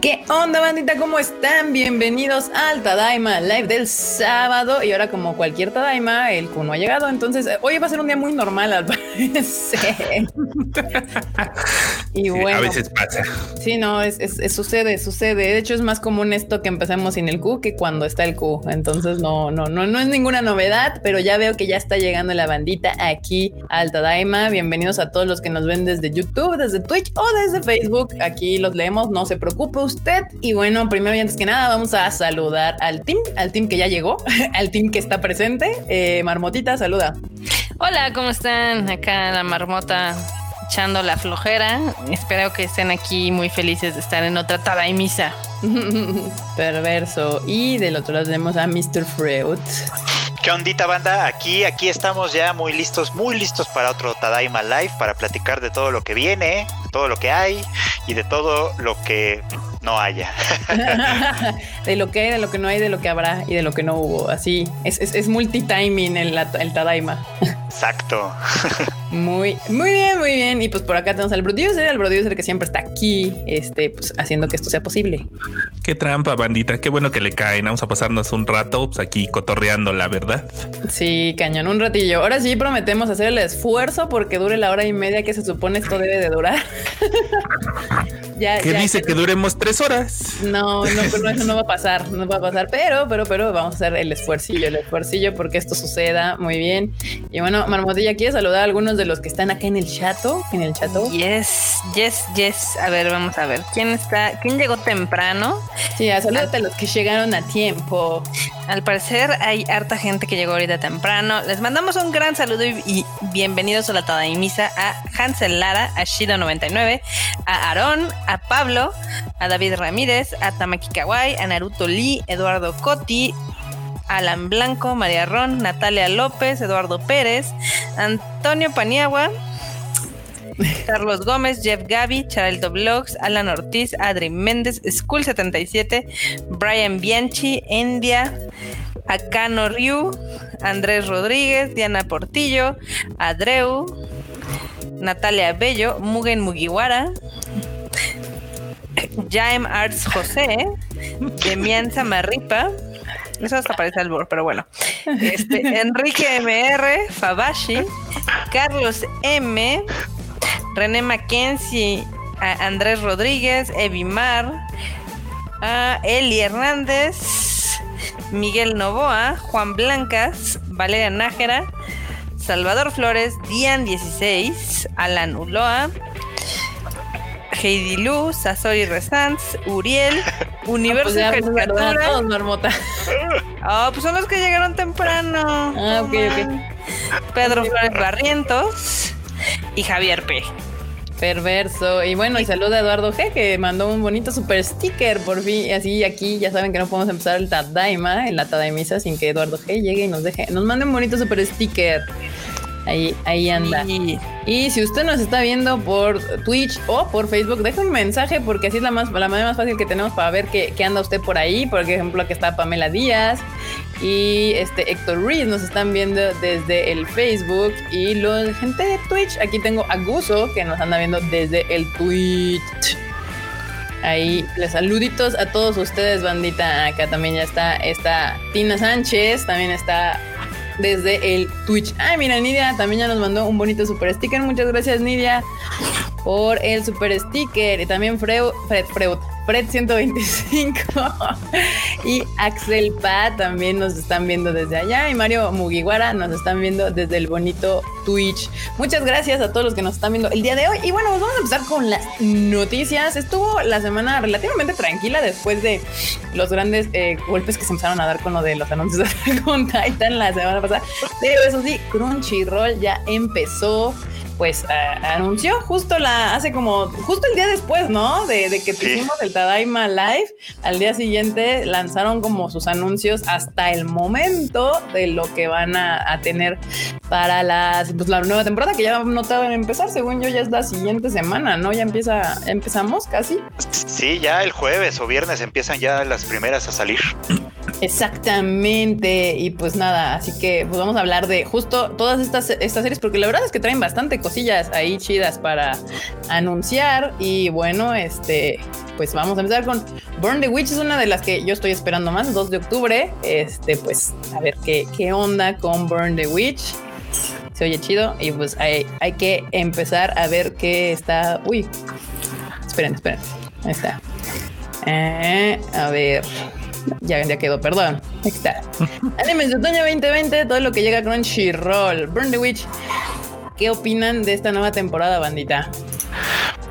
¿Qué onda, bandita? ¿Cómo están? Bienvenidos al Tadaima Live del sábado. Y ahora, como cualquier Tadaima, el Q no ha llegado. Entonces, eh, hoy va a ser un día muy normal, al parecer. y bueno. a veces pasa. Sí, no, es, sucede, sucede. De hecho, es más común esto que empecemos sin el Q que cuando está el Q. Entonces, no, no, no, no es ninguna novedad, pero ya veo que ya está llegando la bandita aquí al Tadaima. Bienvenidos a todos los que nos ven desde YouTube, desde Twitch o desde Facebook. Aquí los leemos, no se preocupe usted. Y bueno, primero y antes que nada, vamos a saludar al team, al team que ya llegó, al team que está presente. Eh, Marmotita, saluda. Hola, ¿cómo están? Acá la marmota echando la flojera. Espero que estén aquí muy felices de estar en otra misa. Perverso. Y del otro lado tenemos a Mr. Freud. ¿Qué ondita banda? Aquí, aquí estamos ya muy listos, muy listos para otro Tadaima Live, para platicar de todo lo que viene, de todo lo que hay y de todo lo que no haya. de lo que hay, de lo que no hay, de lo que habrá y de lo que no hubo. Así, es, es, es multitiming el, el Tadaima. Exacto. Muy, muy bien, muy bien. Y pues por acá tenemos al producer, el producer que siempre está aquí, este, pues haciendo que esto sea posible. Qué trampa, bandita. Qué bueno que le caen. Vamos a pasarnos un rato pues, aquí cotorreando, la verdad. Sí, cañón, un ratillo. Ahora sí prometemos hacer el esfuerzo porque dure la hora y media que se supone esto debe de durar. ya, ¿Qué dice que duremos tres horas? No, no, pero eso no va a pasar, no va a pasar. Pero, pero, pero vamos a hacer el esfuercillo, el esfuercillo porque esto suceda muy bien. Y bueno, Marmotilla, ¿quieres saludar a algunos de los que están acá en el chato? En el chato. Yes, yes, yes. A ver, vamos a ver. ¿Quién está? ¿Quién llegó temprano? Sí, salúdate a los que llegaron a tiempo. Al parecer hay harta gente que llegó ahorita temprano. Les mandamos un gran saludo y, bienvenidos a la Tadaimisa a Hansel Lara, a Shida99, a Aarón, a Pablo, a David Ramírez, a Tamaki Kawai, a Naruto Lee, Eduardo Coti, Alan Blanco, María Ron, Natalia López, Eduardo Pérez, Antonio Paniagua, Carlos Gómez, Jeff Gaby, Charaldo Vlogs, Alan Ortiz, Adri Méndez, School 77, Brian Bianchi, India, Akano Ryu, Andrés Rodríguez, Diana Portillo, Adreu, Natalia Bello, Mugen Mugiwara, Jaime Arts José, Demian Samarripa, eso hasta parece albor, pero bueno. Este, Enrique MR, Fabashi, Carlos M, René Mackenzie, Andrés Rodríguez, Evimar, Eli Hernández, Miguel Novoa, Juan Blancas, Valeria Nájera, Salvador Flores, Dian 16, Alan Uloa, Heidi Luz, Sasori Resanz, Uriel, Universo ah, pues todos, Marmota. Oh, pues son los que llegaron temprano. Ah, ok, ok. Pedro Flores Barrientos y Javier P. Perverso. Y bueno, y saluda a Eduardo G, que mandó un bonito super sticker por fin. Así aquí ya saben que no podemos empezar el Tadaima, en la Tadaimisa, sin que Eduardo G llegue y nos deje, nos mande un bonito super sticker. Ahí, ahí anda. Y si usted nos está viendo por Twitch o por Facebook, deje un mensaje porque así es la, más, la manera más fácil que tenemos para ver qué, anda usted por ahí. Por ejemplo, aquí está Pamela Díaz y este Héctor Reed nos están viendo desde el Facebook y la gente de Twitch. Aquí tengo a Guso que nos anda viendo desde el Twitch. Ahí, les saluditos a todos ustedes, bandita. Acá también ya está, está Tina Sánchez, también está desde el Twitch. Ay, mira, Nidia también ya nos mandó un bonito super sticker. Muchas gracias, Nidia, por el super sticker. Y también Fred, Fred, Freud Fred 125 y Axel Pa también nos están viendo desde allá y Mario Mugiwara nos están viendo desde el bonito Twitch. Muchas gracias a todos los que nos están viendo el día de hoy y bueno, pues vamos a empezar con las noticias. Estuvo la semana relativamente tranquila después de los grandes eh, golpes que se empezaron a dar con lo de los anuncios de Titan la semana pasada. Pero eso sí, Crunchyroll ya empezó pues anunció justo la, hace como, justo el día después, ¿no? De, que hicimos el Tadaima Live, al día siguiente lanzaron como sus anuncios hasta el momento de lo que van a, tener para las, pues, la nueva temporada que ya no en empezar, según yo ya es la siguiente semana, ¿no? Ya empieza, empezamos casi. Sí, ya el jueves o viernes empiezan ya las primeras a salir. Exactamente, y pues nada, así que pues vamos a hablar de justo todas estas, estas series, porque la verdad es que traen bastante cosillas ahí chidas para anunciar, y bueno, este, pues vamos a empezar con Burn the Witch, es una de las que yo estoy esperando más, 2 de octubre. Este, pues a ver qué, qué onda con Burn the Witch. Se oye chido y pues hay, hay que empezar a ver qué está. Uy, esperen, esperen. Ahí está. Eh, a ver. Ya, ya quedó, perdón. Ahí está. Animes de otoño 2020, todo lo que llega con Crunchyroll. Burn the Witch. ¿Qué opinan de esta nueva temporada, bandita?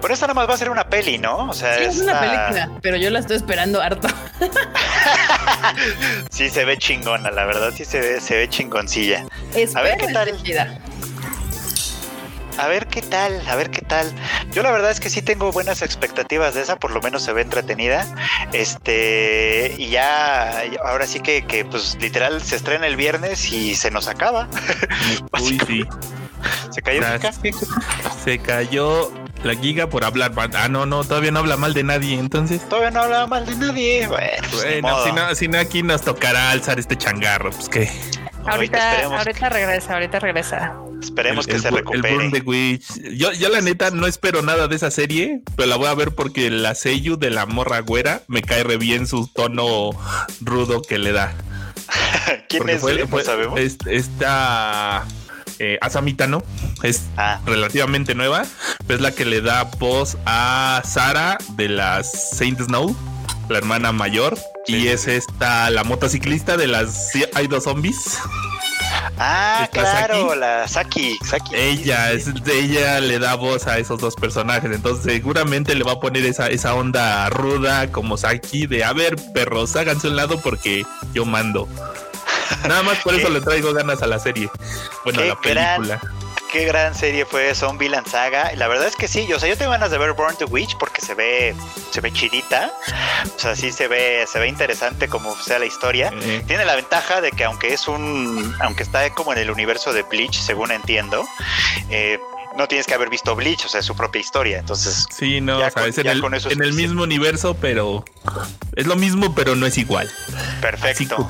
Pero esta nada más va a ser una peli, ¿no? O sea, sí, es una película, pero yo la estoy esperando harto. sí, se ve chingona, la verdad, sí se ve, se ve chingoncilla. a ver qué tal. A ver qué tal, a ver qué tal. Yo la verdad es que sí tengo buenas expectativas de esa, por lo menos se ve entretenida. Este, y ya, ahora sí que, que pues literal se estrena el viernes y se nos acaba. Uy, sí. Se cayó. Se cayó la giga por hablar. Ah, no, no, todavía no habla mal de nadie, entonces. Todavía no habla mal de nadie. Bueno, pues si, no, aquí nos tocará alzar este changarro, pues qué. Ahorita, ahorita regresa, ahorita regresa. Esperemos que se recupere. Yo, yo la neta no espero nada de esa serie, pero la voy a ver porque la Seiyu de la morra güera me cae re bien su tono rudo que le da. ¿Quién es? sabemos. Esta eh, Asamitano es ah. relativamente nueva, es la que le da voz a Sara de las Saint Snow, la hermana mayor, y es esta la motociclista de las Hay dos zombies. Ah, claro, la Saki, Ella, es, ella le da voz a esos dos personajes, entonces seguramente le va a poner esa, esa onda ruda como Saki de, a ver, perros, háganse un lado porque yo mando. Nada más por eso le traigo ganas a la serie. Bueno, a la película. Qué gran serie fue Zombie Saga. La verdad es que sí, o sea, yo tengo ganas de ver Born to Witch porque se ve, se ve chidita. O sea, sí se ve, se ve interesante como sea la historia. Tiene la ventaja de que aunque es un, aunque está como en el universo de Bleach, según entiendo, eh, no tienes que haber visto Bleach, o sea, es su propia historia. Entonces, sí, no, sea, es en, el, en el, mismo universo, pero es lo mismo, pero no es igual. Perfecto.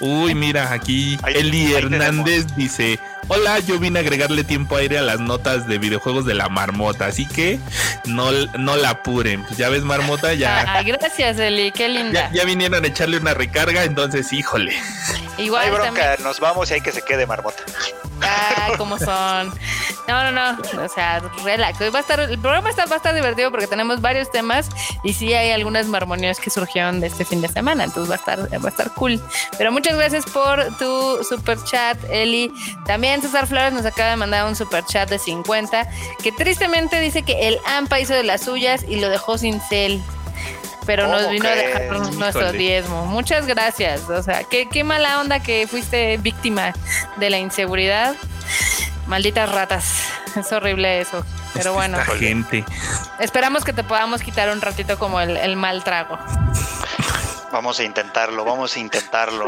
Uy, mira, aquí Eli Hernández dice: Hola, yo vine a agregarle tiempo aire a las notas de videojuegos de la marmota, así que no, no la apuren. Pues ya ves, marmota, ya. Ay, gracias, Eli, qué linda. Ya, vinieron a echarle una recarga, entonces, híjole. Igual. Hay bronca, nos vamos y hay que se quede marmota. Ah, como son. No, no, no. O sea, relax. Va a estar, el programa está, va a estar divertido porque tenemos varios temas y sí hay algunas marmonías que surgieron de este fin de semana. Entonces va a estar, va a estar cool. Pero muchas gracias por tu super chat, Eli. También César Flores nos acaba de mandar un super chat de 50 que tristemente dice que el AMPA hizo de las suyas y lo dejó sin cel pero nos vino a dejar nuestro diezmo. Muchas gracias. O sea, qué, qué mala onda que fuiste víctima de la inseguridad. Malditas ratas. Es horrible eso. Pero bueno. gente. Esperamos que te podamos quitar un ratito como el, el mal trago. Vamos a intentarlo, vamos a intentarlo.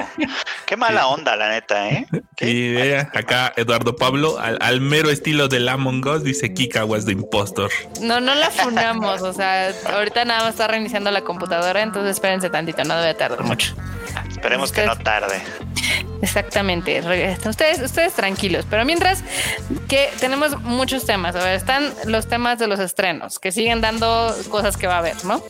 Qué mala onda, la neta, ¿eh? Y acá Eduardo Pablo, al, mero estilo del Among Us, dice Kika was the impostor. No, no la funamos, o sea, ahorita nada más está reiniciando la computadora, entonces espérense tantito, no debe tardar mucho. Esperemos que no tarde. Exactamente. Ustedes, ustedes tranquilos. Pero mientras que tenemos muchos temas. A ver, están los temas de los estrenos, que siguen dando cosas que va a haber, ¿no?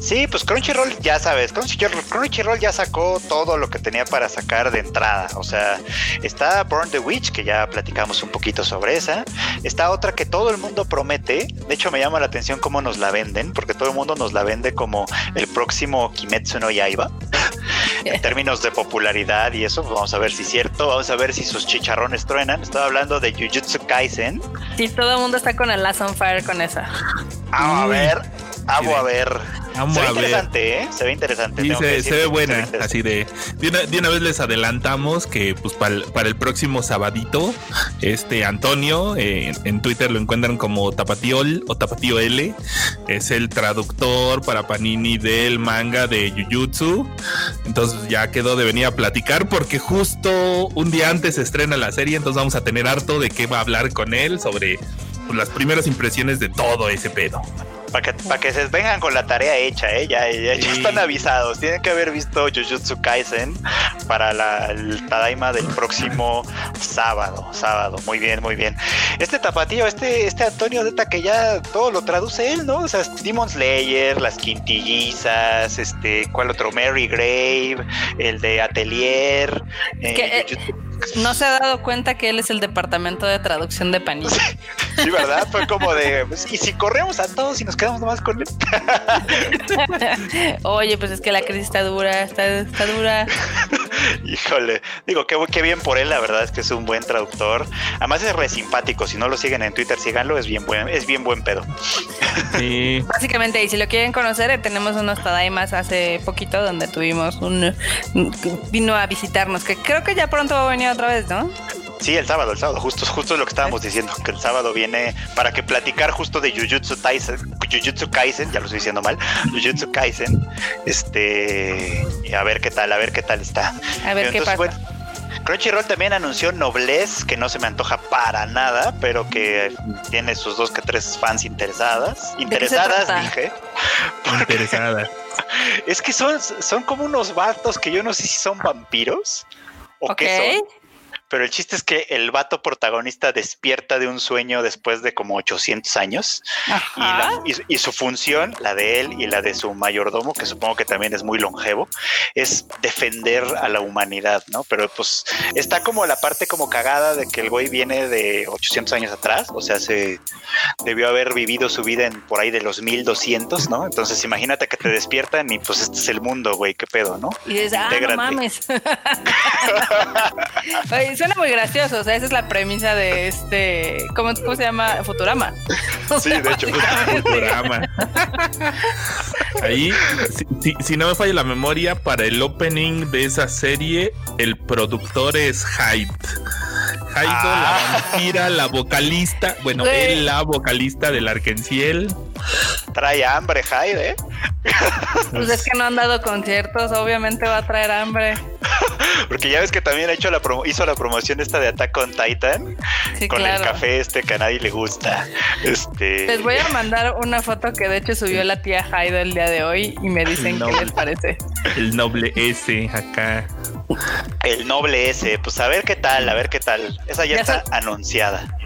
Sí, pues Crunchyroll ya sabes, Crunchyroll, ya sacó todo lo que tenía para sacar de entrada. O sea, está Burn the Witch, que ya platicamos un poquito sobre esa. Está otra que todo el mundo promete. De hecho, me llama la atención cómo nos la venden, porque todo el mundo nos la vende como el próximo Kimetsu no Yaiba. en términos de popularidad y eso, pues vamos a ver si es cierto. Vamos a ver si sus chicharrones truenan. Estaba hablando de Jujutsu Kaisen. Sí, todo el mundo está con el Last on Fire con esa. Vamos a ver. Vamos a ver. Vamos se ve interesante, ¿eh? Se ve interesante. se, ve buena. Así de de una, vez les adelantamos que pues para el, próximo sabadito, este Antonio, eh, en Twitter lo encuentran como Tapatiol o Tapatío L. Es el traductor para Panini del manga de Jujutsu. Entonces ya quedó de venir a platicar porque justo un día antes se estrena la serie. Entonces vamos a tener harto de qué va a hablar con él sobre pues, las primeras impresiones de todo ese pedo. Para que, para que se vengan con la tarea hecha, ¿eh? Ya, ya, están avisados. Tienen que haber visto Jujutsu Kaisen para la, el Tadaima del próximo sábado. Sábado, muy bien, muy bien. Este tapatío, este, este Antonio Deta que ya todo lo traduce él, ¿no? O sea, Demon Slayer, las quintillizas, este, ¿cuál otro? Mary Grave, el de Atelier. eh, Que, eh, No se ha dado cuenta que él es el departamento de traducción de Panini. Sí, ¿verdad? Fue como de, pues, ¿y si corremos a todos y nos quedamos nomás con él? Oye, pues es que la crisis está dura, está, está dura. Híjole, digo, qué, qué bien por él, la verdad es que es un buen traductor. Además es re simpático, si no lo siguen en Twitter, síganlo, es bien buen, es bien buen pedo. Sí. Básicamente, y si lo quieren conocer, eh, tenemos unos Tadaimas hace poquito donde tuvimos un... Vino a visitarnos, que creo que ya pronto va a venir otra vez, ¿no? Sí, el sábado, el sábado, justo, justo lo que estábamos diciendo, que el sábado viene para que platicar justo de Jujutsu Kaisen, Jujutsu Kaisen, ya lo estoy diciendo mal, Jujutsu Kaisen, este, a ver qué tal, a ver qué tal está. A ver qué pasa. bueno, Crunchyroll también anunció Noblesse, que no se me antoja para nada, pero que tiene sus dos que tres fans interesadas. Interesadas, dije. Interesada. Es que son, son como unos vatos que yo no sé si son vampiros o qué son. Pero el chiste es que el vato protagonista despierta de un sueño después de como 800 años y, Ajá. la- y- y su función, la de él y la de su mayordomo, que supongo que también es muy longevo, es defender a la humanidad, ¿no? Pero pues está como la parte como cagada de que el güey viene de 800 años atrás, o sea, se debió haber vivido su vida en por ahí de los 1200, ¿no? Entonces imagínate que te despiertan y pues este es el mundo, güey, qué pedo, ¿no? Y dices, ah, no mames. Suena muy gracioso. O sea, esa es la premisa de este. ¿Cómo, cómo se llama? Futurama. Sí, de hecho. Futurama. Ahí, si, si- si no me falla la memoria, para el opening de esa serie, el productor es Hyde. Hyde, Ah. la vampira, la vocalista, bueno, Sí. él la vocalista del Arkenciel. Trae hambre, Hyde, ¿eh? Pues es que no han dado conciertos. Obviamente va a traer hambre. Porque ya ves que también ha hecho la promo- hizo la promoción esta de Attack on Titan Sí, con claro. el café este que a nadie le gusta. Este Les voy a mandar una foto que de hecho subió la tía Jaido el día de hoy y me dicen No. qué les parece. El noble S acá. el noble ese, pues a ver qué tal, a ver qué tal. Esa ya, Ya está anunciada.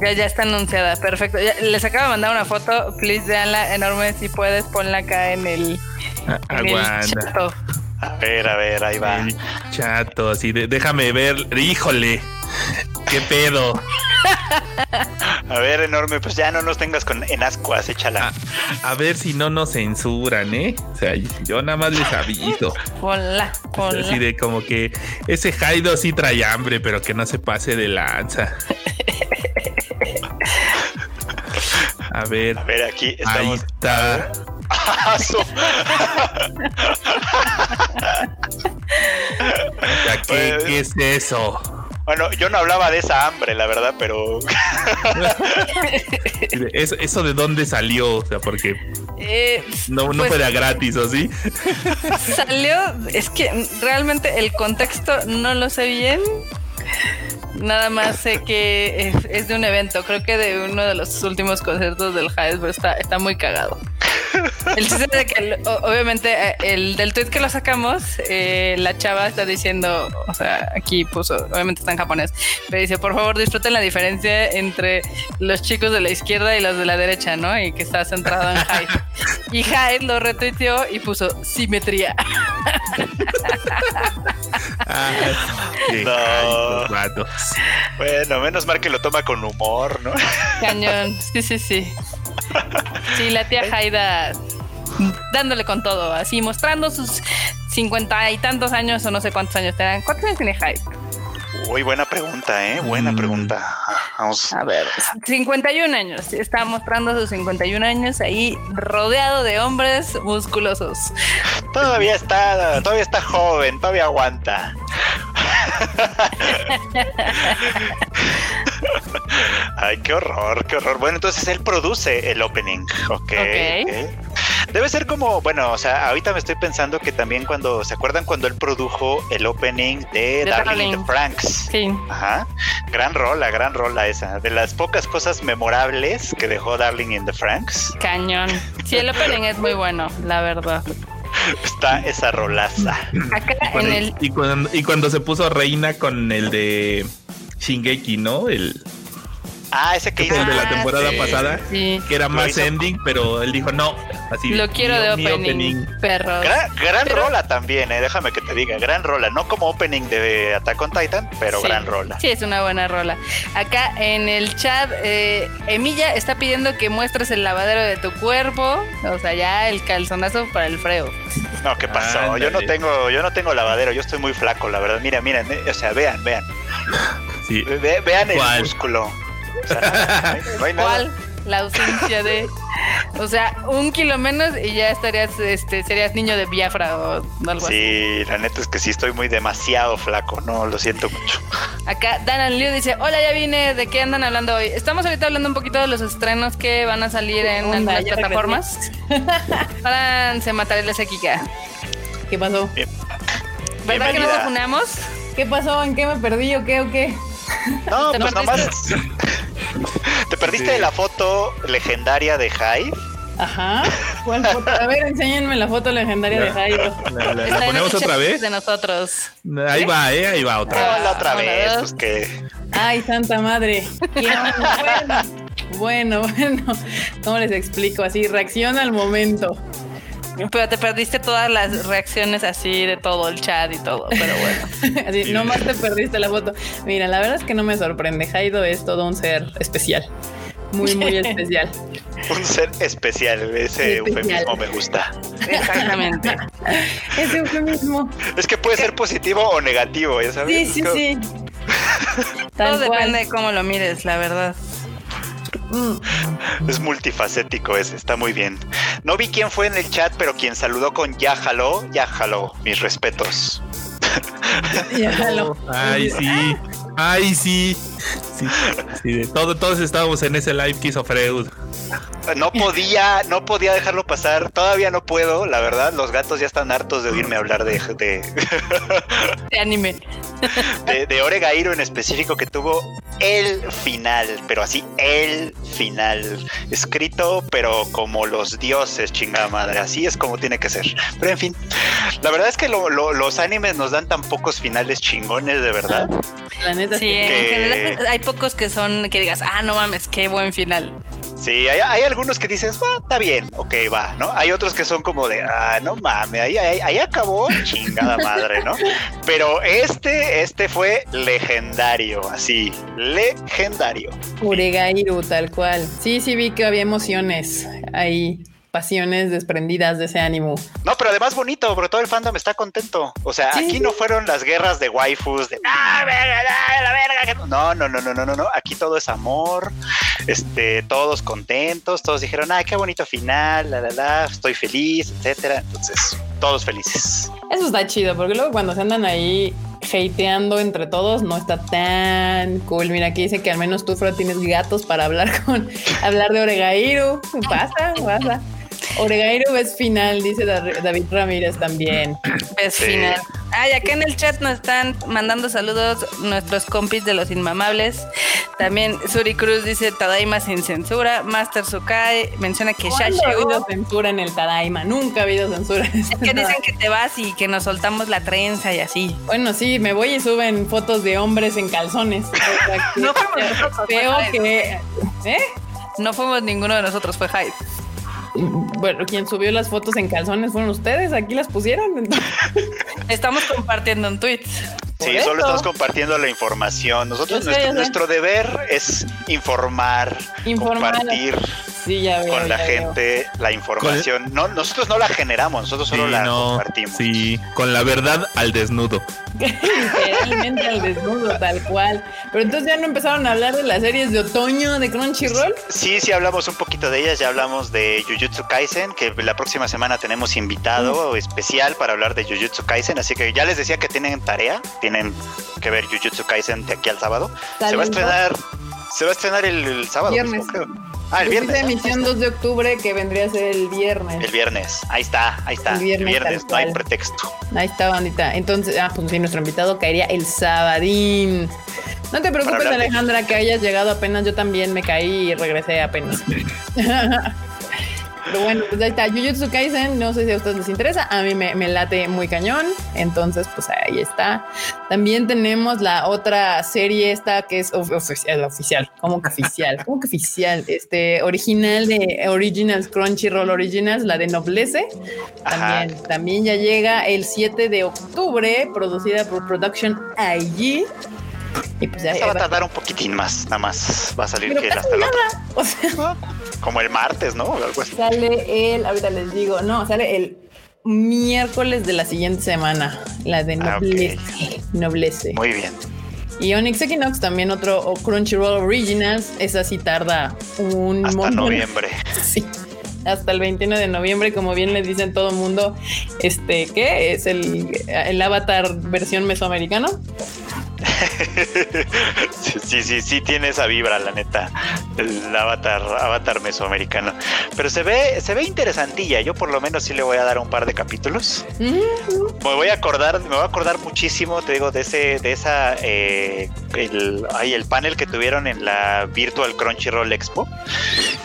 Ya, ya está anunciada, perfecto. Ya- les acabo de mandar una foto, please veanla enorme si puedes, ponla acá en el, A- en el Aguanta. chato. A ver, a ver, ahí va. El chato, así de, déjame ver. Híjole, qué pedo. A ver, enorme, pues ya no nos tengas con en ascuas, échala. A, a ver si no nos censuran, ¿eh? O sea, yo nada más les aviso. Ponla, ponla. Así de como que ese Jaido sí trae hambre, pero que no se pase de lanza. A ver, A ver, aquí ahí estamos. está. Ah, su- O sea, ¿qué, qué es eso? Bueno, yo no hablaba de esa hambre, la verdad, pero ¿Eso, eso de dónde salió? O sea, porque Eh, no, no Pues- fuera gratis, ¿o sí? salió, es que realmente el contexto no lo sé bien. Nada más sé que es, de un evento, creo que de uno de los últimos conciertos del Hyde, pero está, muy cagado. El chiste de que obviamente eh, el del tweet que lo sacamos, eh, la chava está diciendo, o sea, aquí puso, obviamente está en japonés, pero dice, por favor disfruten la diferencia entre los chicos de la izquierda y los de la derecha, ¿no? Y que está centrado en Hyde. Y Hyde lo retuiteó y puso simetría. Ah, No. Bueno, menos mal que lo toma con humor, ¿no? Cañón, sí, sí, sí. Sí, la tía Haida dándole con todo, así mostrando sus cincuenta y tantos años o no sé cuántos años tengan. ¿Cuántos años tiene Hyde? Uy, buena pregunta, ¿eh? Buena Mm. pregunta. Vamos. A ver, 51 años. Está mostrando sus 51 años ahí rodeado de hombres musculosos. Todavía está, todavía está joven, todavía aguanta. Ay, qué horror, qué horror. Bueno, entonces él produce el opening, ok. Ok. ok. Debe ser como, bueno, o sea, ahorita me estoy pensando que también cuando, ¿se acuerdan cuando él produjo el opening de De Darling in the Franks? Sí. Ajá. Gran rola, gran rola esa. De las pocas cosas memorables que dejó Darling in the Franks, Cañón. Sí, el opening es muy bueno, la verdad. está esa rolaza. Acá Bueno, en y- el. y, cuando, y cuando se puso reina con el de Shingeki, ¿no? El, Ah, ese que el de hizo. la Ah, temporada sí. pasada, Sí. que era más hizo- ending, pero él dijo no. Así, Lo quiero de mi opening, perros. Gran, gran Pero- rola también, eh, déjame que te diga, gran rola, no como opening de Attack on Titan, pero Sí. gran rola. Sí, es una buena rola. Acá en el chat, eh, Emilia está pidiendo que muestres el lavadero de tu cuerpo. O sea, ya el calzonazo para el freo. No, ¿qué pasó? Yo no tengo, yo no tengo lavadero, yo estoy muy flaco, la verdad. Mira, miren, eh, o sea, vean, vean, Sí. ve- vean el músculo. O sea, no, hay- no hay nada. ¿Cuál? La ausencia de. O sea, un kilo menos y ya estarías, este, serías niño de Biafra o algo así. Sí, la neta es que sí estoy muy demasiado flaco, no, lo siento mucho. Acá Dan Liu dice, hola, ya vine, ¿de qué andan hablando hoy? Estamos ahorita hablando un poquito de los estrenos que van a salir en Onda, las plataformas. Páranse matar la Kika. ¿Qué pasó? ¿Verdad que nos funamos? ¿Qué pasó? ¿En qué me perdí o qué o qué? No, ¿Te pues nomás. Te perdiste de la foto legendaria de Hive. Ajá. ¿Cuál foto? A ver, enséñenme la foto legendaria de Jairo. ¿La, ponemos otra vez? De nosotros. Ahí va, ¿eh? Ahí va otra No, vez. la otra vez, pues que. Ay, santa madre. Bueno, bueno. ¿Cómo les explico? Así, reacciona al momento. Pero te perdiste todas las reacciones así de todo el chat y todo, pero bueno. Así, nomás te perdiste la foto. Mira, la verdad es que no me sorprende. Jairo es todo un ser especial. Muy, muy especial. Un ser especial, ese Especial. eufemismo me gusta. Exactamente. Ese eufemismo. Es que puede ser positivo o negativo, ya sabes. Sí, sí, sí. Todo cual. depende de cómo lo mires, la verdad. Es multifacético ese, está muy bien. No vi quién fue en el chat, pero quien saludó con ya jaló, ya jaló. Mis respetos. Ya, jalo. Ay, sí. Ay, sí. Sí, sí, de todo, todos estábamos en ese live que hizo Freud. No podía, no podía dejarlo pasar. Todavía no puedo, la verdad. Los gatos ya están hartos de oírme hablar de, de, De anime. de, de Oregairo en específico que tuvo el final, pero así el final. Escrito, pero como los dioses, chingada madre. Así es como tiene que ser. Pero en fin, la verdad es que lo- lo- los animes nos dan tan pocos finales chingones, de verdad. La neta, Sí, sí. en Que- general hay pocos que son que digas, ah, no mames, qué buen final. Sí, hay, hay algunos que dices, va, está bien, ok, va, ¿no? Hay otros que son como de, ah, no mames, ahí, ahí, ahí acabó, chingada madre, ¿no? Pero este, este fue legendario, así, legendario. Uregairu, tal cual. Sí, sí vi que había emociones ahí, pasiones desprendidas de ese ánimo. No, pero además bonito, porque todo el fandom está contento. O sea, Sí. aquí no fueron las guerras de waifus de ¡Ah, verga, ah, la verga! no". No, no, no, no, no, no. Aquí todo es amor. Este, todos contentos, todos dijeron, ¡ay, qué bonito final! La la la, estoy feliz, etcétera. Entonces, todos felices. Eso está chido, porque luego cuando se andan ahí hateando entre todos no está tan cool. Mira, aquí dice que al menos tú, Fro, tienes gatos para hablar con hablar de Oregairu. Pasa, pasa. Oregairu es final, dice Da- David Ramírez también. Es Sí. final. Ay, acá en el chat nos están mandando saludos nuestros compis de los inmamables. También Suri Cruz dice Tadaima sin censura. Master Sukai menciona que ya ¿Cuándo ha habido llegó. censura en el Tadaima? Nunca ha habido censura. en Es que dicen que te vas y que nos soltamos la trenza y así. Bueno, sí, me voy y suben fotos de hombres en calzones. No fuimos nosotros, Veo fue que... ¿Eh? No fuimos ninguno de nosotros, fue hype. Bueno, quien subió las fotos en calzones fueron ustedes, aquí las pusieron. Estamos compartiendo en tweets. Sí, solo estamos compartiendo la información. Nosotros, sé, nuestro, nuestro deber es informar, Informar. compartir Sí, ya veo. con la ya veo. gente la información. No, nosotros no la generamos, nosotros solo Sí, la no, compartimos. sí, con la verdad al desnudo. Literalmente al desnudo, tal cual. Pero entonces ya no empezaron a hablar de las series de otoño de Crunchyroll. Sí, sí, hablamos un poquito de ellas, ya hablamos de Jujutsu Kaisen, que la próxima semana tenemos invitado especial para hablar de Jujutsu Kaisen, así que ya les decía que tienen tarea, tienen que ver Jujutsu Kaisen de aquí al sábado. Se va a estrenar Se va a estrenar el, el sábado. Viernes. mismo, creo. Ah, el viernes. emisión 2 de octubre que vendría a ser el viernes. El viernes. Ahí está, ahí está. El El viernes, no hay pretexto. Ahí está, bandita. Entonces, ah, pues sí, nuestro invitado caería el sabadín. No te preocupes, Alejandra, que hayas llegado apenas. Yo también me caí y regresé apenas. Pero bueno, pues ahí está. Jujutsu Kaisen, no sé si a ustedes les interesa. A mí me, me late muy cañón. Entonces, pues ahí está. También tenemos la otra serie esta que es of- oficial, oficial. ¿Cómo que oficial? ¿Cómo que oficial? Este, original de Originals, Crunchyroll Originals, la de Noblece. Ajá. También, también ya llega el 7 de octubre, producida por Production IG. Y pues ya Esta va a tardar un poquitín más, nada más. Va a salir que hasta el otro. nada. O sea, Como el martes, ¿no? O Algo así. sale el, ahorita les digo, no, sale el miércoles de la siguiente semana, la de Ah. Noblece. Noblece. Muy bien. Y Onyx Equinox, también otro o Crunchyroll Originals, esa sí tarda un Hasta montón. noviembre. Sí. Hasta el 21 de noviembre, como bien les dicen todo el mundo, este, ¿qué? Es el, el avatar versión mesoamericano. Sí, sí, sí, sí tiene esa vibra, la neta. El avatar, avatar mesoamericano. Pero se ve, se ve interesantilla. Yo por lo menos sí le voy a dar un par de capítulos. Ujú. Me voy a acordar, me voy a acordar muchísimo, te digo, de ese, de esa, eh, el, ay, el panel que tuvieron en la Virtual Crunchyroll Expo.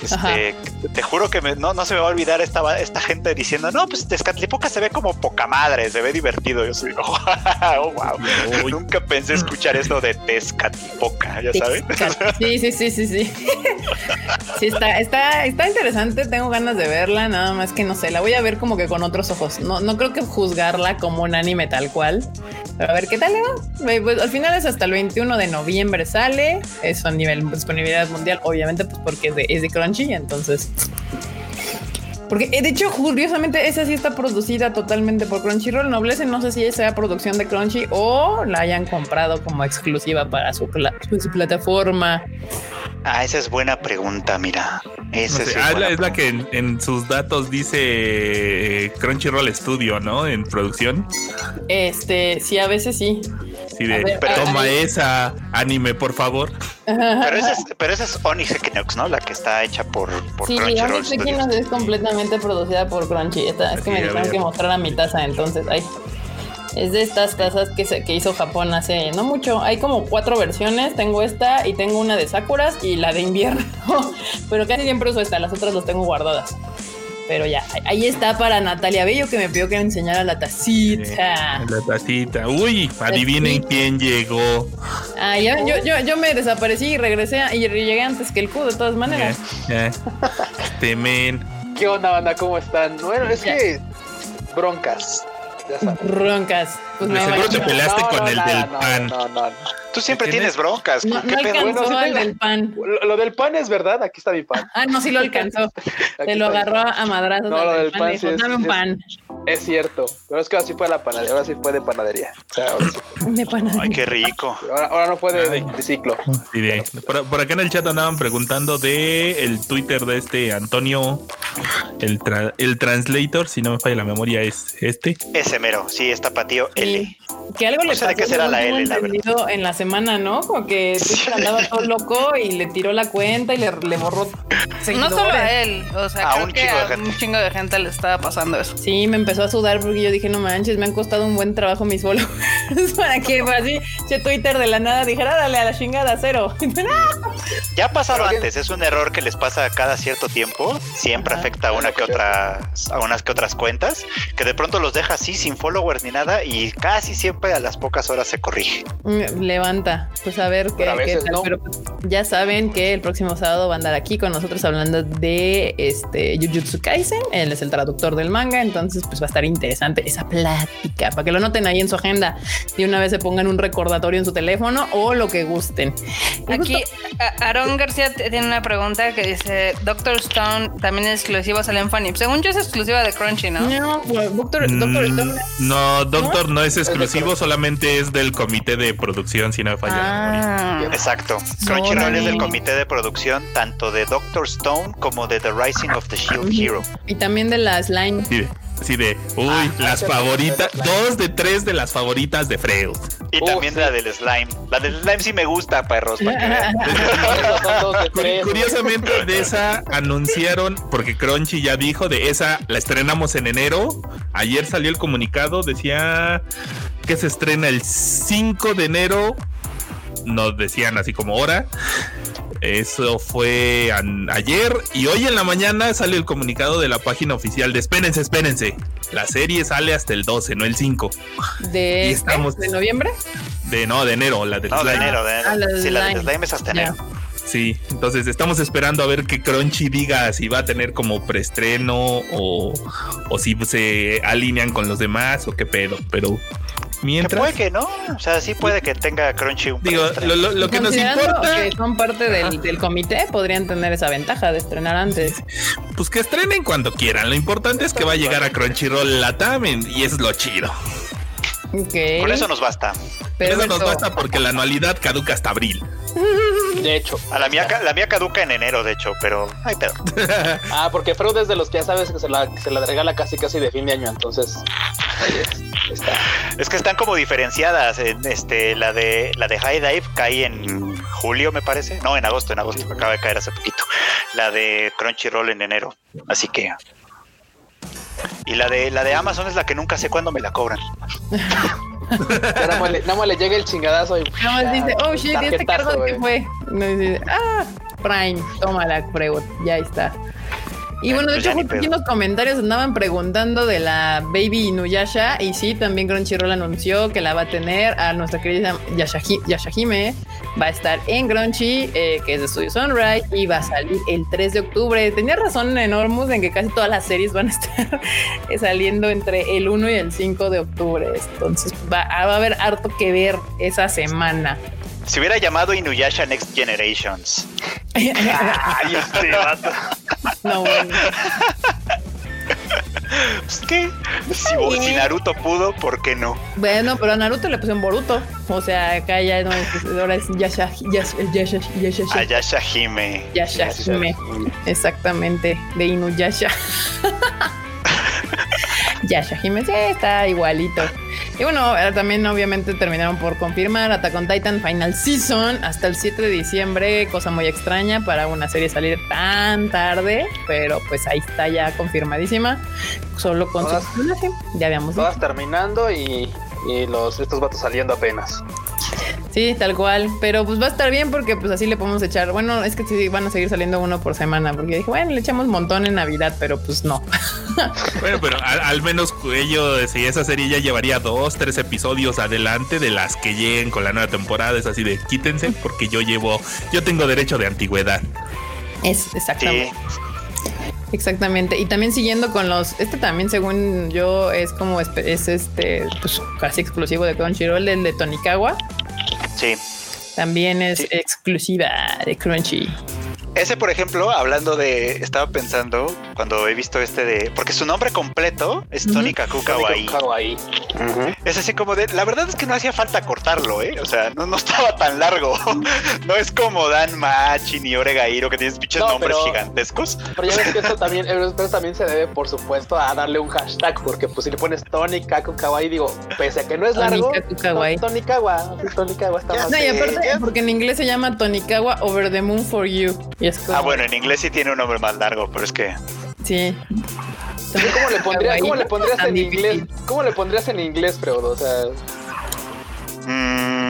Este, te juro que me- no, no se me va a olvidar esta, esta gente diciendo, no, pues Tezcatlipoca se ve como poca madre, se ve divertido. Yo soy, oh, wow. Uy. Nunca pensé escuchar eso de Tezcatlipoca, ya sabes. Sí, sí, sí, sí, sí. Sí, está, está, está interesante. Tengo ganas de verla, nada más que no sé. La voy a ver como que con otros ojos. No, no creo que juzgarla como un anime tal cual. Pero a ver qué tal le va. Pues, al final es hasta el 21 de noviembre sale. Eso a nivel disponibilidad mundial, obviamente, pues porque es de, es de Crunchy. Entonces, porque eh, de hecho, curiosamente, esa sí está producida totalmente por Crunchyroll. Noblece, no sé si sea producción de Crunchy o la hayan comprado como exclusiva para su, pla- su plataforma. Ah, esa es buena pregunta, mira. No Esa sé, sí ah, es la, buena es la que en, en sus datos dice eh, Crunchyroll Studio, ¿no? En producción. Este, sí, a veces sí. De ver, toma esa anime, por favor. Pero esa es, pero esa es Onyx Equinox, ¿no? La que está hecha por, por Sí, Crunchyroll Onyx. Equinox es completamente producida por Crunchy. Esta- es que me dijeron que mostrara mi taza, entonces, ay. Es de estas tazas que, se- que hizo Japón hace no mucho. Hay como cuatro versiones. Tengo esta y tengo una de Sakuras y la de invierno. Pero casi siempre uso esta. Las otras las tengo guardadas. Pero ya, ahí- está para Natalia Bello que me pidió que le enseñara la tacita. La tacita. Uy, adivinen Tacita. quién llegó. Ah, ya, yo, yo, yo me desaparecí y regresé y llegué antes que el Q de todas maneras. Ya, ya. Este men. ¿Qué onda, banda? ¿Cómo están? Bueno, es que broncas. Ya sabes. Roncas. Pues me seguro te No, con no, el nada, del no, pan. No, no, no. Tú siempre ¿Tienes? tienes broncas. No, ¿Qué no pedo? alcanzó Bueno, sí tengo- del pan. Lo, lo del pan es verdad, aquí está mi pan. Ah, no, sí lo alcanzó. Se lo agarró pan. a madrazos. No, lo del pan. dijo, es- Dame un es- pan Es cierto, pero es que ahora sí fue la panadería, ahora sí fue de panadería. O sea, ahora, sí. de pan. Ay, qué rico. ahora, ahora no fue de, de- de ciclo. Sí, por, por acá en el chat andaban preguntando de el Twitter de este Antonio, el, tra- el translator, si no me falla la memoria, es este. Ese mero, sí, es tapatío L. Sí. Que algo No le sé de pasó. qué será la L, la entendido, en la semana, ¿no? Como que Twitter andaba todo loco y le tiró la cuenta y le, le borró. No solo a él, o sea, A creo un que chingo de a gente. un chingo de gente le estaba pasando eso. Sí, me empezó a sudar porque yo dije, no manches, me han costado un buen trabajo mis followers para que así, che Twitter de la nada dijera, dale a la chingada cero. Ya ha pasado Pero que- antes, es un error que les pasa cada cierto tiempo. Siempre. Afecta a una que otra, a unas que otras cuentas, que de pronto los deja así sin followers ni nada y casi siempre a las pocas horas se corrige. Mm, Levanta, pues a ver qué, Pero a qué tal. no. Pero pues, ya saben que el próximo sábado va a andar aquí con nosotros hablando de este Jujutsu Kaisen. Él es el traductor del manga, entonces pues va a estar interesante esa plática para que lo noten ahí en su agenda. De una vez se pongan un recordatorio en su teléfono o lo que gusten. Aquí, Aaron García tiene una pregunta que dice: Doctor Stone también es exclusivo, sale en Funny. Según yo, es exclusiva de Crunchy, ¿no? no, pues, Doctor, Doctor Mm, Stone- no, Doctor no es exclusivo, solamente es del comité de producción, si no me falla. Ah, Exacto. Crunchyroll es del comité de producción tanto de Doctor Stone como de The Rising of the Shield Hero. y también de la slime. Sí, sí de, uy, Ah, las favoritas, dos de tres de las favoritas de Freud. Y también sí. la del slime. La del slime sí me gusta, perros. Curiosamente de esa anunciaron, porque Crunchy ya dijo, de esa la estrenamos en enero. Ayer salió el comunicado, decía que se estrena el 5 de enero. Nos decían así como hora. Eso fue ayer y hoy en la mañana sale el comunicado de la página oficial de espérense, espérense. La serie sale hasta el 12, no el 5. De, Y estamos- ¿De noviembre? De no, de enero, la del No, de slime. enero, de enero. Ah, la del sí, la del slime. slime es hasta enero. Sí, entonces estamos esperando a ver que Crunchy diga si va a tener como preestreno o, o si se alinean con los demás o qué pedo. Pero Que mientras, puede que no. O sea, sí puede que tenga Crunchy un digo, lo, lo- lo que nos importa, que son parte del, del comité, podrían tener esa ventaja de estrenar antes. pues que estrenen cuando quieran. Lo importante es que va a llegar a Crunchyroll Latamen y eso es lo chido. Con eso nos basta. Pero eso nos basta porque la anualidad caduca hasta abril. De hecho. A la mía, la mía caduca en enero, de hecho, pero ay, pedo. Ah, porque Freud es de los que ya sabes que se la, se la regala casi casi de fin de año, entonces. ahí es, está. Es que están como diferenciadas. En este, la de la de High Dive cae en julio, me parece. No, en agosto, en agosto. Acaba de caer hace poquito. La de Crunchyroll en enero. Así que. Y la de la de Amazon es la que nunca sé cuándo me la cobran. Nada más le, nada más le llega el chingadazo y. Nada más dice, oh shit, ¿y este cargo qué güey. fue? No dice, ah, Prime, tómala, Freud, ya está. Y bueno, de Pues hecho, justo aquí en pedo. los comentarios andaban preguntando de la Baby Inuyasha. Y sí, también Crunchyroll anunció que la va a tener a nuestra querida Yashahi- Yashahime. Va a estar en Crunchy, eh, que es de Studio Sunrise, y va a salir el 3 de octubre. Tenía razón Enormous en que casi todas las series van a estar saliendo entre el 1 y el 5 de octubre. Entonces va, va a haber harto que ver esa semana. Se hubiera llamado Inuyasha Next Generations. Ay, este vato. No, bueno. Pues, ¿qué? Si, si Naruto pudo, ¿por qué no? Bueno, pero a Naruto le pusieron Boruto. O sea, acá ya no es, ahora es Yasha, Yasha, Yasha, Yasha, Ayasha Hime. Yashahime. Exactamente, de Inuyasha. Yashahime, sí, está igualito. Y bueno, eh, también obviamente terminaron por confirmar Attack on Titan Final Season hasta el 7 de diciembre, cosa muy extraña para una serie salir tan tarde, pero pues ahí está ya confirmadísima, solo con su Todas- personaje, ya habíamos dicho. Todas terminando y, y los, estos vatos saliendo apenas. Sí, tal cual. Pero pues va a estar bien porque pues así le podemos echar. Bueno, es que sí van a seguir saliendo uno por semana. Porque dije, bueno, le echamos un montón en Navidad, pero pues no. Bueno, pero al, al menos ellos, si esa serie ya llevaría dos, tres episodios adelante de las que lleguen con la nueva temporada, es así de quítense porque yo llevo, yo tengo derecho de antigüedad. Es Sí. Exactamente. Y también siguiendo con los. Este también, según yo, es como espe- es este, pues casi exclusivo de Crunchyroll, el de Tonikawa. Sí. También es Sí. exclusiva de Crunchy. Ese, por ejemplo, hablando de. Estaba pensando cuando he visto este de. Porque su nombre completo es. Tony Kaku Kawaii. Kawaii. Es así como de. La verdad es que no hacía falta cortarlo, ¿eh? O sea, no, no estaba tan largo. no es como Dan Machi ni Oregairo que tienes pinches No, nombres pero- gigantescos. Pero ya ves que esto también, esto también se debe, por supuesto, a darle un hashtag, porque pues si le pones Tony Kaku Kawaii, digo, pese a que no es Tony largo, Kaku Kawaii. Tony Kawa, Tony Kawa está más. No, y aparte, porque en inglés se llama Tonikawa Over the Moon for You. Y es como, Ah, bueno, en inglés sí tiene un nombre más largo, pero es que. Sí. ¿Cómo le, pondrías, ¿Cómo le pondrías Tan en inglés? ¿Cómo le pondrías en inglés, Freud? O sea, mm,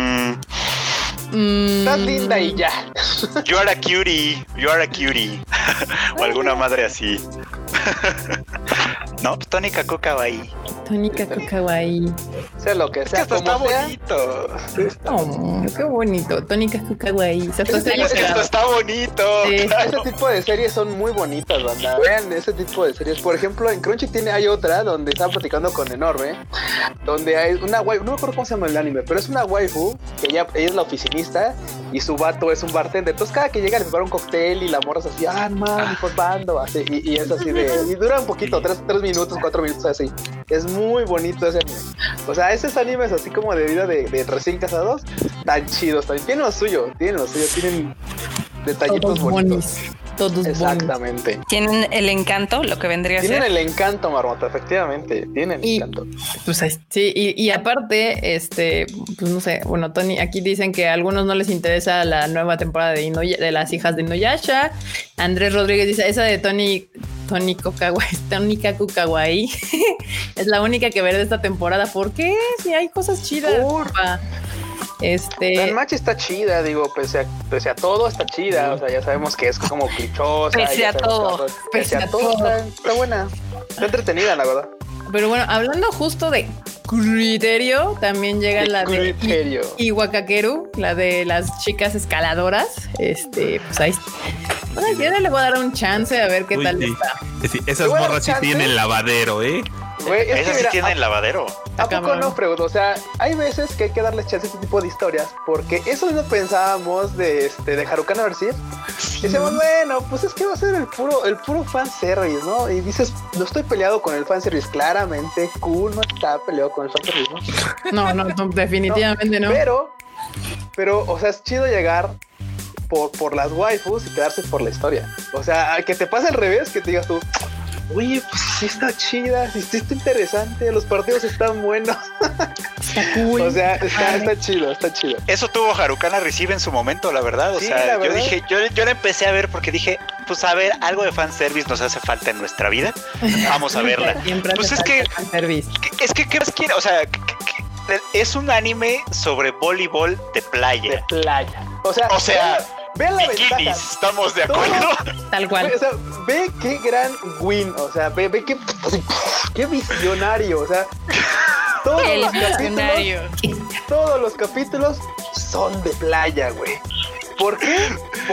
Mm, estás linda y ya. you are a cutie. You are a cutie. o alguna madre así. no, pues Tony Kaku Kawaii. Tónica Kawaii. Sea lo que Es que sea, hasta está sea. bonito. Oh, qué bonito. Tónica Kawaii. Está sí, Es que esto está bonito. Sí. claro. Ese tipo de series son muy bonitas, banda. Vean ese tipo de series. Por ejemplo, en Crunchy tiene, hay otra donde estaba platicando con Enorme, donde hay una waifu, no me acuerdo cómo se llama el anime, pero es una waifu que ella, ella es la oficinista y su vato es un bartender. Entonces cada que llega le prepara un cóctel y la morra es así, ah, man, pues bando, así, y, y es así de, y dura un poquito, tres, tres minutos, cuatro minutos así. Es muy bonito ese anime. O sea, esos animes así como de vida de, de recién casados, tan chidos también. Tienen lo suyo, tienen lo suyo, tienen detallitos Todos bonitos. bonis. Todos. Exactamente. Tienen el encanto, lo que vendría a Tienen ser. el encanto, Marmota, efectivamente. Tienen el Y- encanto. Pues sí, y, y aparte, este, pues no sé, bueno, Tony, aquí dicen que a algunos no les interesa la nueva temporada de, Inoya- de las hijas de Inuyasha. Andrés Rodríguez dice, esa de Tony, Tony Kokawai, Tony Kaku Kawaii, es la única que veré de esta temporada. ¿Por qué? Si hay cosas chidas. Por- papá. La Este, match está chida, digo, pese a, pese a todo está chida. O sea, ya sabemos que es como clichosa. Pese a todo. Pese a todo, está, está buena. Está entretenida, la verdad. pero bueno, hablando justo de criterio, también llega la de Criterio. Iwakakeru, la de las chicas escaladoras. Este, pues ahí. Bueno, yo le voy a dar un chance a ver qué Uy, tal sí. está. Sí, esas morras sí tienen lavadero, ¿eh? Güey, es Esa que sí mira, tiene a- el lavadero. ¿A poco cabrón. no, pregunto? O sea, hay veces que hay que darles chance a este tipo de historias, porque eso no pensábamos de este de Harukana Versus. Decíamos, bueno, pues es que va a ser el puro, el puro fanservice, ¿no? Y dices, no estoy peleado con el fanservice, claramente, cool no está peleado con el fanservice, ¿no? No, no, no, definitivamente no. Pero, pero, o sea, es chido llegar por, por las waifus y quedarse por la historia. O sea, que te pase al revés, que te digas tú, oye, pues sí está chida, sí, está interesante, los partidos están buenos. Está cool. O sea, está, chido, está chido. Eso tuvo Harukana Recibe en su momento, la verdad. O Sí, sea, yo verdad. dije, yo, yo la empecé a ver porque dije, pues a ver, algo de fanservice nos hace falta en nuestra vida. Vamos a verla. Siempre Pues es que- falta fanservice. ¿Qué- Es que, ¿qué más quiere? O sea, ¿qué- qué- qué- es un anime sobre voleibol de De playa. playa. O sea, O sea, vean la ventaja. Bikinis, ¿estamos de acuerdo? Tal Ve, cual. O sea, ve qué gran win, o sea, ve, ve qué, qué visionario, o sea, todos El los visionario. capítulos, todos los capítulos son de playa, güey. ¿Por qué?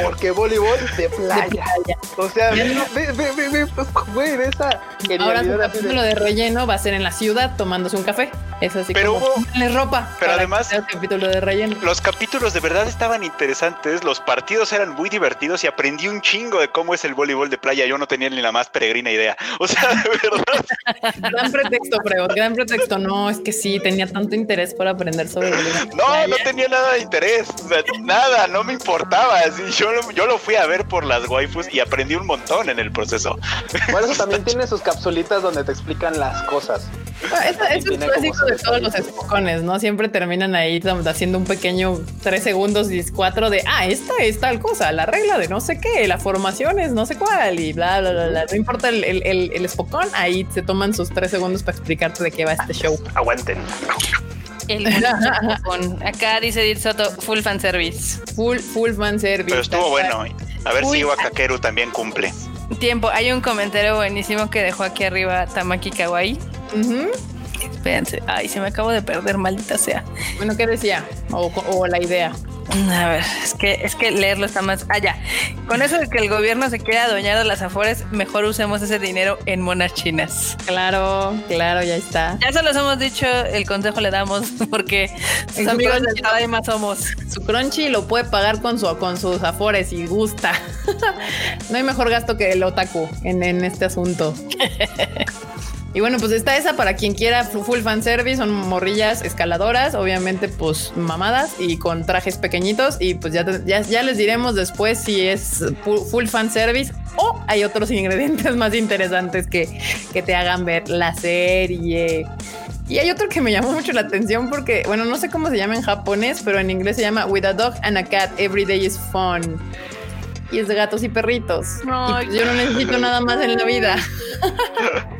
Porque voleibol de playa. O sea, ve, ve, ve, ve, ve, pues, güey, ve esa Ahora su de- capítulo de relleno va a ser en la ciudad tomándose un café. Es así Pero como hubo- "Pónganle ropa. pero además- el capítulo de relleno. Los capítulos de verdad estaban interesantes, los partidos eran muy divertidos y aprendí un chingo de cómo es el voleibol de playa. Yo no tenía ni la más peregrina idea. O sea, de verdad. Gran pretexto, Prego, gran pretexto. No, es que sí, tenía tanto interés por aprender sobre voleibol. No, no tenía nada de interés. O sea, nada, no me importaba. Así, yo, lo, yo lo fui a ver por las waifus y aprendí un montón en el proceso. Por eso también tiene sus capsulitas donde te explican las cosas. Ah, Eso, eso es clásico de todos los espocones, ¿no? Siempre terminan ahí haciendo un pequeño tres segundos y cuatro de, ah, esta es tal cosa, la regla de no sé qué, la formación es no sé cuál y bla, bla, bla, bla. No importa el, el, el, el espocón, ahí se toman sus tres segundos para explicarte de qué va este show. Aguanten. El con Acá dice Dir Soto, full fan service. Full, full fan service. Pero estuvo bueno. A ver Uy. si Wakakeru también cumple. Tiempo, hay un comentario buenísimo que dejó aquí arriba Tamaki Kawaii. Espérense, ay, se me acabo de perder, maldita sea. Bueno, ¿qué decía? O, o la idea. A ver, es que, es que leerlo está más. Ah, ya. Con eso de que el gobierno se quiera adueñar de las afores, mejor usemos ese dinero en monas chinas. Claro, claro, ya está. Ya se los hemos dicho, el consejo le damos, porque sus amigos del. Tadaima somos. Su crunchy lo puede pagar con, su, con sus afores y gusta. no hay mejor gasto que el otaku en, en este asunto. Y bueno, pues está esa para quien quiera fu- full fan service, son morrillas escaladoras, obviamente pues mamadas y con trajes pequeñitos y pues ya, ya, ya les diremos después si es fu- full fan service o hay otros ingredientes más interesantes que, que te hagan ver la serie. Y hay otro que me llamó mucho la atención porque, bueno, no sé cómo se llama en japonés, pero en inglés se llama With a Dog and a Cat, Every Day is Fun. Y es de gatos y perritos. Y pues yo no necesito nada más en la vida.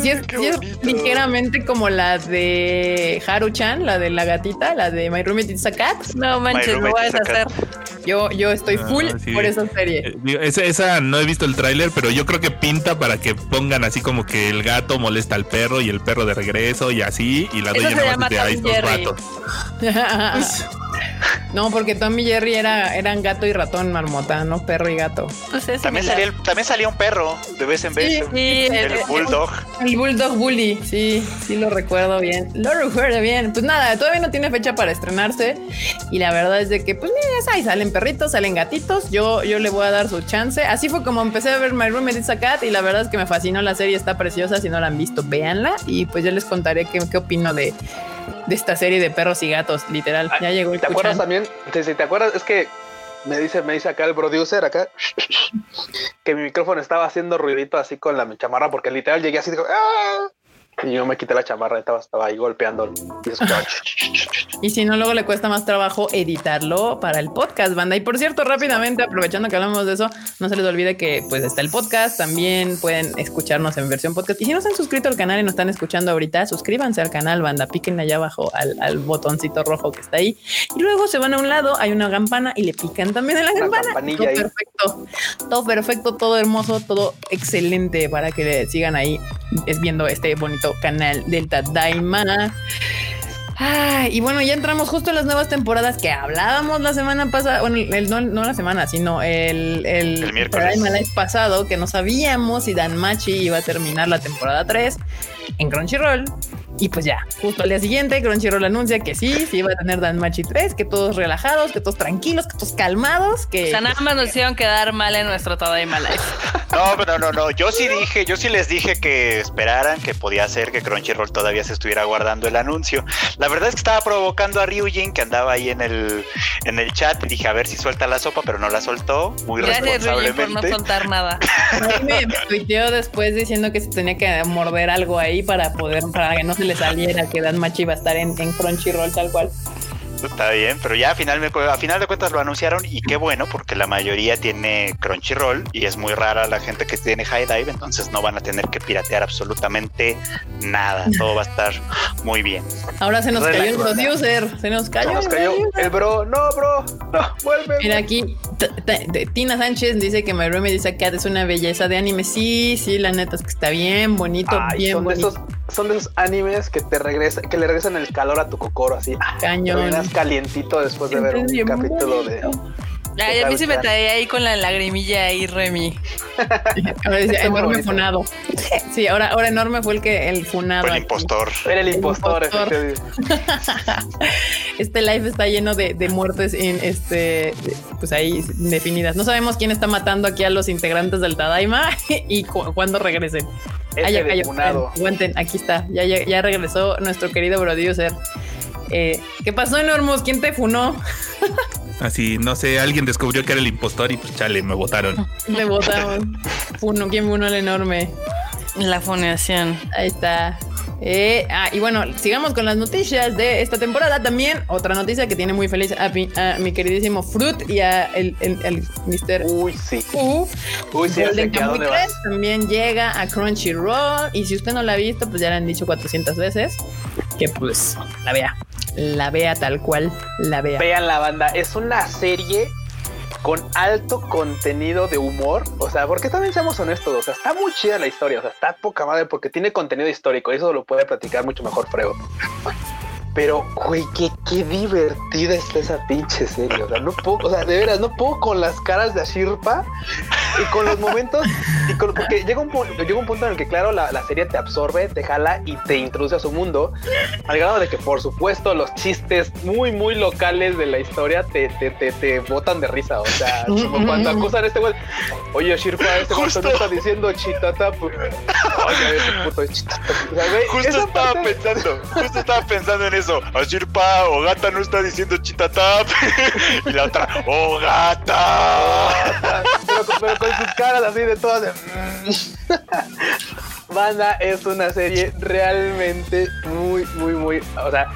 Si es, Qué sí es ligeramente como la de Haru-chan, la de la gatita, la de My Roommate is a Cat. No manches, lo voy a cat. Yo, yo estoy Ah, full sí. por esa serie. Eh, esa, esa no he visto el tráiler, pero yo creo que pinta para que pongan así como que el gato molesta al perro y el perro de regreso y así, y la se nada más de ahí dos Jerry. vatos. no, porque Tom y Jerry era, eran gato y ratón, marmota, no perro y gato. Pues es También salía, el- también salía un perro de vez en vez. Sí, Sí, el el- bulldog. El Bulldog Bully, sí, sí lo recuerdo bien. Lo recuerdo bien. Pues nada, todavía no tiene fecha para estrenarse. Y la verdad es de que, pues mira, ahí salen perritos, salen gatitos. Yo, yo le voy a dar su chance. Así fue como empecé a ver My Roommate is a Cat. Y la verdad es que me fascinó la serie, está preciosa. Si no la han visto, véanla. Y pues ya les contaré qué, qué opino de, de esta serie de perros y gatos, literal. Ya llegó el ¿Te acuerdas también? Si te acuerdas, es que me dice, me dice acá el producer acá que mi micrófono estaba haciendo ruidito así con la chamarra porque literal llegué así ¡Ah! Y yo me quité la chamarra, estaba, estaba ahí golpeando y escuchaba, Y si no, luego le cuesta más trabajo editarlo para el podcast, banda. Y por cierto, rápidamente, aprovechando que hablamos de eso, no se les olvide que pues está el podcast. También pueden escucharnos en versión podcast. Y si no se han suscrito al canal y nos están escuchando ahorita, suscríbanse al canal, banda. Piquen allá abajo al, al botoncito rojo que está ahí. Y luego se van a un lado, hay una campana y le pican también en la Una campana. Todo ahí. perfecto. Todo perfecto, todo hermoso, todo excelente para que sigan ahí es viendo este bonito canal del Tadaima. Ay, y bueno, ya entramos justo en las nuevas temporadas que hablábamos la semana pasada, bueno, el, no, no la semana, sino el, el, El miércoles. Live pasado, que no sabíamos si Dan Machi iba a terminar la temporada 3 en Crunchyroll. Y pues ya, justo al día siguiente, Crunchyroll anuncia que sí, sí iba a tener Dan Machi 3, que todos relajados, que todos tranquilos, que todos calmados, que... O sea, nada más nos hicieron quedar mal en nuestro Tadaima Live. No, pero no, no. Yo sí dije, yo sí les dije que esperaran, que podía ser que Crunchyroll todavía se estuviera guardando el anuncio. La verdad es que estaba provocando a Ryujin, que andaba ahí en el, en el chat. y Dije, a ver si suelta la sopa, pero no la soltó. Muy Gracias, Ryujin, por no responsablemente. soltar nada. A mí me, me tuiteó después diciendo que se tenía que morder algo ahí para poder, para que no se le saliera que Dan Machi iba a estar en, en Crunchyroll tal cual. Está bien, pero ya a final, me- a final de cuentas lo anunciaron y qué bueno, porque la mayoría tiene Crunchyroll y es muy rara la gente que tiene High Dive, entonces no van a tener que piratear absolutamente nada. Todo va a estar muy bien. Ahora se nos Relax, cayó el producer, se nos cayó. Se nos el cayó el bro, no, bro, no, vuelve. Mira aquí, Tina Sánchez dice que My Roomie dice Cat es una belleza de anime. Sí, sí, la neta es que está bien bonito, Ay, bien bonito. Son de esos animes que te regresa, que le regresan el calor a tu cocoro así. Ah, Cañón. terminas calientito después de ver un capítulo de. Ay, a mí se me traía ahí con la lagrimilla ahí, Remy. Ahora enorme funado. Sí, ahora, ahora enorme fue el que el funado. Fue el impostor. Era el impostor, impostor. efectivamente. Este live está lleno de, de muertes en este, pues ahí definidas. No sabemos quién está matando aquí a los integrantes del Tadaima y cu- cuándo regresen. Ese Ah, ya funado. Aguanten, aquí está. Ya, ya, ya regresó nuestro querido producer. Eh, ¿Qué pasó, Enormous? ¿Quién te funó? Así, no sé, alguien descubrió que era el impostor y pues chale, me votaron. Le votamos. Funo, ¿quién funó el enorme? La fundación. Ahí está. Eh, ah, y bueno, sigamos con las noticias de esta temporada. También otra noticia que tiene muy feliz a mi, a mi queridísimo Fruit y a el, el, el Mr. Uy, sí. U. Uy, sí, ya sé Golden que a Kamuy dónde 3 vas. también llega a Crunchyroll. Y si usted no la ha visto, pues ya le han dicho 400 veces que pues la vea. La vea tal cual la vea. Vean la banda, es una serie con alto contenido de humor. O sea, porque también seamos honestos, o sea, está muy chida la historia, o sea, está poca madre porque tiene contenido histórico, eso lo puede platicar mucho mejor Frego. Pero, güey, qué, qué divertida está esa pinche serie. O sea, no puedo, o sea, de veras, no puedo con las caras de Ashirpa y con los momentos. Y con, porque llega un, llega un punto en el que, claro, la, la serie te absorbe, te jala y te introduce a su mundo. Al grado de que, por supuesto, los chistes muy, muy locales de la historia te, te, te, te botan de risa. O sea, como cuando acusan a este güey. Oye, Shirpa, este güey no está diciendo chitata. Pues, oye, ese puto chitata. O sea, güey, Justo estaba parte- pensando, justo estaba pensando en eso. Ashirpa o gata no está diciendo chitatap. y la otra, oh gata. pero, con- pero con sus caras así de todas. de, mm. Banda es una serie realmente muy, muy, muy. O sea,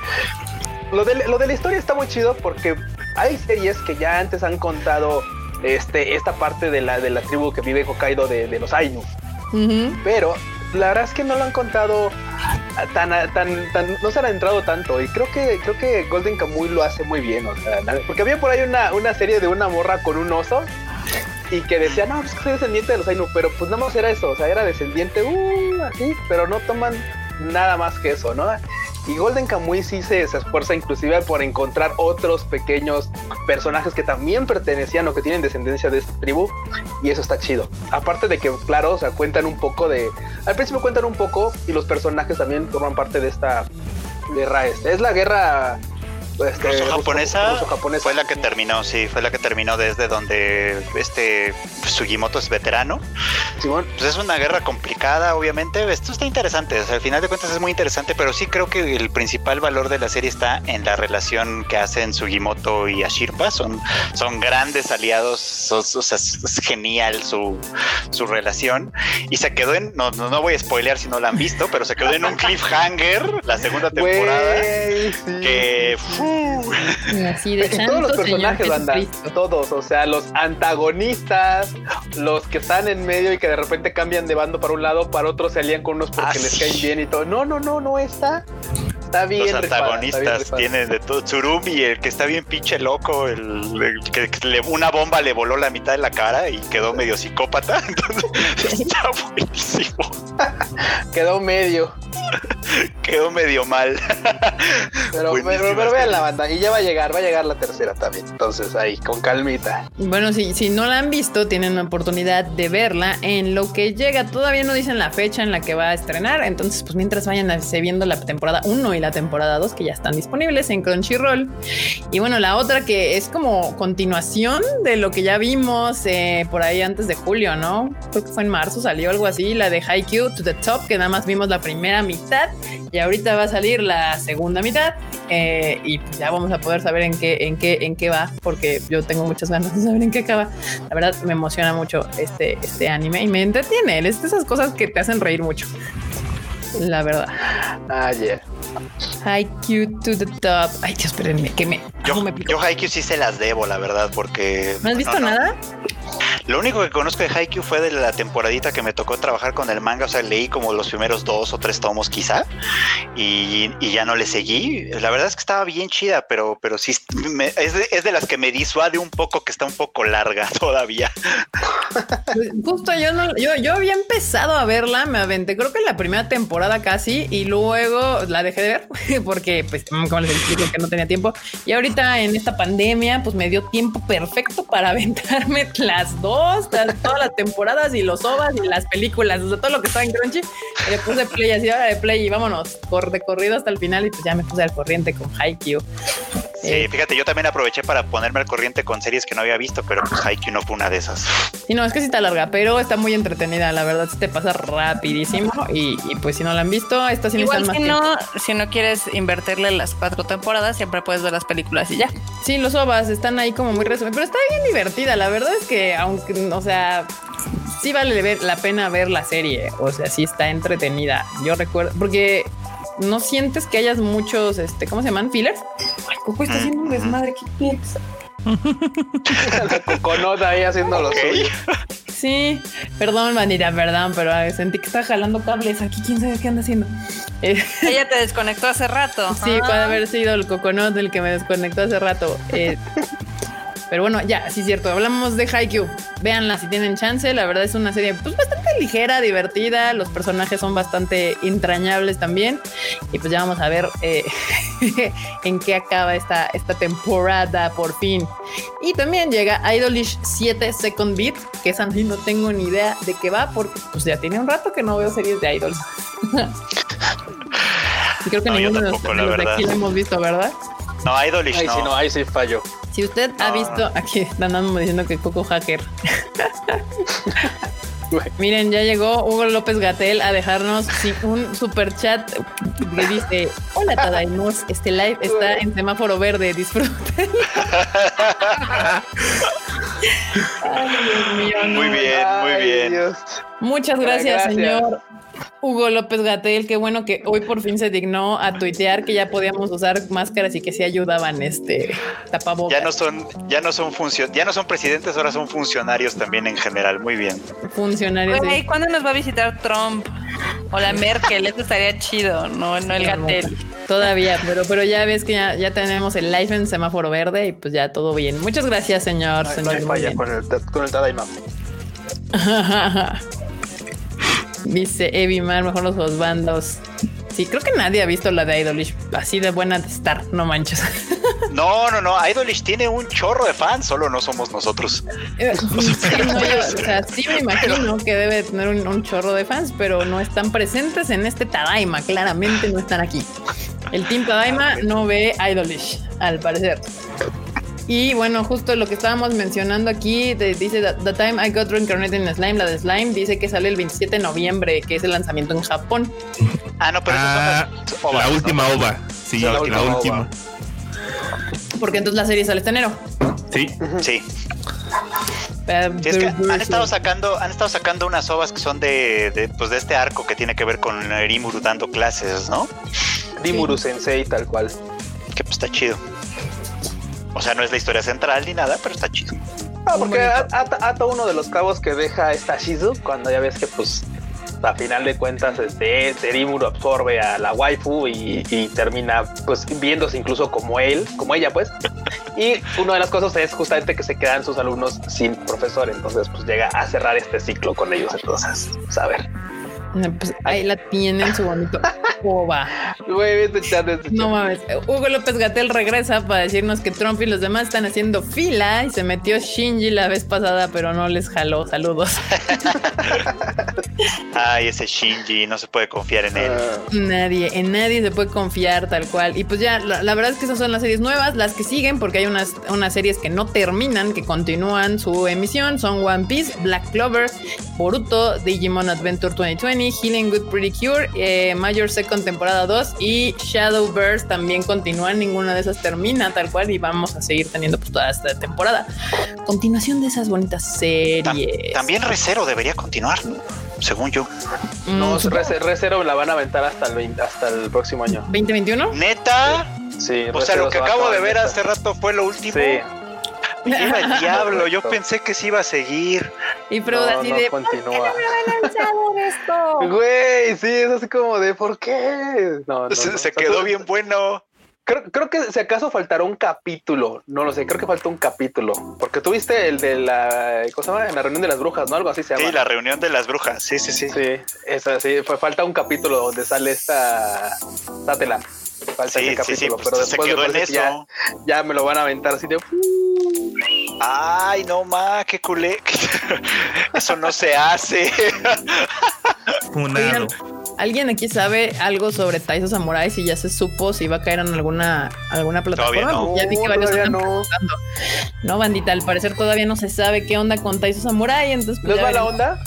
lo de, lo de la historia está muy chido porque hay series que ya antes han contado este, esta parte de la, de la tribu que vive en Hokkaido de, de los Ainu. Pero la verdad es que no lo han contado tan, tan, tan, no se han entrado tanto. Y creo que, creo que Golden Kamuy lo hace muy bien. O sea, porque había por ahí una, una serie de una morra con un oso y que decía, no, pues soy descendiente de los Ainu, pero pues nada más era eso, o sea, era descendiente, uh, así, pero no toman nada más que eso, ¿no? Y Golden Kamuy sí se, se esfuerza inclusive por encontrar otros pequeños personajes que también pertenecían o que tienen descendencia de esta tribu y eso está chido. Aparte de que, claro, o sea, cuentan un poco de... Al principio cuentan un poco y los personajes también forman parte de esta guerra. Este. Es la guerra... este, Ruso-japonesa ruso-japonesa. fue la que terminó, sí, fue la que terminó desde donde este Sugimoto es veterano. Simón. Pues es una guerra complicada, obviamente. Esto está interesante. O sea, al final de cuentas es muy interesante, pero sí creo que el principal valor de la serie está en la relación que hacen Sugimoto y Ashirpa. Son, son grandes aliados. son- o sea, es genial su, su relación. Y se quedó en. No, no, voy a spoilear si no la han visto, pero se quedó en un cliffhanger la segunda temporada. Sí. Que. Así de Y todos los personajes, banda, todos, o sea, los antagonistas, los que están en medio y que de repente cambian de bando para un lado, para otro se alían con unos porque Ah, les caen bien y todo. No, no, no, no está. Está bien. los rifada, está bien antagonistas tienen de todo. Tsurumi, el que está bien pinche loco, el, el que, le- una bomba le voló la mitad de la cara y quedó medio psicópata. Entonces está buenísimo. Quedó medio. Quedó medio mal. Pero, pero, pero vean serie. La banda. Y ya va a llegar, va a llegar la tercera también. Entonces ahí, con calmita. Bueno, si, si no la han visto, tienen la oportunidad de verla en lo que llega. Todavía no dicen la fecha en la que va a estrenar. Entonces, pues mientras vayan viendo la temporada 1 y la temporada 2, que ya están disponibles en Crunchyroll. Y bueno, la otra que es como continuación de lo que ya vimos eh, por ahí antes de julio, ¿no? Creo que fue en marzo, salió algo así, la de Haikyuu to the Top, que nada más vimos la primera mitad. Y ahorita va a salir la segunda mitad. eh, y ya vamos a poder saber en qué, en qué, en qué va, porque yo tengo muchas ganas de saber en qué acaba. La verdad me emociona mucho este, este anime y me entretiene. Es de esas cosas que te hacen reír mucho. La verdad. Ah, yeah. Haikyuu to the top. Ay, Dios, espérenme, que me, Yo, me yo Haikyuu sí se las debo, la verdad, porque... ¿No has visto no. nada? Lo único que conozco de Haikyuu fue de la temporadita que me tocó trabajar con el manga, o sea, leí como los primeros dos o tres tomos quizá, y, y ya no le seguí. La verdad es que estaba bien chida, pero, pero sí, me- es, de, es de las que me disuade un poco, que está un poco larga todavía. Justo yo no, yo, yo había empezado a verla, me aventé, creo que la primera temporada casi, y luego la dejé de ver porque, pues, como les explico, que no tenía tiempo. Y ahorita en esta pandemia, pues me dio tiempo perfecto para aventarme las dos, todas las temporadas y los ovas y las películas, o sea, todo lo que estaba en Crunchy. y Le puse play así, ahora de play y vámonos, cor- de corrido hasta el final, y pues ya me puse al corriente con Haikyuu. Sí, Eh, fíjate, yo también aproveché para ponerme al corriente con series que no había visto, pero pues Haikyuu no fue una de esas. Y no, es que sí está larga, pero está muy entretenida. La verdad, sí te pasa rapidísimo. Y, y pues si no la han visto, esta sí Igual si más tiempo. no, si no quieres invertirle las cuatro temporadas, siempre puedes ver las películas y ya. Sí, los ovas están ahí como muy resumidos, pero está bien divertida. La verdad es que, aunque, o sea, sí vale ver, la pena ver la serie. O sea, sí está entretenida. Yo recuerdo, porque no sientes que hayas muchos, este, ¿cómo se llaman? ¿Fillers? Ay, Coco está haciendo un desmadre. ¿Qué piensas? La coconota ahí haciendo lo Ok. suyo. Sí, perdón, Vanita, perdón, pero ay, sentí que estaba jalando cables aquí. ¿Quién sabe qué anda haciendo? Eh, Ella te desconectó hace rato. Sí, Ah. puede haber sido el coconut el que me desconectó hace rato. Eh, pero bueno, ya, sí, cierto. Hablamos de Haikyuu. Véanla si tienen chance. La verdad es una serie pues, bastante ligera, divertida. Los personajes son bastante entrañables también. Y pues ya vamos a ver eh, en qué acaba esta, esta temporada por fin. Y también llega Idolish 7 Second Beat, que esa sí no tengo ni idea de qué va, porque pues ya tiene un rato que no veo series de idols. Creo que No, ninguno de los, tampoco, de los de aquí lo hemos visto, ¿verdad? No, Idolish Ahí no. sí, no, ahí sí fallo. Si usted ha No. visto, aquí están andando diciendo que Coco Hacker. Miren, ya llegó Hugo López Gatel a dejarnos sí, un super chat que dice: Hola Tadaimos, este live está en semáforo verde, disfruten. Ay, Dios mío, no. Muy bien, muy bien. Muchas gracias, Gracias. señor Hugo López Gatel. Qué bueno que hoy por fin se dignó a tuitear que ya podíamos usar máscaras y que sí ayudaban este tapabocas. Ya no son, ya no son funcio- ya no son presidentes, ahora son funcionarios también en general. Muy bien. funcionarios. Güey, ¿cuándo nos va a visitar Trump? O la Merkel, eso estaría chido, no, no el Gatel. Todavía, pero, pero ya ves que ya, ya tenemos el live en semáforo verde y pues ya todo bien. Muchas gracias, señor. No, no señor hay falla con el, con el Dice Evimar, mejor los dos bandos. Sí, creo que nadie ha visto la de Idolish así de buena de estar, no manches. No, no, no. Idolish tiene un chorro de fans, solo no somos nosotros. Eh, sí, no, yo- o sea, sí me imagino que debe tener un, un chorro de fans, pero no están presentes en este Tadaima. Claramente no están aquí. El Team Tadaima no ve Idolish, al parecer. Y bueno, justo lo que estábamos mencionando aquí, de- dice the, Time I Got Reincarnated in Slime, la de Slime, dice que sale el 27 de noviembre, que es el lanzamiento en Japón. Ah, no, pero Ah, esas son las la última ¿no? ova. Sí, Sí, la la, última última. ova. Porque entonces la serie sale este enero. Sí. Sí. Sí, es que han estado sacando, han estado sacando unas ovas que son de, de, pues de este arco que tiene que ver con Rimuru dando clases, ¿no? Rimuru Sensei, tal cual. Que pues está chido. O sea, no es la historia central ni nada, pero está chido. Ah, porque ata, ata uno de los cabos que deja esta Shizu cuando ya ves que pues a final de cuentas este, Rimuru absorbe a la waifu y, y termina pues viéndose incluso como él, como ella pues. Y una de las cosas es justamente que se quedan sus alumnos sin profesor, entonces pues llega a cerrar este ciclo con ellos, entonces, pues, a ver. Pues, ahí la tienen su bonito este chat, este No mames. Hugo López Gatel regresa para decirnos que Trump y los demás están haciendo fila y se metió Shinji la vez pasada, pero no les jaló. Saludos. Ay, ese Shinji, no se puede confiar en él. Ah, Nadie, en nadie se puede confiar tal cual. Y pues ya, la, la verdad es que esas son las series nuevas, las que siguen, porque hay unas, unas series que no terminan, que continúan su emisión. Son One Piece, Black Clover, Boruto, Digimon Adventure 2020, Healing Good Pretty Cure, eh, Major Second temporada 2 y Shadowverse también continúan. Ninguna de esas termina tal cual y vamos a seguir teniendo pues toda esta temporada. Continuación de esas bonitas series. Tam- también Recero debería continuar, según yo. Mm, No, Recero la van a aventar hasta el, 20 hasta el próximo año. 2021. Neta, Sí, o sea, lo que acabo de ver hace rato fue lo último. Sí, Me lleva el diablo, yo pensé que sí iba a seguir. Y Freud no, así no de continúa. lanzado esto. Güey, sí, es así como de ¿por qué? No, no, se no. se quedó bien bueno. Creo, creo que si acaso faltará un capítulo, no lo sé, creo que falta un capítulo, porque tuviste el de la, ¿cómo se llama? En la reunión de las brujas, ¿no? Algo así se llama. Sí, la reunión de las brujas. Sí, sí, sí. Sí, esa sí, fue, falta un capítulo donde sale esta Sátela. Falta Sí, ese sí, sí, capítulo, pues pero se después me quedó en que ya, eso. ya me lo van a aventar así de Ay, no ma, qué culé. Eso no se hace. Funado. ¿Alguien aquí sabe algo sobre Taiso Samurai? Si ya se supo si va a caer en alguna, alguna plataforma. No. Ya vi que varios todavía están no. preguntando. No, bandita, al parecer todavía no se sabe qué onda con Taiso Samurai. Entonces, ¿No pues, es ya mala onda?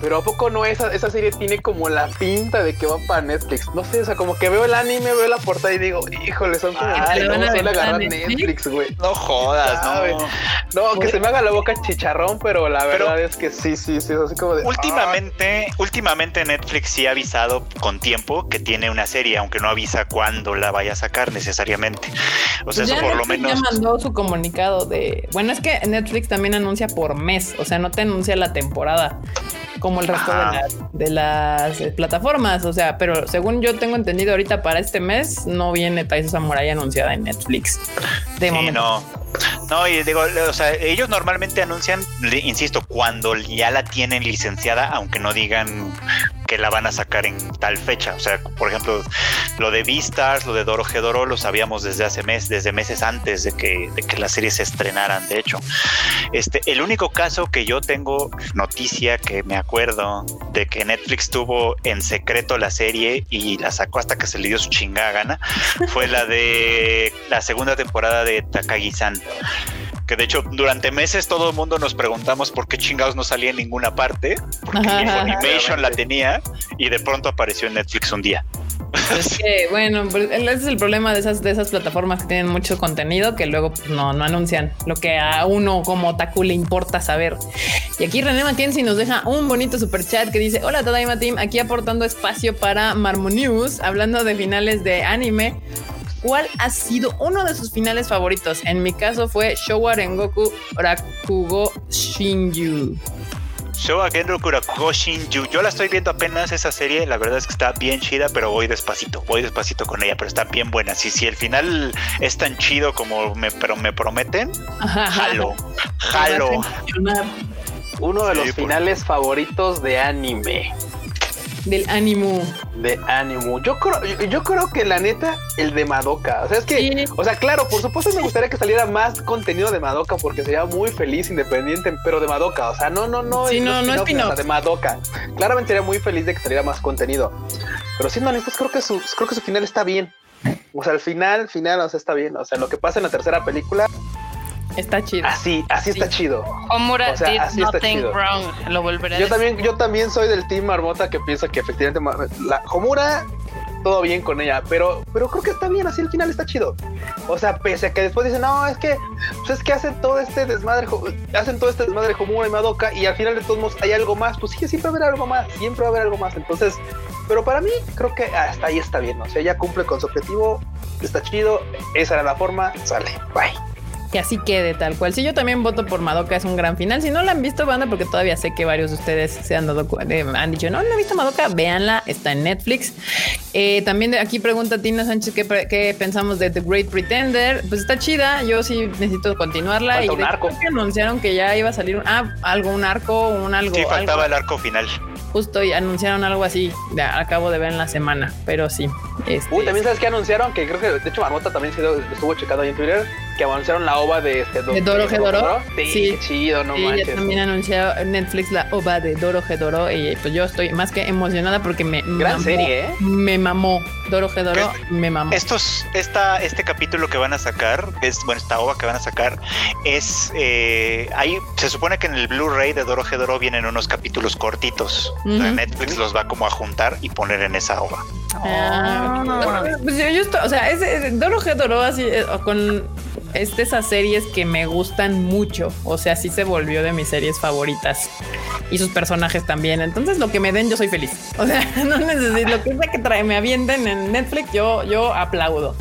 Pero ¿a poco no esa, esa serie tiene como la pinta de que va para Netflix? No sé, o sea, como que veo el anime, veo la portada y digo, híjole, son como, Ay, ay, no, van a suele aventar agarrar Netflix. Güey. No jodas, no. No, que se me haga la boca chicharrón, pero la Pero- verdad es que sí, sí, sí, es así como de... Últimamente, últimamente Netflix sí ha avisado con tiempo que tiene una serie, aunque no avisa cuándo la vaya a sacar necesariamente. O sea, Pues eso por lo menos. Ya mandó su comunicado de. Bueno, es que Netflix también anuncia por mes, o sea, no te anuncia la temporada como el resto de las, de las eh, plataformas. O sea, pero según yo tengo entendido ahorita para este mes no viene Taiso Samurai anunciada en Netflix. De Sí, momento. no. No, y digo, o sea, ellos normalmente anuncian, insisto, cuando ya la tienen licenciada, aunque no digan que la van a sacar en tal fecha. O sea, por ejemplo, lo de Beastars, lo de Doro Gedoro, lo sabíamos desde hace meses, desde meses antes de que, de que las series se estrenaran, de hecho. Este, el único caso que yo tengo noticia que me acuerdo de que Netflix tuvo en secreto la serie y la sacó hasta que se le dio su chingada gana fue la de la segunda temporada de Takagi-san. Que de hecho, durante meses todo el mundo nos preguntamos por qué chingados no salía en ninguna parte. Porque. Funimation la tenía y de pronto apareció en Netflix un día. Es que, bueno, pues, ese es el problema de esas, de esas plataformas que tienen mucho contenido que luego pues, no, no anuncian lo que a uno como otaku le importa saber. Y aquí René Mackenzie nos deja un bonito super chat que dice: Hola, Tadaima Team, aquí aportando espacio para Marmo News, hablando de finales de anime. ¿Cuál ha sido uno de sus finales favoritos? En mi caso fue Showa Rengoku Rakugo Shinju. Showa Genro Kurakugo Shinju. Yo la estoy viendo apenas esa serie. La verdad es que está bien chida, pero voy despacito. Voy despacito con ella, pero está bien buena. Si, si el final es tan chido como me, pero me prometen, jalo. Jalo. Uno de Sí, los por- finales favoritos de anime. Del ánimo. De anime. Yo creo, yo, yo creo que la neta, el de Madoka. O sea, es que, Sí. o sea, claro, por supuesto me gustaría que saliera más contenido de Madoka porque sería muy feliz, independiente, pero de Madoka. O sea, no, no, no. Sí, no, no spin-off, spin-off. o sea, de Madoka. Claramente sería muy feliz de que saliera más contenido. Pero siendo honestos, creo que su, creo que su final está bien. O sea, al final, final, o sea, está bien. O sea, lo que pasa en la tercera película Está chido. Así, así está chido. Homura O sea, did así está nothing chido. wrong. Lo volveré a Yo decir. también, yo también soy del team Marmota que piensa que efectivamente la Homura todo bien con ella, pero, pero creo que está bien, así el final está chido. O sea, pese a que después dicen, no, es que, pues es que hacen todo este desmadre, hacen todo este desmadre Homura y Madoka, y al final de todos modos hay algo más, pues sí, siempre va a haber algo más, siempre va a haber algo más. Entonces, pero para mí, creo que hasta ahí está bien, o sea, ya cumple con su objetivo, está chido, esa era la forma, sale, bye. Que así quede tal cual. Sí, yo también voto por Madoka, es un gran final. Si no la han visto, banda, porque todavía sé que varios de ustedes se han dado eh, han dicho, no, no he visto Madoka, véanla, está en Netflix. Eh, también de aquí pregunta Tina Sánchez qué, qué pensamos de The Great Pretender. Pues está chida, yo sí necesito continuarla. Falta y un arco. que anunciaron que ya iba a salir un, ah, algo, un arco, un algo. Sí, faltaba algo. el arco final. Justo y anunciaron algo así. Ya, acabo de ver en la semana, pero sí. Este, Uy, también sabes que anunciaron que creo que de hecho Marmota también se estuvo checando ahí en Twitter que anunciaron la ova de este ¿De Doro Hedoro? Sí, Sí. qué chido, no Sí, ya manches. también anunció Netflix la OVA de Doro Hedoro y pues yo estoy más que emocionada porque me Gran mamó, serie, ¿eh? Me mamó Doro Hedoro, me mamó. Estos, esta, este capítulo que van a sacar, es, bueno, esta ova que van a sacar, es eh, ahí se supone que en el Blu-ray de Doro Hedoro vienen unos capítulos cortitos. O sea, Ujú. Netflix los va como a juntar y poner en esa ova. Ah, pues yo, yo estoy, o sea, es, es- Doro Hedoro así eh, con es de esas series que me gustan mucho, o sea, sí se volvió de mis series favoritas y sus personajes también. Entonces, lo que me den, yo soy feliz. O sea, no necesito lo que sea que trae, me avienten Netflix, yo, yo aplaudo.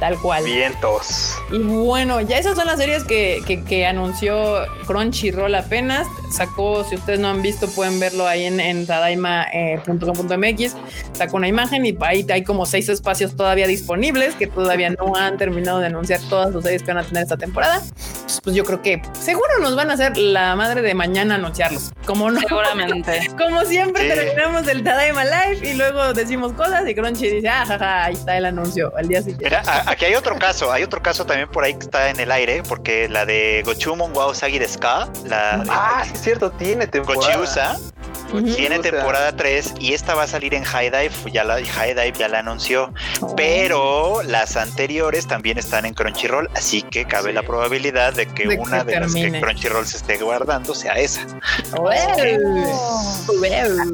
Tal cual. Vientos. Y bueno, ya esas son las series que, que, que anunció Crunchyroll apenas. Sacó, si ustedes no han visto, pueden verlo ahí en, en tadaima.com.mx. Sacó una imagen y ahí hay como seis espacios todavía disponibles que todavía no han terminado de anunciar todas sus series que van a tener esta temporada. Entonces, Pues yo creo que seguro nos van a hacer la madre de mañana anunciarlos. Como no. Seguramente. Como siempre Sí. terminamos el Tadaima Live y luego decimos cosas y Crunchy dice, ah, jaja, ahí está el anuncio al día siguiente. Mira, aquí hay otro caso, hay otro caso también por ahí que está en el aire, porque la de Gochumon Wow Sagi de Ska, la Ah, sí es cierto, tiene temporada. Gochiusa, Ujú. tiene O sea- temporada 3 y esta va a salir en High Dive, ya la High Dive ya la anunció, Oh. pero las anteriores también están en Crunchyroll, así que cabe la probabilidad de que De que una de las que. Crunchyroll se esté guardando sea esa.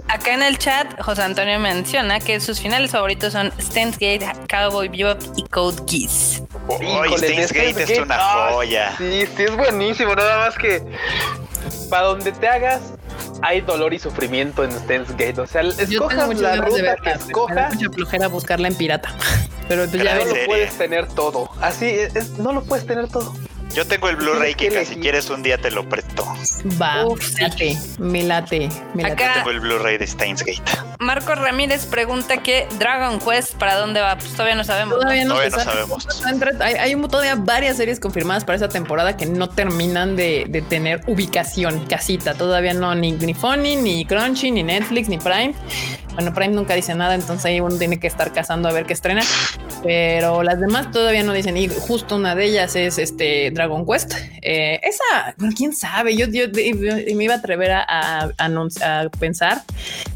Acá en el chat, José Antonio menciona que sus finales favoritos son Steins Gate, Cowboy Bebop y Code Geass. Uy, Híjole, Steins de Gate es una ah, joya. Sí, sí, es buenísimo. Nada más que para donde te hagas, hay dolor y sufrimiento en Steins Gate. O sea, escojas muchas la ruta que escojas, mucha flojera buscarla en pirata. Pero pues ya no lo serie. puedes tener todo. Así es- no lo puedes tener todo. Yo tengo el Blu-ray que que si quieres un día te lo presto. va, Uf, me late, me late, me late. Acá Tengo el Blu-ray de Steins Gate. Marco Ramírez pregunta que Dragon Quest, ¿para dónde va? Pues todavía no sabemos. Todavía no, Todavía no sabe. sabemos. Hay, hay todavía varias series confirmadas para esa temporada que no terminan de, de tener ubicación, casita. Todavía no, ni, ni Funny, ni Crunchy, ni Netflix, ni Prime. Bueno, Prime nunca dice nada, entonces ahí uno tiene que estar cazando a ver qué estrena. Pero las demás todavía no dicen. Y justo una de ellas es este Dragon Quest. Eh, esa, bueno, quién sabe. Yo, yo- yo me iba a atrever a, a- a pensar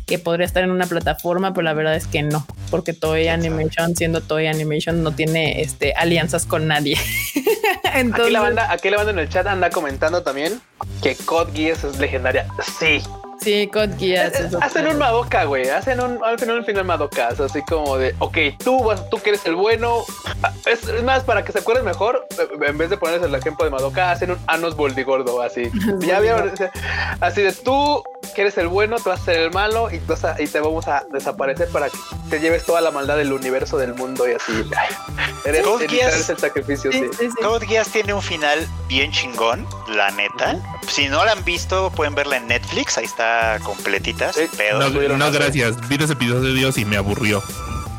que podría estar en una plataforma, pero la verdad es que no, porque Toei Animation, siendo Toei Animation, no tiene este alianzas con nadie. Entonces, Aquí la banda, aquí la banda en el chat anda comentando también que Code Geass es legendaria. Sí. Sí, Code Geass. es otro. Hacen un Madoka, güey. Hacen un al final, al final Madoka. Así como de, ok, tú vas, tú que eres el bueno. Es, es más, para que se acuerden mejor, en vez de ponerles el ejemplo de Madoka, hacen un Anos Boldigordo, así. ya vieron, así de tú que eres el bueno, tú vas a ser el malo y, tú vas a- y te vamos a desaparecer para que te lleves toda la maldad del universo, del mundo y así. Ay, eres, Geass- el sacrificio, Sí, sí. sí, sí. Code Geass tiene un final bien chingón, la neta. Si no la han visto, pueden verla en Netflix, ahí está completita, Sí. pedo. No, no, gracias. Vi dos episodios y me aburrió.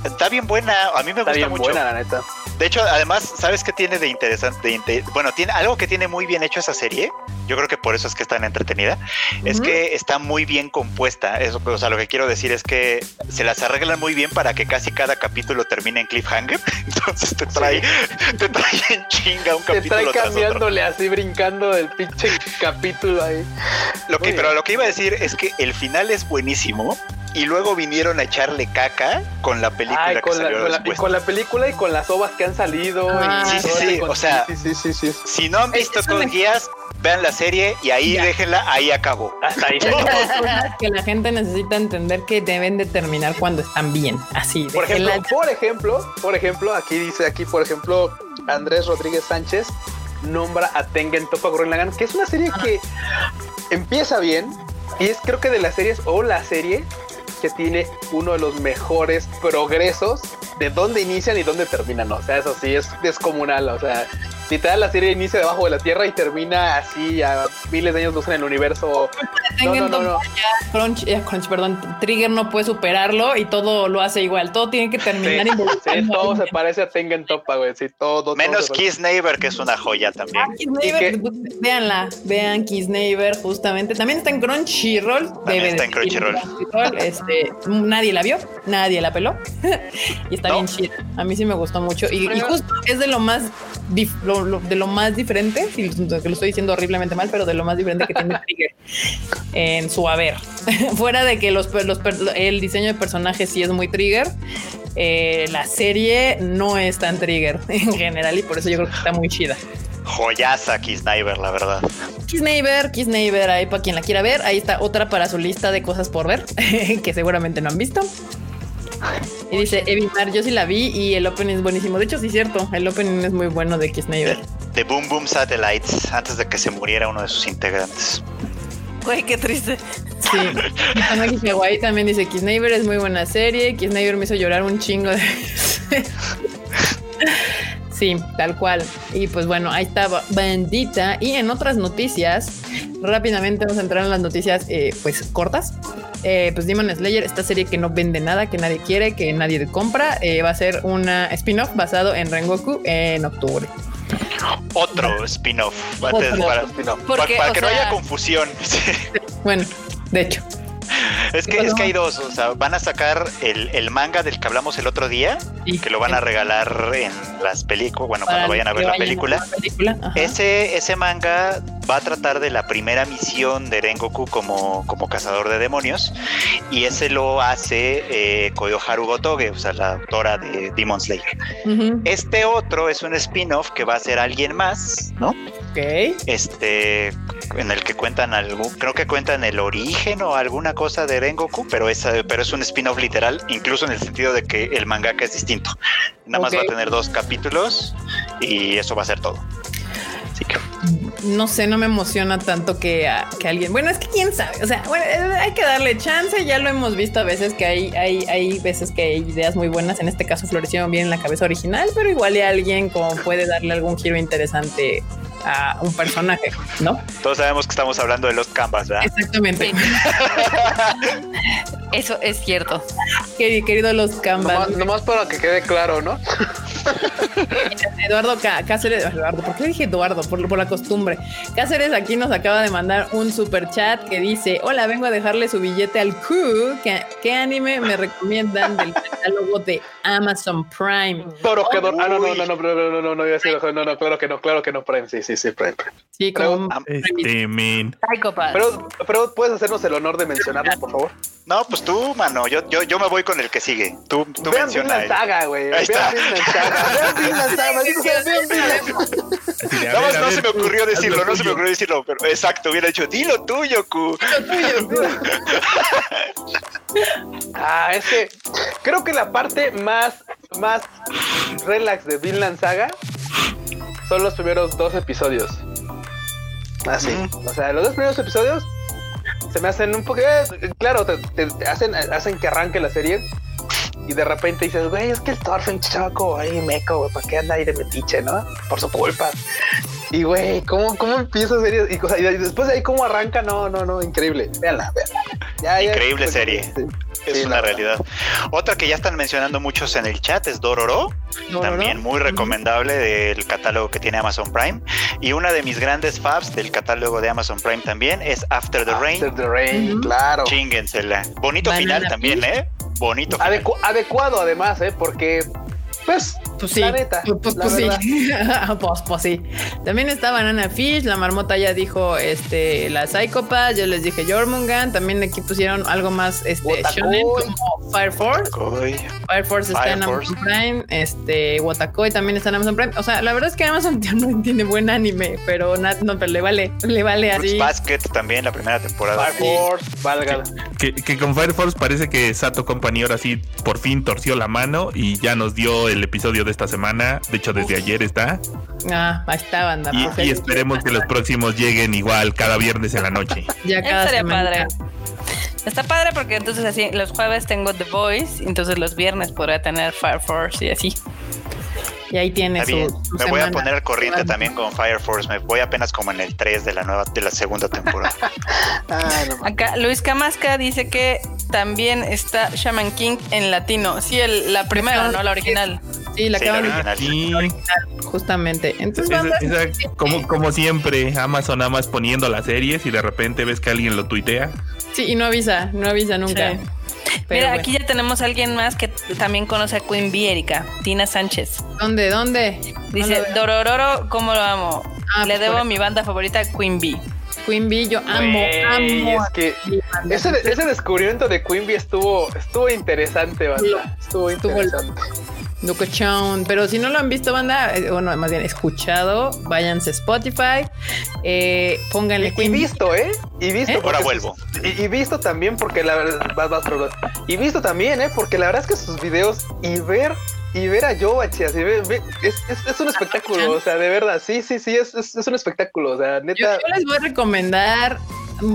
Está bien buena, a mí me Está gusta bien mucho. buena, la neta. De hecho, además, ¿sabes qué tiene de interesante? de bueno, tiene algo que tiene muy bien hecho esa serie. Yo creo que por eso es que es tan entretenida. Es que está muy bien compuesta. Eso, o sea, lo que quiero decir es que se las arreglan muy bien para que casi cada capítulo termine en cliffhanger. Entonces te trae, te trae en chinga un Te capítulo trae tras otro. cambiándole así, brincando el pinche capítulo ahí. Lo que, pero lo que iba a decir es que el final es buenísimo y luego vinieron a echarle caca con la película Ay, que con, la, salió con la- y después. con la película y con las ovas que han salido. Ah, y sí, sí, sí, o sea, sí, sí, sí, sí. Si no han visto Code Geass, vean la serie y ahí Ya. déjenla, ahí acabó. Hasta ahí. que la gente necesita entender que deben de terminar cuando están bien. Así. Por ejemplo, por ejemplo, por ejemplo, aquí dice aquí, por ejemplo, Andrés Rodríguez Sánchez nombra a Tengen Toppa Gurren Lagann, que es una serie que empieza bien y es creo que de las series o la serie que tiene uno de los mejores progresos de dónde inician y dónde terminan. O sea, eso sí es descomunal. O sea, literal la serie inicia debajo de la tierra y termina así a miles de años luz en el universo. No, no, no, no. ya Crunch, eh, Crunch, perdón, Trigger no puede superarlo y todo lo hace igual. Todo tiene que terminar Sí, involucrando todo se parece a Tengen Toppa, güey. Sí, todo. todo Menos parece. Kiss Neighbor, que es una joya también. Ah, Kiss Neighbor, pues, véanla, vean Kiss Neighbor, justamente. También está en Crunchyroll. También debe está en Crunchyroll. Crunchyroll, Este, nadie la vio, nadie la peló. y está No. bien chida. A mí sí me gustó mucho. Y, y justo es de lo más dif- lo- lo- de lo más diferente, si que lo estoy diciendo horriblemente mal, pero de lo más diferente que tiene Trigger en su haber. Fuera de que los, los el diseño de personajes sí es muy Trigger. eh, la serie no es tan trigger en general y por eso yo creo que está muy chida. Joyaza Kiss Neighbor, la verdad. Kiss Neighbor, Kiss Neighbor, ahí para quien la quiera ver. Ahí está otra para su lista de cosas por ver, que seguramente no han visto. Y dice Evimar, yo sí la vi y el opening es buenísimo. De hecho, sí es cierto, el opening es muy bueno de Kiss Neighbor. De Boom Boom Satellites, antes de que se muriera uno de sus integrantes. Güey, qué triste. Sí. Kawaii también dice Kiss Neighbor es muy buena serie. Kiss Neighbor me hizo llorar un chingo de Sí, tal cual. Y pues bueno, ahí estaba Bandita. Y en otras noticias, rápidamente vamos a entrar en las noticias eh, pues cortas. Eh, pues Demon Slayer, esta serie que no vende nada, que nadie quiere, que nadie compra, eh, va a ser una spin-off basado en Rengoku en octubre. Otro spin-off. Para, que no haya confusión. Bueno, de hecho. Es ¿Qué que, es que hay dos, o sea, van a sacar el, el manga del que hablamos el otro día, Sí. que lo van a regalar en las películas, bueno, Para cuando vayan a ver la película. la. Ese, ese manga va a tratar de la primera misión de Rengoku como, como cazador de demonios y ese lo hace eh, Koyoharu Gotoge, o sea, la autora de Demon Slayer. Este otro es un spin-off que va a ser alguien más, ¿no? Ok. Este, en el que cuentan algún, creo que cuentan el origen o alguna cosa de Rengoku, pero es, pero es un spin-off literal, incluso en el sentido de que el mangaka es distinto. Nada más va a tener dos capítulos y eso va a ser todo. Así que no sé, no me emociona tanto que, a- que alguien. Bueno, es que quién sabe. O sea, bueno, hay que darle chance. Ya lo hemos visto a veces que hay, hay, hay veces que hay ideas muy buenas. En este caso, florecieron bien en la cabeza original, pero igual y alguien como puede darle algún giro interesante a un personaje, ¿no? todos sabemos que estamos hablando de los canvas, ¿verdad? Exactamente. Eso es cierto. Querido, querido los Canvas. Nomás, nomás para que quede claro, ¿no? Eduardo Cá- Cáceres, Eduardo, ¿por qué dije Eduardo? Por, por la costumbre. Cáceres aquí nos acaba de mandar un super chat que dice: Hola, vengo a dejarle su billete al Q. ¿Qué, qué anime me recomiendan del catálogo de Amazon Prime? Toro que Ah, no, no, no, no, no, no, no, no, no, no, no, no, claro que no, claro que no, Prime, sí, sí, sí, Prime. Sí, como Este. Pero, pero puedes hacernos el honor de mencionarlo, por favor. No, pues tú, mano, yo, yo, yo me voy con el que sigue. Tú, tú Vean menciona. Saga, güey. Está. Vean Vinland Saga. Vean Vinland Saga, vean Vinland. Así de, a Nada ver, más a no se me ocurrió decirlo, no se me tuyo. ocurrió decirlo, pero exacto, hubiera dicho, dilo tuyo, Q. Ah, es que creo que la parte más, más relax de Vinland Saga son los primeros dos episodios. Así. O sea, los dos primeros episodios se me hacen un poco. eh, Claro, te, te- te hacen, hacen que arranque la serie. Y de repente dices, güey, es que el Thorfinn chavaco ahí meco, güey, ¿para qué anda ahí de metiche, no? Por su culpa. Y güey, ¿cómo, cómo empieza a serie? Y, cosa- y después de ahí, ¿cómo arranca? No, no, no, increíble. Véanla, véanla. Ya, ya, Increíble serie. sí. Es Sí, una realidad. Otra que ya están mencionando muchos en el chat es Dororo, Dororo. también muy recomendable del catálogo que tiene Amazon Prime. Y una de mis grandes faves del catálogo de Amazon Prime también es After the Rain. After the Rain, claro. Chíngensela. Bonito Banana final también. ¿eh? Bonito. Adecu- adecuado además, ¿eh? Porque, pues, Pues sí, La neta, pues, pues, la pues sí. pues, pues sí. También está Banana Fish, la marmota ya dijo este la Psychopath, yo les dije Jormungan, también aquí pusieron algo más este Wotakoi. shonen como Fire Force. Fire Force está Fire en Force. Amazon Prime, este Watakoi también está en Amazon Prime. O sea, la verdad es que Amazon no tiene buen anime, pero no, pero le vale, le vale Fruits así. Basket también, la primera temporada. Fire Force, valga. Que, que con Fire Force parece que Sato Company ahora sí por fin torció la mano y ya nos dio el episodio de esta semana. De hecho, desde ayer está. Ah, ahí está banda. Y, Pues, y esperemos que los próximos lleguen igual cada viernes en la noche. ya cada Estaría semana. padre. Está padre porque entonces así los jueves tengo The Voice, entonces los viernes podría tener Fire Force y así. Y ahí tiene Está su, bien. su Me voy a poner al corriente Semana. también con Fire Force. Me voy apenas como en el 3 de la nueva, de la segunda temporada. Ah, no. Acá Luis Camasca dice que también está Shaman King en latino. Sí, el- la primera, no la original. Sí, la Sí, la acaban de original. Y justamente. Entonces, esa- banda, esa- como, como siempre, Amazon nada más poniendo las series y de repente ves que alguien lo tuitea. sí, y no avisa, no avisa nunca. Sí. Pero Mira, bueno. aquí ya tenemos a alguien más que también conoce a Queen Bee, Erika, Tina Sánchez. ¿Dónde? ¿Dónde? No Dice, veo. Dorororo, ¿cómo lo amo? Ah, Le pues debo mi banda favorita, Queen Bee. Queen Bee, yo amo, amo. Es que ese, descubrimiento de Queen Bee estuvo, estuvo interesante, banda. Estuvo Estuvo interesante. Locochón. Pero si no lo han visto, banda, eh, bueno, más bien escuchado, váyanse a Spotify, eh, pónganle Y, y visto, ¿eh? Y visto. ¿Eh? Ahora vuelvo. Y, y visto también porque la verdad. Vas, vas, Rolos. Y visto también, ¿eh? Porque la verdad es que sus videos y ver. Y ver a Yobachi así, ve- ve- es, es, es un espectáculo, o sea, de verdad, sí, sí, sí, es, es, es un espectáculo, o sea, Yo, neta. yo les voy a recomendar.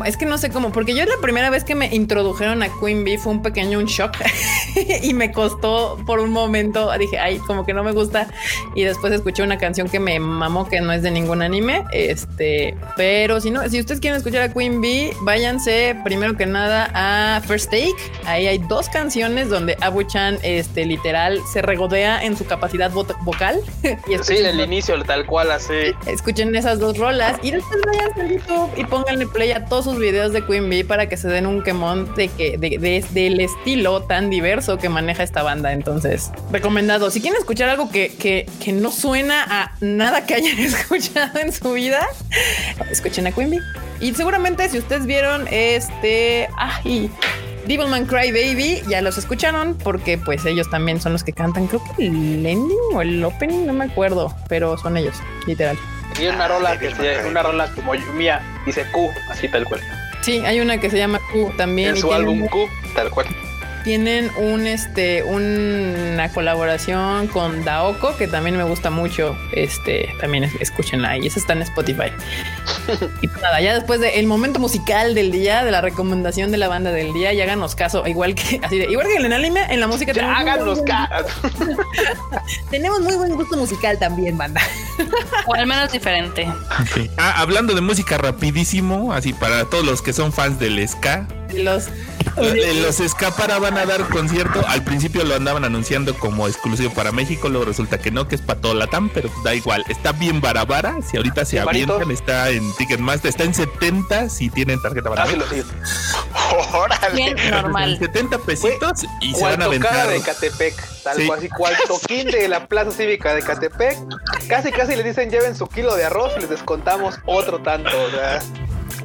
Es que no sé cómo, porque yo la primera vez que me introdujeron a Queen Bee fue un pequeño un shock y me costó por un momento. Dije, ay, como que no me gusta. Y después escuché una canción que me mamó, que no es de ningún anime. Este, pero si no, si ustedes quieren escuchar a Queen Bee, váyanse primero que nada a First Take. Ahí hay dos canciones donde Abu-chan, este, literal, se regodea en su capacidad vo- vocal. y Sí, el inicio, tal cual, así. escuchen esas dos rolas y después vayan a YouTube y pónganle play a todos sus videos de Queen Bee para que se den un quemón de que de, de- del estilo tan diverso que maneja esta banda. Entonces, recomendado. Si quieren escuchar algo que, que, que no suena a nada que hayan escuchado en su vida, escuchen a Queen Bee. Y seguramente si ustedes vieron este, ay, Devilman Cry Baby, ya los escucharon porque pues ellos también son los que cantan, creo que el ending o el opening, no me acuerdo, pero son ellos, literal. Y una Ah, rola que se, una rola como mía, dice Q, así tal cual. Sí, hay una que se llama Q también. En su álbum Q, tal cual. Tienen un este una colaboración con Daoko que también me gusta mucho. Este también es- escúchenla ahí. Esa está en Spotify. y pues nada, ya después del momento musical del día, de la recomendación de la banda del día, y háganos caso, igual que así de, igual que en el anime, en la música Ya háganos caras. tenemos muy buen gusto musical también, banda. O al menos diferente. Ah, hablando de música rapidísimo, así para todos los que son fans del ska, Los Eh, Los Escapara van a dar concierto. Al principio lo andaban anunciando como exclusivo para México, luego resulta que no, que es para todo Latam, pero da igual. Está bien barabara. Si ahorita se Barito. avientan, está en Ticketmaster, está en 70 si tienen tarjeta Ah, barata. sigo. Órale. Bien normal. En 70 pesitos y se van a aventar. de Catepec, tal Sí. cual, así cual toquín de la Plaza Cívica de Catepec. Casi, casi le dicen lleven su kilo de arroz y les descontamos otro tanto. O sea,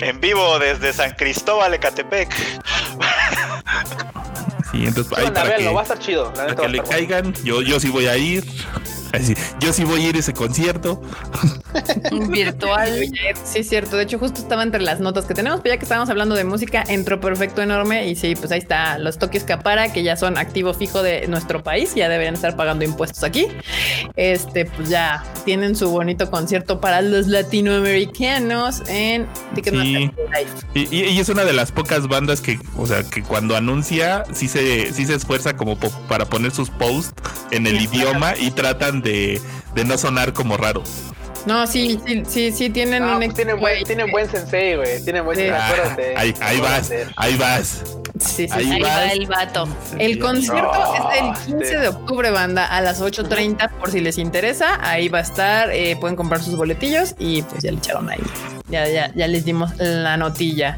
En vivo desde San Cristóbal, Ecatepec. Sí, entonces ahí para que, va a estar chido. La para que le caigan. Yo, yo sí voy a ir. Así, yo sí voy a ir a ese concierto. Virtual. Sí, es cierto. De hecho, justo estaba entre las notas que tenemos, pero ya que estábamos hablando de música, entró perfecto enorme. Y sí, pues ahí está los Tokio Capara, que ya son activo fijo de nuestro país, ya deberían estar pagando impuestos aquí. Este, pues ya tienen su bonito concierto para los latinoamericanos en Ticketmaster Sí. Live. Y, y- y es una de las pocas bandas que, o sea, que cuando anuncia, sí se, sí se esfuerza como po- para poner sus posts en el idioma y tratan de, de no sonar como raros. No, sí, sí, sí, sí, tienen No, un pues tienen, buen, tienen buen sensei, güey. Tienen buen sensei, Ah, acuérdate. ahí, ahí vas, ahí vas. Sí, sí, ahí sí. Ahí vas. va el vato. El concierto No, es el 15 este. de octubre, banda, a las 8.30 por si les interesa. Ahí va a estar, eh, pueden comprar sus boletillos y pues ya le echaron ahí. Ya, ya, ya les dimos la notilla.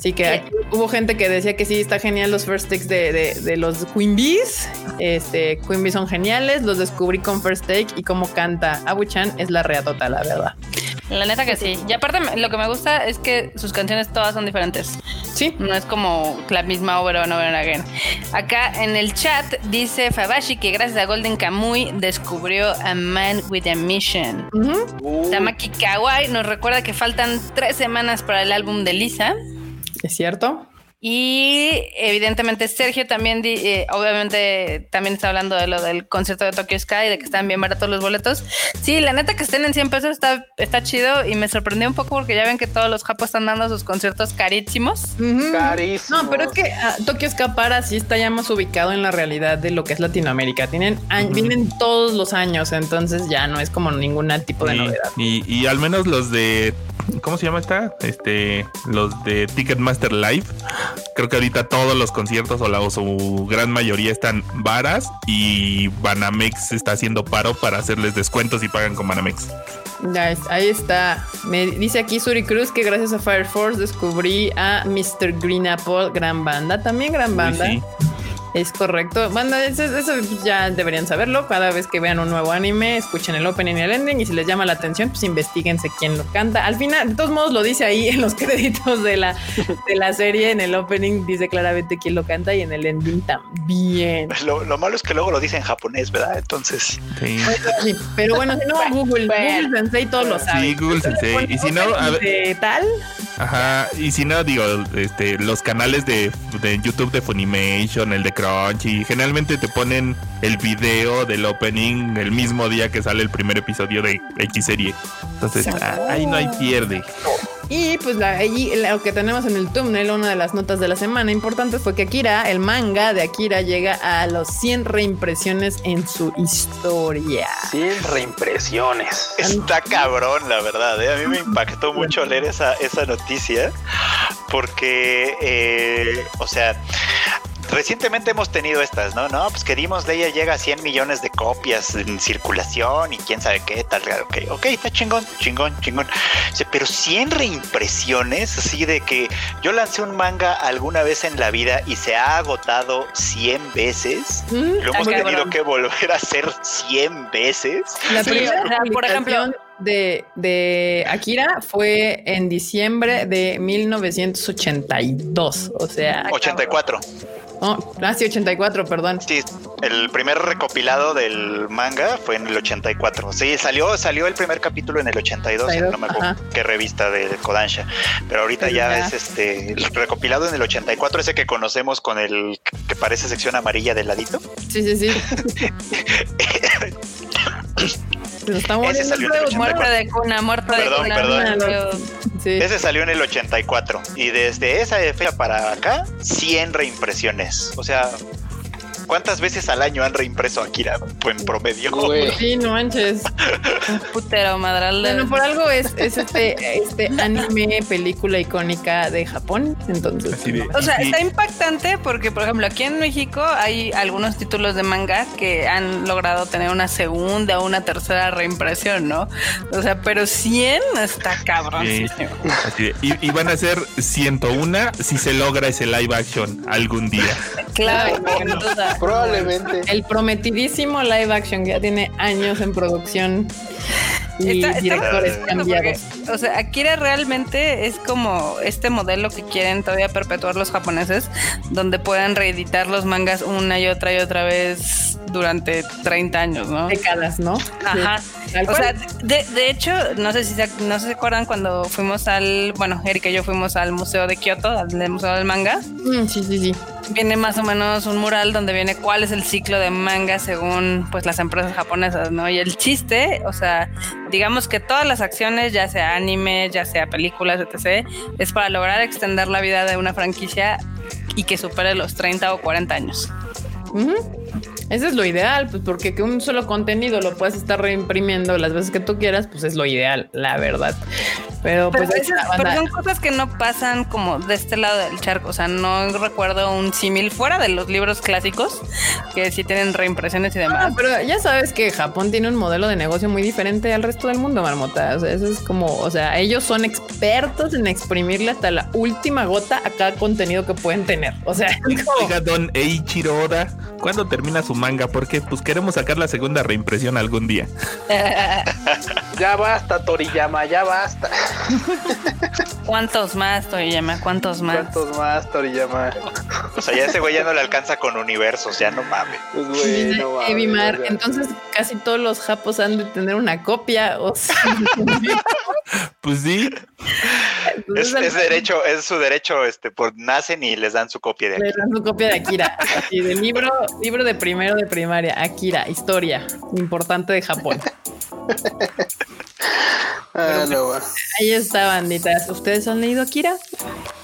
Así que aquí hubo gente que decía que sí, está genial los first takes de, de, de los Queen Bees. Este, Queen Bees son geniales, los descubrí con first take y cómo canta Abu-chan es la reatota, la verdad. La neta que sí. Y aparte, lo que me gusta es que sus canciones todas son diferentes. Sí, No es como la misma over and over and again. Acá en el chat dice Fabashi que gracias a Golden Kamuy descubrió a Man with a Mission. Uh, Tamaki Kawai nos recuerda que faltan tres semanas para el álbum de Lisa. Es cierto. Y evidentemente Sergio también, di- eh, obviamente, también está hablando de lo del concierto de Tokyo Sky, de que están bien baratos los boletos. Sí, la neta que estén en 100 pesos está, está chido y me sorprendió un poco porque ya ven que todos los japos están dando sus conciertos carísimos. Ujú. Carísimo. No, pero es que ah, Tokio Escapara sí está ya más ubicado en la realidad de lo que es Latinoamérica. Tienen a- vienen todos los años, entonces ya no es como ningún tipo de Y, novedad. y, y al menos los de. ¿Cómo se llama esta? Este. Los de Ticketmaster Live. Creo que ahorita todos los conciertos o, la, o su gran mayoría están varas. Y Banamex está haciendo paro para hacerles descuentos y pagan con Banamex. Ahí está. Me dice aquí Suri Cruz que gracias a Fire Force descubrí a Mr. Green Apple, gran banda, también gran Uy, banda. sí. Es correcto. Banda, eso, eso ya deberían saberlo. Cada vez que vean un nuevo anime, escuchen el opening y el ending. Y si les llama la atención, pues investiguense quién lo canta. Al final, de todos modos, lo dice ahí en los créditos de la, de la serie. En el opening dice claramente quién lo canta y en el ending también. Lo, lo malo es que luego lo dice en japonés, ¿verdad? Entonces, Sí. Sí, pero bueno, si no, Google, bueno. Google Sensei todo lo sabe. Sí, Google Sensei. Y si no, a ver, tal, Ajá, y si no, digo, este, los canales de, de YouTube de Funimation, el de Crunchy, generalmente te ponen el video del opening el mismo día que sale el primer episodio de X serie. Entonces, ah, ahí no hay pierde. Y pues la, allí lo que tenemos en el thumbnail, una de las notas de la semana importante fue que Akira, el manga de Akira, llega a los 100 reimpresiones en su historia. 100 reimpresiones. está cabrón, la verdad. ¿eh? A mí me impactó mucho leer esa, esa noticia porque, eh, o sea, recientemente hemos tenido estas, ¿no? No, pues que Demon Slayer llega a 100 millones de copias en circulación y quién sabe qué, tal, ok, ok, está chingón, chingón, chingón. Pero 100 reimpresiones, así de que yo lancé un manga alguna vez en la vida y se ha agotado 100 veces. Mm, Lo hemos tenido cabrón. que volver a hacer 100 veces. La Sí, primera sea, por publicación ejemplo- de, de Akira fue en diciembre de 1982. O sea, 84. Oh, ah, sí, 84, perdón. Sí, el primer recopilado del manga fue en el 84. Sí, salió, salió el primer capítulo en el 82, en no me acuerdo Ajá. qué revista de Kodansha. Pero ahorita Pero ya, ya. es este el recopilado en el 84, ese que conocemos con el que parece sección amarilla del ladito. Sí, sí, sí. Nos muriendo huevo, Muerto de cuna, muerto de Perdón, cuna. perdón. Ese salió en el 84 y desde esa fecha para acá 100 reimpresiones. O sea, ¿cuántas veces al año han reimpreso Akira pues, en promedio? Güey. Sí, no manches. Un putero madral. Bueno, por algo es, es este, este anime, película icónica de Japón. Entonces, Así de- O sea, está impactante porque, por ejemplo, aquí en México hay algunos títulos de manga que han logrado tener una segunda o una tercera reimpresión, ¿no? O sea, pero 100 está cabrón. Sí, así de- y, y van a ser 101 si se logra ese live action algún día. Claro, sin duda. Probablemente. el prometidísimo live action que ya tiene años en producción y Está- directores cambiados. porque, o sea, Akira realmente es como este modelo que quieren todavía perpetuar los japoneses, donde puedan reeditar los mangas una y otra y otra vez durante 30 años, ¿no? Décadas, ¿no? Ajá. Sí, O sea, de, de hecho, no sé si se, no sé si se acuerdan cuando fuimos al, bueno, Erika y yo fuimos al Museo de Kioto, al Museo del Manga. Mm, sí, sí, sí. Viene más o menos un mural donde viene cuál es el ciclo de manga según pues las empresas japonesas, ¿no? Y el chiste, o sea, digamos que todas las acciones, ya sea anime, ya sea películas, etc., es para lograr extender la vida de una franquicia y que supere los 30 o 40 años. Eso es lo ideal, pues porque que un solo contenido lo puedas estar reimprimiendo las veces que tú quieras, pues es lo ideal, la verdad. Pero Pero, pues esas- pero son cosas que no pasan como de este lado del charco. O sea, no recuerdo un símil fuera de los libros clásicos que sí tienen reimpresiones y Ah, demás. pero ya sabes que Japón tiene un modelo de negocio muy diferente al resto del mundo, Marmota. O sea, eso es como, o sea, ellos son expertos en exprimirle hasta la última gota a cada contenido que pueden tener. O sea, es como- Oiga, don Eiichiro Oda, ¿cuándo termina su manga? Porque pues queremos sacar la segunda reimpresión algún día. Ya basta, Toriyama, ya basta. ¿Cuántos más, Toriyama? ¿Cuántos más? ¿Cuántos más, Toriyama? O sea, ya ese güey ya no le alcanza con universos, ya no mames. Pues dice bueno, mames, Evimar, o sea. entonces casi todos los japos han de tener una copia. O sea, Pues sí, entonces Es, es derecho, es su derecho, este, por nacen y les dan su copia de Le aquí. dan su copia de Akira, así de libro, libro de primero de primaria, Akira, historia importante de Japón. Ah, no. Ahí está, banditas. ¿Ustedes han leído Akira?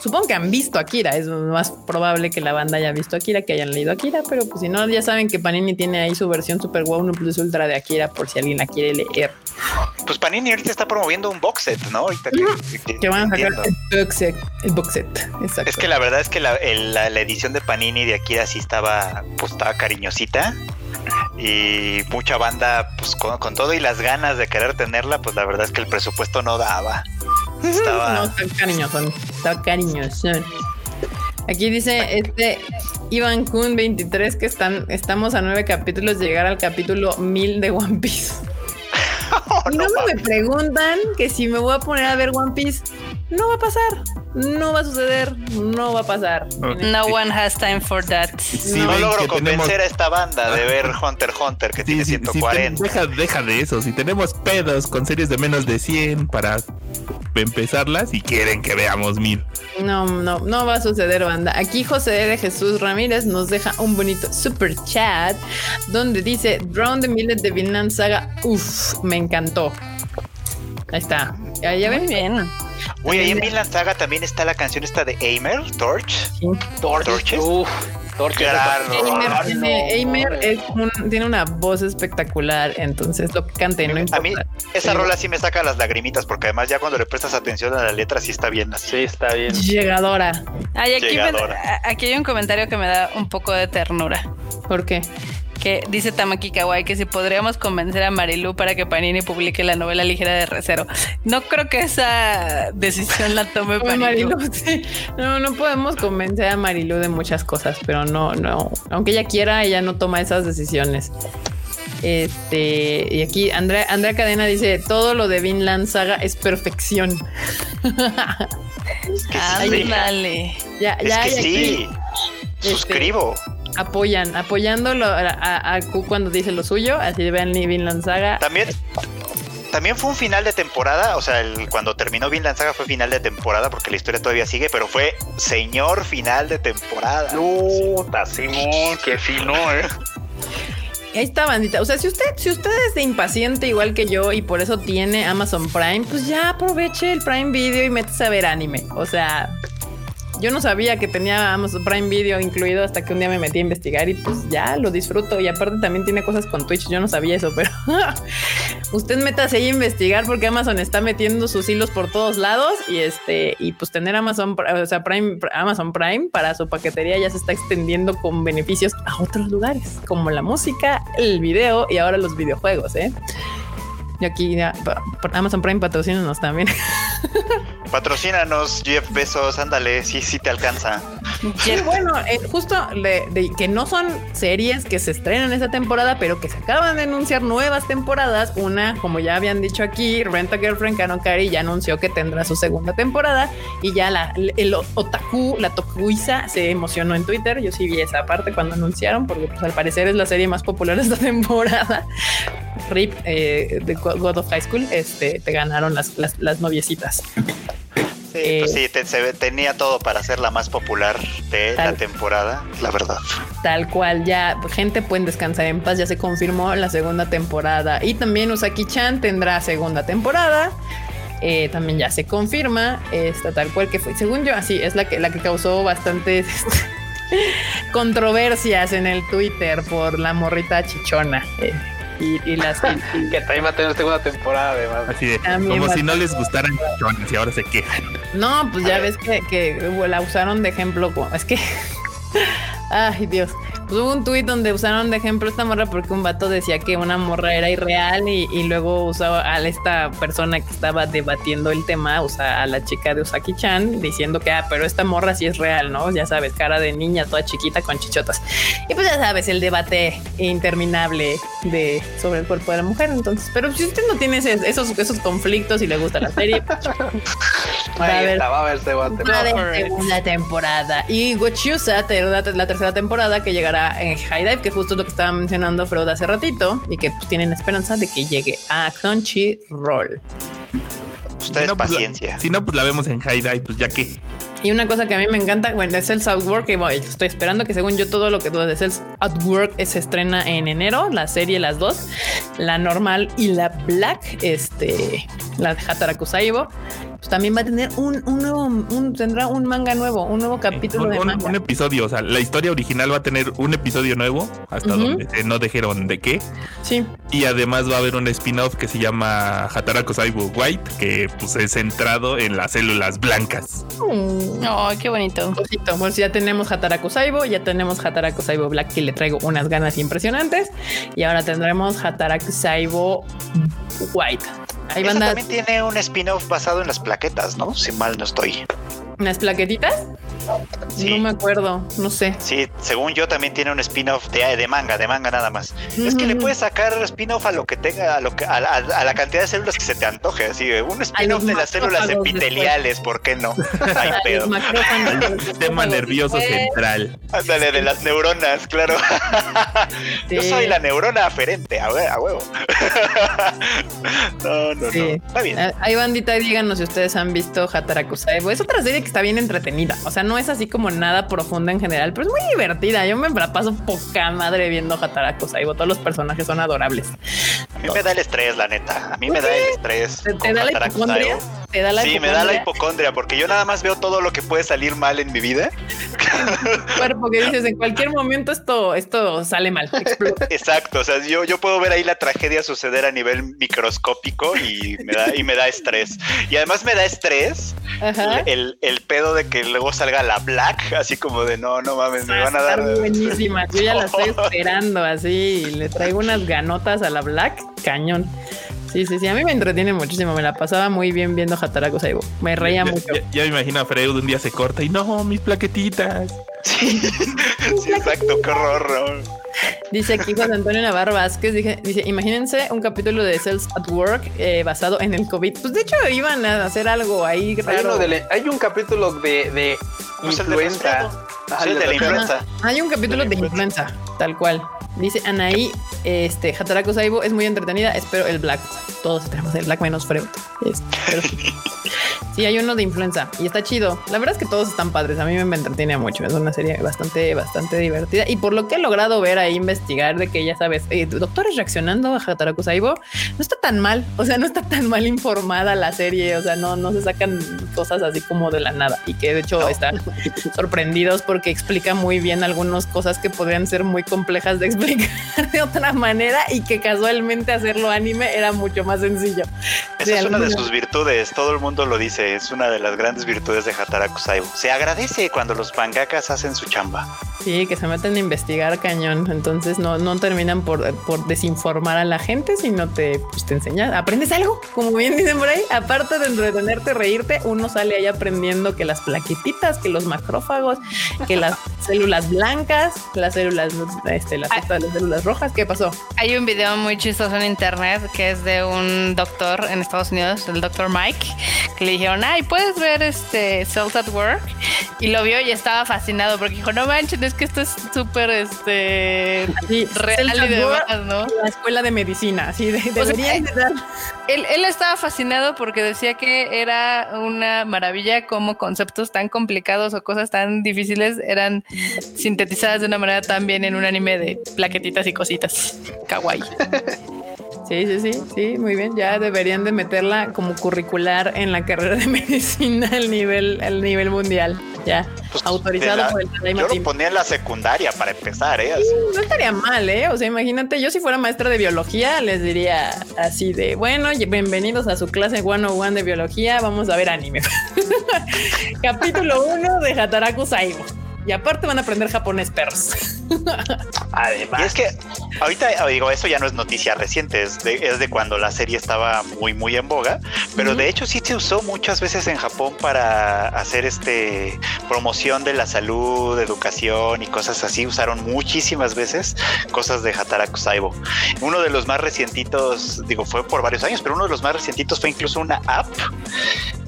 Supongo que han visto Akira. Es más probable que la banda haya visto Akira, que hayan leído Akira, pero pues si no, ya saben que Panini tiene ahí su versión Super Wow 1 Plus Ultra de Akira por si alguien la quiere leer. Pues Panini ahorita está promoviendo un box set, ¿no? Ahorita que, que- Que van a sacar el box set. El box set. Exacto. Es que la verdad es que la, el- la- la edición de Panini de Akira sí estaba, pues estaba cariñosita. Y mucha banda, pues con, con todo y las ganas de querer tenerla, pues la verdad es que el presupuesto no daba. No, Estaba. está cariñoso. Está cariñoso. Aquí dice este Iván Kun 23 que están, estamos a nueve capítulos de llegar al capítulo 1000 de One Piece. Oh, Y no luego me preguntan que si me voy a poner a ver One Piece. No va a pasar. No va a suceder. No va a pasar. No one has time for that. sí no logro convencer tenemos- a esta banda de ver Hunter x Hunter que Sí, tiene sí, sí, 140. deja, deja de eso. Si tenemos pedos con series de menos de 100 para empezarlas y quieren que veamos mil. No, no, no va a suceder, banda. Aquí José de Jesús Ramírez nos deja un bonito super chat donde dice Drown the Millet de Vinland Saga. Uf, me encantó. Ahí está. Ya, ya ven. bien. Uy, ahí en Vinland Saga también está la canción esta de Aimer, Torch. Sí. Torches. Uf, Torches. Claro. Eimer, tiene, no, Eimer no, es un- tiene una voz espectacular, entonces lo que cante no A importa. mí esa Sí. rola sí me saca las lagrimitas porque además ya cuando le prestas atención a la letra sí está bien así. Sí, está bien. Llegadora. Ay, aquí, Llegadora. a- aquí hay un comentario que me da un poco de ternura. ¿Por qué? Que dice Tamaki Kawai que si podríamos convencer a Marilu para que Panini publique la novela ligera de Recero. No creo que esa decisión la tome. Marilu, sí. No, no podemos convencer a Marilu de muchas cosas, pero no, no. Aunque ella quiera, ella no toma esas decisiones. Este, y aquí Andrea, Andrea Cadena dice: todo lo de Vinland Saga es perfección. Es que sí, Ándale. ya, es ya que hay aquí, sí. Este, Suscribo. Apoyan, apoyándolo a, a- a Q cuando dice lo suyo. Así vean Vinland Saga. También también fue un final de temporada, o sea, el- cuando terminó Vinland Saga fue final de temporada porque la historia todavía sigue, pero fue señor final de temporada. Puta, Simón, que fino, eh. Ahí está, bandita. O sea, si usted, si usted es de impaciente igual que yo y por eso tiene Amazon Prime, pues ya aproveche el Prime Video y métese a ver anime. O sea, yo no sabía que tenía Amazon Prime Video incluido hasta que un día me metí a investigar y pues ya lo disfruto. Y aparte también tiene cosas con Twitch. Yo no sabía eso, pero usted métase ahí a investigar porque Amazon está metiendo sus hilos por todos lados y este, y pues tener Amazon, o sea, Prime, Amazon Prime para su paquetería ya se está extendiendo con beneficios a otros lugares, como la música, el video y ahora los videojuegos, ¿eh? Y aquí ya, Amazon Prime patrocínanos también. Patrocínanos, Jeff Bezos, ándale, sí, sí te alcanza. Y bueno, eh, justo de, de que no son series que se estrenan esta temporada, pero que se acaban de anunciar nuevas temporadas. Una, como ya habían dicho aquí, Rent a Girlfriend Kanokari ya anunció que tendrá su segunda temporada y ya la, el otaku, la tokuisa se emocionó en Twitter. Yo sí vi esa parte cuando anunciaron, porque pues, al parecer es la serie más popular de esta temporada. Rip eh, de God of High School, este, te ganaron las, las, las noviecitas. Sí, Eh, pues sí, te- se ve- tenía todo para ser la más popular de la temporada, la verdad. Tal cual, ya gente pueden descansar en paz, ya se confirmó la segunda temporada. Y también Usaki-chan tendrá segunda temporada. Eh, también ya se confirma. Esta tal cual que fue, según yo, así es la que, la que causó bastantes controversias en el Twitter por la morrita chichona. Eh, Y, y las y- Que también va a tener segunda temporada, además. Así de, como si no les gustaran y ahora se quejan. No, pues ya ves que, que la usaron de ejemplo. Es que. Ay, Dios. Pues hubo un tuit donde usaron de ejemplo esta morra porque un vato decía que una morra era irreal y, y luego usaba a esta persona que estaba debatiendo el tema, usa a la chica de Usaki-chan diciendo que, ah, pero esta morra sí es real, ¿no? Ya sabes, cara de niña toda chiquita con chichotas. Y pues ya sabes, el debate interminable de sobre el cuerpo de la mujer. Entonces, pero si usted no tiene ese- esos, esos conflictos y le gusta la serie, pues, va a Ahí haber está, va a haber segunda temporada. haber segunda temporada. Y Gochusa, la, la tercera temporada que llegará en High Dive, que justo es lo que estaba mencionando Freud hace ratito, y que pues, tienen esperanza de que llegue a Crunchyroll. Ustedes Si no, pues, la- paciencia. si no, pues la vemos en High Dive, pues ya que. Y una cosa que a mí me encanta, bueno, es el Southwork, que bueno, estoy esperando que según yo todo lo que tú de Cells at Work se estrena en enero, la serie, las dos, la normal y la black, este, la de Hataraku Saibo, pues también va a tener un, un nuevo, un, tendrá un manga nuevo, un nuevo capítulo un, de un- manga. un episodio, o sea, la historia original va a tener un episodio nuevo, hasta donde no dijeron de qué. Sí, Y además va a haber un spin-off que se llama Hataraku Saibo White, que pues es centrado en las células blancas. Ay, qué bonito. Cosito, pues ya tenemos Hataraku Saibo, ya tenemos Hataraku Saibo Black que le traigo unas ganas impresionantes y ahora tendremos Hataraku Saibo White. También tiene un spin-off basado en las plaquetas, ¿no? Si mal no estoy. unas plaquetitas. Sí. No me acuerdo, no sé. Sí, según yo también tiene un spin-off de, de manga, de manga nada más. Es que le puedes sacar spin-off a lo que tenga, a, lo que, a, la- a la cantidad de células que se te antoje. Así, un spin-off de las células epiteliales, ¿por qué no? Ay, A pedo. El a sistema nervioso después. central. Ándale, de las neuronas, claro. Yo soy la neurona aferente, a, hue- a huevo. no, no, Sí. no. Está bien. Eh, Ahí bandita, díganos si ustedes han visto Hataraku Saibo. Es otra serie que está bien entretenida. O sea, no es así como nada profunda en general, pero es muy divertida. Yo me la paso poca madre viendo Hataraku Saibo. Todos los personajes son adorables. A mí me da el estrés, la neta. A mí me da el estrés. ¿Te, te con da la Hataraku hipocondria? Saibo. ¿Te da la Sí, me da la hipocondria? hipocondria porque yo nada más veo todo lo que puede salir mal en mi vida. cuerpo que dices en cualquier momento esto, esto sale mal. explota. Exacto, o sea, yo, yo puedo ver ahí la tragedia suceder a nivel microscópico y me da, y me da estrés. Y además me da estrés Ajá. el, el pedo de que luego salga la Black, así como de no, no mames, me Va a van a dar. buenísima. Yo ya la estoy esperando así. Le traigo unas ganotas a la Black. Cañón. Sí, sí, sí. A mí me entretiene muchísimo. Me la pasaba muy bien viendo Hataraku Saibo. Me reía Ya, mucho. ya- ya me imagino a Freud un día se corta y no, mis plaquetitas. Sí, sí, exacto, qué horror. Dice aquí Juan Antonio Navarro Vázquez, dije- dice, imagínense un capítulo de Cells at Work eh, basado en el COVID. Pues de hecho iban a hacer algo ahí Hay, raro. uno de le- hay un capítulo de, de Pues el de influenza. Ajá, Sí, el de la resfriado. influenza. Hay un capítulo de influenza, tal cual. Dice Anaí, este, Hataraku Saibo es muy entretenida, espero el Black. Todos tenemos el Black menos Freud. Sí, hay uno de influenza y está chido. La verdad es que todos están padres. A mí me entretiene mucho. Es una serie bastante, bastante divertida. Y por lo que he logrado ver ahí, investigar de que ya sabes, eh, doctores reaccionando a Hataraku Saibo, no está tan mal. O sea, no está tan mal informada la serie. O sea, no, no se sacan cosas así como de la nada. Y que de hecho están sorprendidos porque explica muy bien algunas cosas que podrían ser muy complejas de explicar de otra manera y que casualmente hacerlo anime era mucho más sencillo. Esa es una de sus virtudes, todo el mundo lo dice, es una de las grandes virtudes de Hataraku Saibo. Se agradece cuando los mangakas hacen su chamba. Sí, que se meten a investigar cañón. Entonces no, no terminan por, por desinformar a la gente, sino te, pues, te enseñan. Aprendes algo, como bien dicen por ahí. Aparte de entretenerte, reírte, uno sale ahí aprendiendo que las plaquetitas, que los macrófagos, que las células blancas, las células, este, las, las células rojas. ¿Qué pasó? Hay un video muy chistoso en internet que es de un doctor en Estados Unidos, el doctor Mike, que le dijeron, ay, ¿puedes ver este Cells at Work? Y lo vio y estaba fascinado porque dijo, no manches, es que esto es súper este Sí, real y demás, ¿no? La escuela de medicina, así de, de dar. Él, él estaba fascinado porque decía que era una maravilla cómo conceptos tan complicados o cosas tan difíciles eran sintetizadas de una manera tan bien en un anime de plaquetitas y cositas. Kawaii. Sí, sí, sí, sí, muy bien. Ya deberían de meterla como curricular en la carrera de medicina al nivel, al nivel mundial. Ya, Pues, autorizado la- por el Tadaima Yo lo Team. ponía en la secundaria para empezar, ¿eh? Así. No estaría mal, ¿eh? O sea, imagínate, yo si fuera maestra de biología, les diría así de, bueno, y- bienvenidos a su clase 101 de biología, vamos a ver anime. Capítulo 1 de Hataraku Saibo. Y aparte van a aprender japonés, perros. Además, Y es que ahorita ah, digo, eso ya no es noticia reciente, es de, es de cuando la serie estaba muy, muy en boga, pero de hecho sí se usó muchas veces en Japón para hacer este promoción de la salud, educación y cosas así. Usaron muchísimas veces cosas de Hataraku Saibo. Uno de los más recientitos, digo, fue por varios años, pero uno de los más recientitos fue incluso una app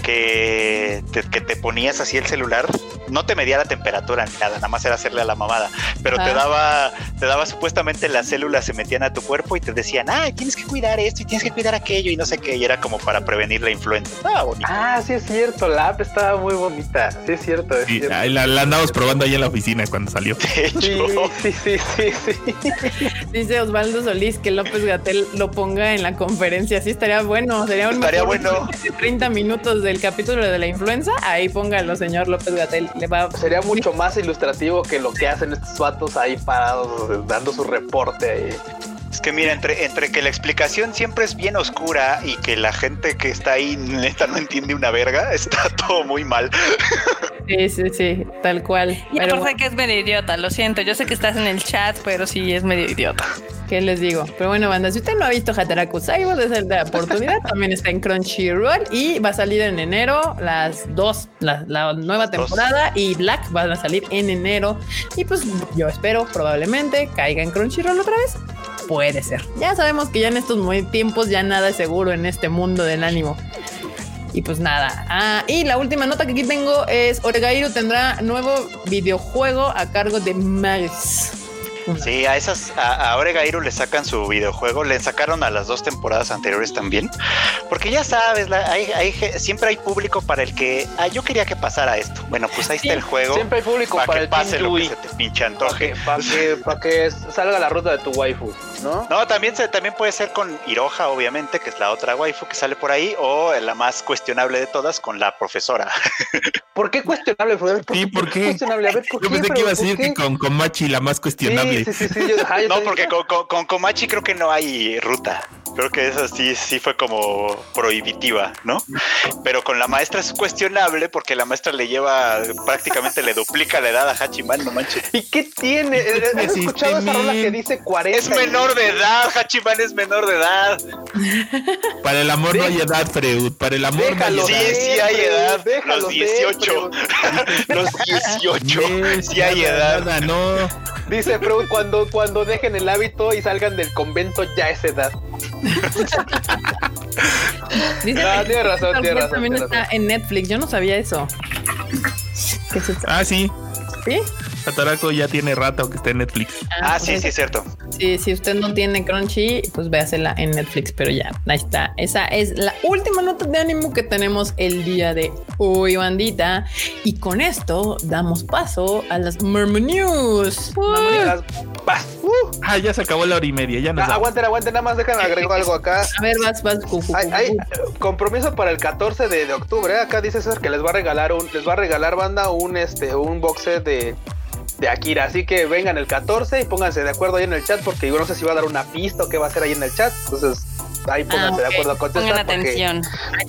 que te, que te ponías así el celular, no te medía la temperatura ni nada, nada más era hacerle a la mamada, pero te Ah. daba, te daba supuestamente las células se metían a tu cuerpo y te decían, ah, tienes que cuidar esto y tienes que cuidar aquello y no sé qué, y era como para prevenir la influenza. Ah, bonito. Ah, sí es cierto, la app estaba muy bonita. Sí es cierto, es Sí, cierto. la, la andamos probando ahí en la oficina cuando salió. De hecho, Sí, sí, sí, sí, sí. Dice Osvaldo Solís que López Gatel lo ponga en la conferencia. Sí, estaría bueno. Sería un Estaría mejor bueno. de 30 minutos del capítulo de la influenza. Ahí póngalo, señor López Gatel. Le va Sería mucho más ilustrativo que lo que hacen estos vatos ahí parados dando su reporte ahí. Es que mira, entre, entre que la explicación siempre es bien oscura y que la gente que está ahí neta no entiende una verga, está todo muy mal. Sí, sí, sí, tal cual. Y Pero, aparte que es medio idiota, lo siento. Yo sé que estás en el chat, pero sí es medio idiota. ¿qué les digo? Pero bueno, banda, si usted no ha visto Hataraku Saibo, es el de la oportunidad. También está en Crunchyroll y va a salir en enero las dos, la, la nueva Las dos. temporada y Black van a salir en enero. Y pues yo espero probablemente caiga en Crunchyroll otra vez. Puede ser. Ya sabemos que ya en estos tiempos ya nada es seguro en este mundo del ánimo. Y pues nada. Ah, y la última nota que aquí tengo es Oregairu tendrá nuevo videojuego a cargo de Sí, a esas, a, a Oregairu le sacan su videojuego, le sacaron a las dos temporadas anteriores también, porque ya sabes, la- hay, siempre hay público para el que, ah, yo quería que pasara esto. Bueno, pues ahí está el juego. Siempre hay público para, para, que el pase lo que se te pinche Para antoje. que, para que, para que salga la ruta de tu waifu, ¿no? No, también se, también puede ser con Iroha, obviamente, que es la otra waifu que sale por ahí, o la más cuestionable de todas, con la profesora. ¿Por qué cuestionable? Frodo? Sí, ¿por qué? cuestionable? A ver, ¿por Yo qué? pensé que iba a ¿por decir que con, con Machi la más cuestionable. Sí, sí, sí, sí, yo- ajá, yo No, porque con, con, con Komachi creo que no hay ruta. Creo que esa sí, sí fue como prohibitiva, ¿no? Pero con la maestra es cuestionable porque la maestra le lleva, prácticamente le duplica la edad a Hachiman, no manches. ¿Y qué tiene? ¿Qué ¿Has escuchado esa rola que dice 40? Es menor de edad, Hachiman es menor de edad. Para el amor no hay edad, Freud. Para el amor Déjalo no hay Sí, edad. sí hay edad. déjalo Los 18. Los 18. Ves, Sí hay edad. nada, no. Dice Freud, cuando, cuando dejen el hábito y salgan del convento ya es edad. Dice Ah, que tiene razón, tiene razón, También tiene está en Netflix. Yo no sabía eso. ¿Qué es eso? Ah, sí. ¿Sí? Ataraco ya tiene rato que está en Netflix. Ah, sí, es- sí, es cierto. Sí, si usted no tiene Crunchy, pues véasela en Netflix, pero ya, ahí está. Esa es la última nota de ánimo que tenemos el día de hoy, bandita. Y con esto damos paso a las Murmur News. Uh. Ah, ya se acabó la hora y media. Ya nos Ah, aguanten, aguanten, nada más déjame agregar algo acá. A ver, vas, vas. cu, cu, Hay, cu, hay, cu. compromiso para el 14 de, de octubre. Acá dice César que les va a regalar un, les va a regalar banda un este un box set de, de Akira. Así que vengan el 14 y pónganse de acuerdo ahí en el chat porque yo no sé si va a dar una pista o qué va a hacer ahí en el chat. Entonces ahí pónganse Ah, de acuerdo contestar. Pongan porque- atención.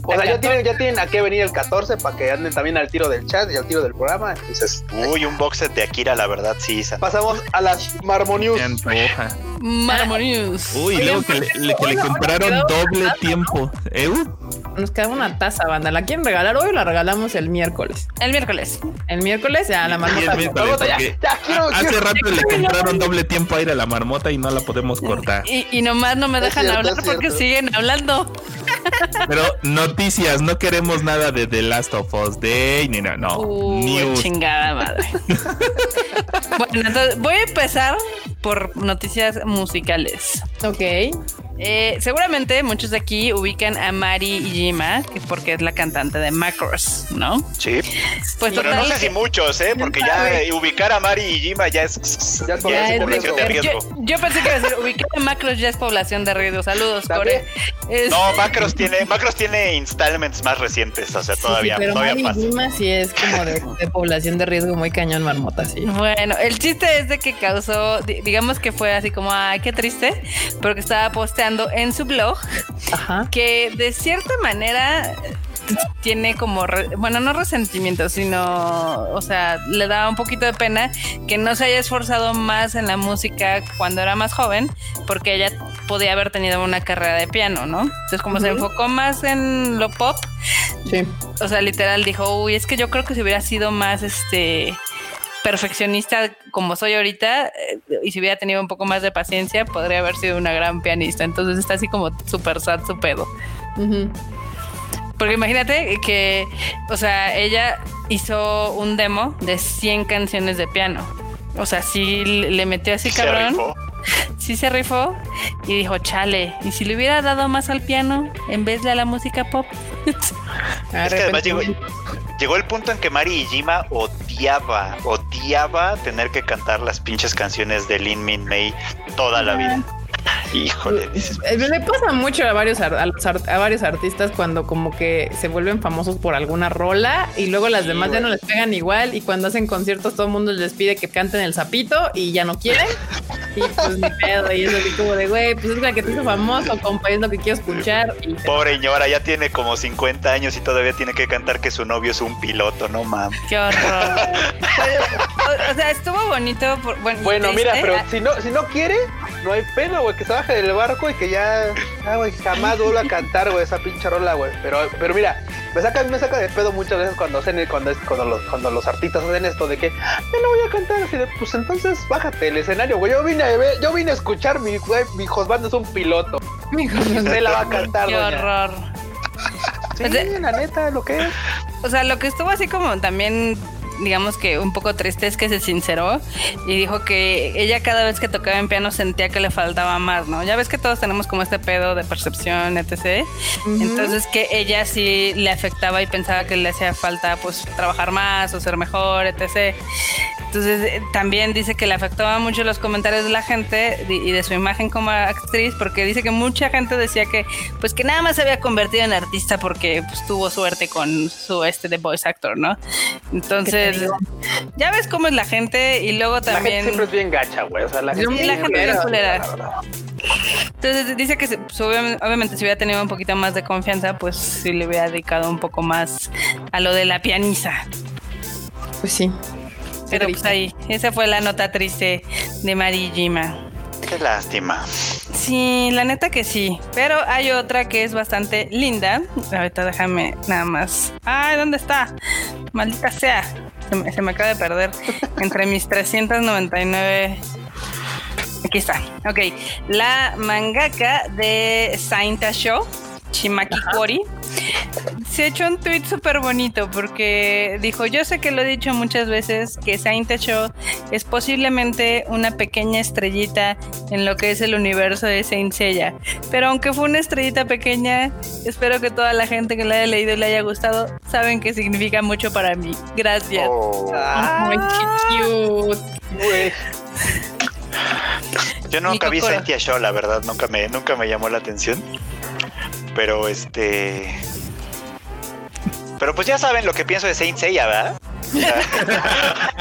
O sea, ya tienen, ya tienen a qué venir el 14 para que anden también al tiro del chat y al tiro del programa. Entonces, Uy, un box set de Akira, la verdad, sí. Pasamos a las Marmonius. Se antoja. Marmo News. Uy, luego que le, le- que le bueno, compraron doble taza, tiempo. ¿Eh? uh, Nos queda una taza, banda. ¿La quieren regalar hoy o la regalamos el miércoles? El miércoles. El miércoles a la marmota. miércoles, Ya, quiero- Hace quiero- rato le compraron doble tiempo a ir a la marmota y no la podemos cortar. Y, y nomás no me dejan cierto, hablar porque cierto. Siguen hablando. Pero noticias, no queremos nada de The Last of Us Day ni nada, no. Uy, News. chingada madre. bueno, entonces voy a empezar por noticias musicales. Ok. Eh, seguramente muchos de aquí ubican a Mari que porque es la cantante de Macros, ¿no? Sí. Pues Pero no sé si muchos, ¿eh? Porque ya eh, ubicar a Mari y Jima ya es, Ya ya es es población de yo, riesgo. yo pensé que iba a decir, ubicar a Macros ya es población de riesgo. Saludos, También. Core. Es- No, Macros tiene, Macros tiene installments más recientes, o sea, Sí, todavía, sí, pero todavía Mari pasa. Lima sí es como de, de población de riesgo muy cañón marmota, sí. Bueno, el chiste es de que causó, di- digamos que fue así como, ay, qué triste, porque estaba posteando en su blog Ajá. que de cierta manera tiene como, re- bueno, no resentimiento, sino, o sea, le da un poquito de pena que no se haya esforzado más en la música cuando era más joven, porque ella podía haber tenido una carrera de piano, ¿no? Entonces, como se enfocó más en lo pop, Sí. o sea, literal dijo, uy, es que yo creo que si hubiera sido más, este, perfeccionista como soy ahorita eh, y si hubiera tenido un poco más de paciencia, podría haber sido una gran pianista. Entonces está así como súper sad su pedo. Porque imagínate que, o sea, ella hizo un demo de 100 canciones de piano. O sea, sí le metió así cabrón, rifó. sí se rifó y dijo, chale, ¿y si le hubiera dado más al piano en vez de a la música pop? Es que además llegó, llegó el punto en que Mari Ijima odiaba, odiaba tener que cantar las pinches canciones de Lin Min Mei toda la vida. Híjole, dices, Eh, Le pasa mucho a varios, ar- a, los a varios artistas cuando como que se vuelven famosos por alguna rola y luego las Sí, demás ya no les pegan igual y cuando hacen conciertos todo el mundo les pide que canten el sapito y ya no quieren y pues ni pedo y es así como de güey pues es la que te hizo famoso compa y es lo que quiero escuchar y pobre ñora, ya tiene como 50 años y todavía tiene que cantar que su novio es un piloto, no mames. Qué horror. o, o sea, estuvo bonito. por- bueno, Bueno, mira, pero Ah, si no, si no quiere, no hay pedo, güey, que se baje del barco y que ya, ah, güey, jamás vuelva a cantar, güey, esa pinche rola, güey. Pero, pero mira, me saca, me saca de pedo muchas veces cuando hacen, cuando, cuando los, cuando los artistas hacen esto de que, yo no voy a cantar así de, pues entonces bájate del escenario, güey. Yo vine a ver, yo vine a escuchar mi, güey, mi husband es un piloto. Usted la va a cantar, Qué doña. horror. Sí, O sea- la neta, lo que es. O sea, lo que estuvo así como también, digamos que un poco triste es que se sinceró y dijo que ella cada vez que tocaba en piano sentía que le faltaba más, ¿no? Ya ves que todos tenemos como este pedo de percepción, etc. Entonces que ella sí le afectaba y pensaba que le hacía falta pues trabajar más o ser mejor, etc. Entonces eh, también dice que le afectaba mucho los comentarios de la gente y de su imagen como actriz porque dice que mucha gente decía que pues que nada más se había convertido en artista porque pues, tuvo suerte con su este de voice actor, ¿no? Entonces ya ves cómo es la gente y luego La gente también siempre es bien gacha, güey. O sea, la Sí, gente, la gente es bien entonces dice que pues, obviamente, obviamente si hubiera tenido un poquito más de confianza pues sí le hubiera dedicado un poco más a lo de la pianiza. pues sí Pero triste. pues ahí, esa fue la nota triste de Mari Jima. Qué lástima. Sí, la neta que sí. Pero hay otra que es bastante linda. Ahorita déjame nada más. Ay, ¿dónde está? Maldita sea. Se me, acaba de perder entre mis 399. Aquí está. Ok. La mangaka de Sainta Show, Shimaki Kori, se echó un tweet súper bonito porque dijo: Yo sé que lo he dicho muchas veces que Sainta Show es posiblemente una pequeña estrellita en lo que es el universo de Saint Seiya. Pero aunque fue una estrellita pequeña, espero que toda la gente que la haya leído y le haya gustado saben que significa mucho para mí. Gracias. Oh, Ay, qué cute. Güey. yo nunca vi. Sentia Show, la verdad, nunca me, nunca me llamó la atención. Pero este. Pero pues ya saben lo que pienso de Saint Seiya, ¿verdad?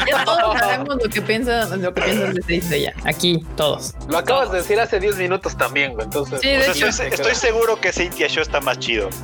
Ya todos sabemos lo que piensan, lo que piensan de Saint Seiya. Aquí, todos. Lo acabas de decir hace 10 minutos también, güey. Entonces, Sí, de O sea, hecho. estoy, estoy seguro que Saint Show está más chido.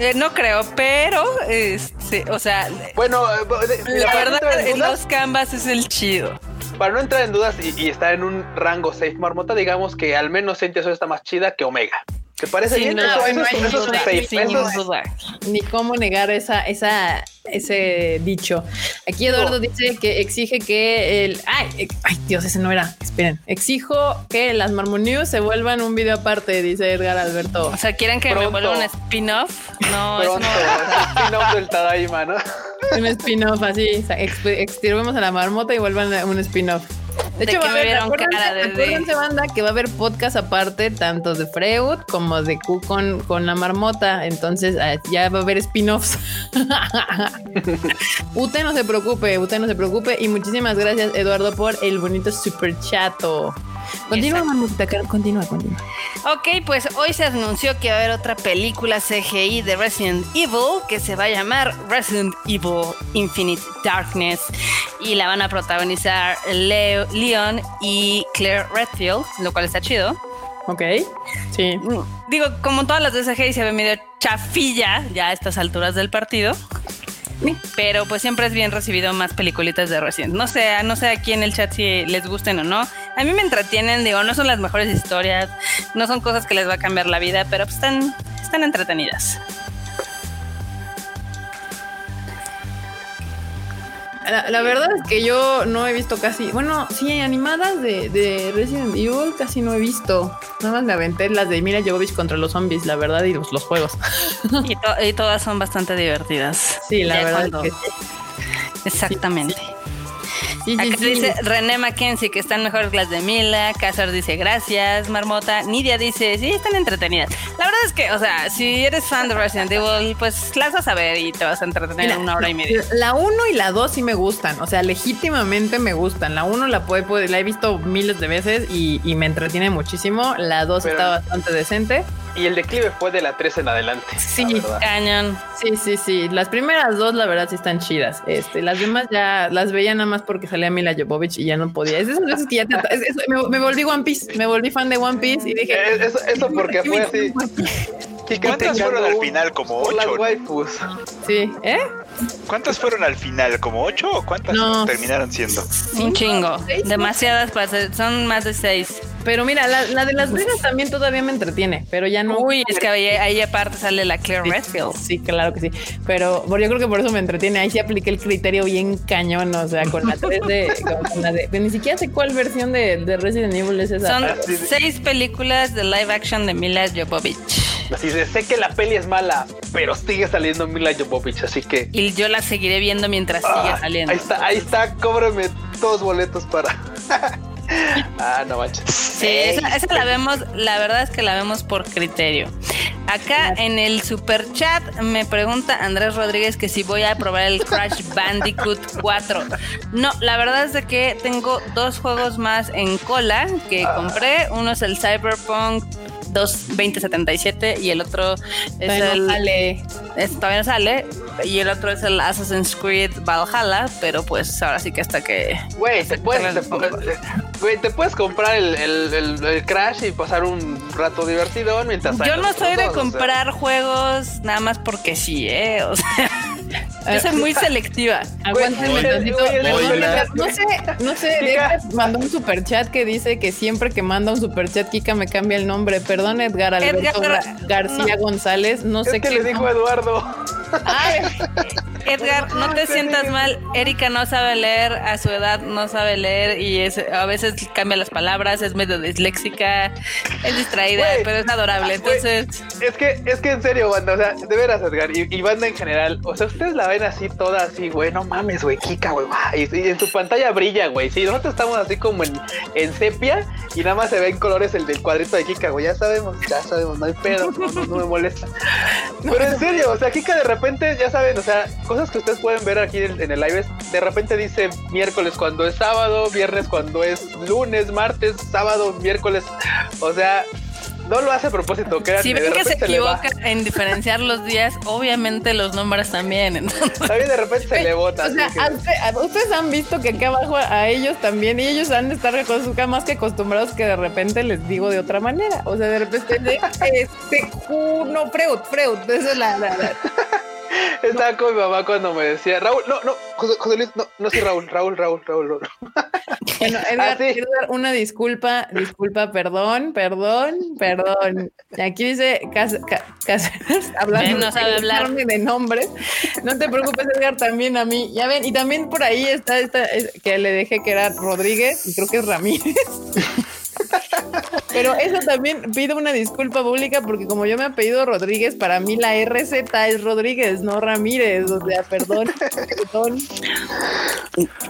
Eh, no creo, pero, este, o sea, Bueno, eh, mira, la no verdad, entrar en en dudas, los canvas es el chido. para no entrar en dudas y, y estar en un rango safe marmota, digamos que al menos Sentia Soul está más chida que Omega. ¿Te parece Sí, bien? no, eso, no eso es, hay eso es un duda, safe. sin Eso es- duda. Ni cómo negar esa, esa, ese dicho. Aquí Eduardo dice que exige que el. Ay, ay, Dios, ese no era. Esperen. Exijo que las Marmonius se vuelvan un video aparte, dice Edgar Alberto. O sea, ¿quieren que me vuelva un spin-off? No, Pronto, no. el spin-off del Tadaima, ¿no? Un spin-off así. o sea, Extirpemos a la marmota y vuelvan a un spin-off. De De hecho, que va a haber, acuérdense, de- banda, que va a haber podcast aparte, tanto de Freud como de Q con, con la marmota. Entonces, ah, ya va a haber spin-offs. Ute no se preocupe, Ute no se preocupe. Y muchísimas gracias, Eduardo, por el bonito super chato. Continúa, Car- continúa, continúa. Ok, pues hoy se anunció que va a haber otra película CGI de Resident Evil que se va a llamar Resident Evil Infinite Darkness y la van a protagonizar Leo, Leon y Claire Redfield, lo cual está chido. Ok. Sí. Mm, Digo, como todas las de CGI se ve medio chafilla ya a estas alturas del partido. Pero pues siempre es bien recibido más peliculitas de Resident. No sé, no sé aquí en el chat si les gusten o no. A mí me entretienen, digo, no son las mejores historias, no son cosas que les va a cambiar la vida, pero pues están, están entretenidas. La, la verdad es que yo no he visto casi, bueno, sí, animadas de, de Resident Evil casi no he visto. Nada más me aventé las de Mira Jovovich contra los zombies, la verdad, y los, los juegos. Y, to- y todas son bastante divertidas. Sí, la Ya verdad es que Exactamente. sí, sí, Acá sí. dice René Mackenzie que están mejor que las de Mila. Cázar dice gracias. Marmota. Nidia dice sí, están entretenidas. La verdad es que, o sea, si eres fan de Resident Evil, pues las vas a ver y te vas a entretener en una hora y media. La 1 y la 2 sí me gustan, o sea, legítimamente me gustan. La 1 la, puede, puede- la he visto miles de veces y, y me entretiene muchísimo. La 2 Pero- está bastante decente. Y el declive fue de la 3 en adelante. Sí. la. Cañón. Sí, sí, sí. Las primeras dos, la verdad, sí están chidas. Este, las demás ya las veía nada más porque salía Mila Jovovich y ya no podía. Es de esas veces que ya te- es- es- me, me volví One Piece, me volví fan de One Piece y dije. Eh, Eso, eso porque fue así. Kika ¿Cuántas fueron al final? Como ocho. waifus. Sí, ¿eh? ¿Cuántas fueron al final? ¿Como ocho o cuántas No. terminaron siendo? Un chingo. Demasiadas para ser- Son más de seis. Pero mira, la, la de Las Vegas también todavía me entretiene, pero ya no. Uy, es que ahí, ahí aparte sale la Claire Sí, Redfield. Sí, claro que sí. Pero bueno, yo creo que por eso me entretiene. Ahí sí apliqué el criterio bien cañón. O sea, con la 3 de. con la de ni siquiera sé cuál versión de, de Resident Evil es esa. Son Ah, sí, sí. seis películas de live action de Mila Jovovich. Así se sé que la peli es mala, pero sigue saliendo Mila Jovovich, así que. Y yo la seguiré viendo mientras Ah, siga saliendo. Ahí está, ahí está, cóbrame dos boletos para. ah, no manches. Sí, esa, esa la vemos, la verdad es que la vemos por criterio. Acá en el super chat me pregunta Andrés Rodríguez que si voy a probar el Crash Bandicoot 4. No, la verdad es de que tengo dos juegos más en cola que compré. Uno es el Cyberpunk 2 2077 y el otro es Todavía el no sale. es- todavía no sale y el otro es el Assassin's Creed Valhalla, pero pues ahora sí que hasta que Güey, te puedes, Te. Güey, te puedes comprar el, el, el- el Crash y pasar un rato divertido mientras Yo no soy de o sea. comprar juegos nada más porque sí, ¿eh? O sea, yo soy Ah, muy selectiva. Aguántenme güey, Perdón, güey, Edgar, No sé, no sé. Edgar mandó un super chat que dice que siempre que manda un super chat, Kika me cambia el nombre. Perdón, Edgar Alberto Edgar, García González. No Es sé que qué le dijo Eduardo. Ay, Edgar, no te sientas mal. Erika no sabe leer, a su edad no sabe leer y es, a veces cambia las palabras, es medio disléxica, es distraída, pero es adorable. Entonces, Es que, es que en serio, banda, o sea, de veras, Edgar, y, y banda en general, o sea, ustedes la ven así toda así, güey, no mames, güey, Kika, güey, y, y en su pantalla brilla, güey, sí, nosotros estamos así como en, en sepia y nada más se ven colores el del cuadrito de Kika, güey, ya sabemos, ya sabemos, no hay pedo, no, no, no me molesta. Pero en serio, o sea, Kika de repente, ya saben, o sea, cosas que ustedes pueden ver aquí en, en el live, es, de repente dice miércoles cuando es sábado, viernes cuando es lunes, martes, sábado, miércoles, o sea... No lo hace a propósito, créanme, si ven que se equivoca en diferenciar los días, obviamente los nombres también. Entonces, También de repente se le bota. O sea, que- ustedes han visto que acá abajo a ellos también, y ellos han de estar acostumbrados- más que acostumbrados que de repente les digo de otra manera. O sea, de repente de este no, Freud, Freud, esa es la, la- la- Estaba con mi mamá cuando me decía, Raúl, no, no, José, José Luis, no, no soy Raúl, Raúl, Raúl, Raúl. Raúl. Bueno, Edgar, Ah, sí. quiero dar una disculpa, disculpa, perdón, perdón, perdón. Aquí dice Cas- Ca- Cáceres, hablando Ven, no sabe hablar. de nombres. No te preocupes, Edgar, también a mí. Ya ven, y también por ahí está esta es- que le dejé que era Rodríguez, y creo que es Ramírez. Pero eso también pido una disculpa pública porque como yo me apellido Rodríguez, para mí la RZ es Rodríguez, no Ramírez. O sea, perdón, perdón.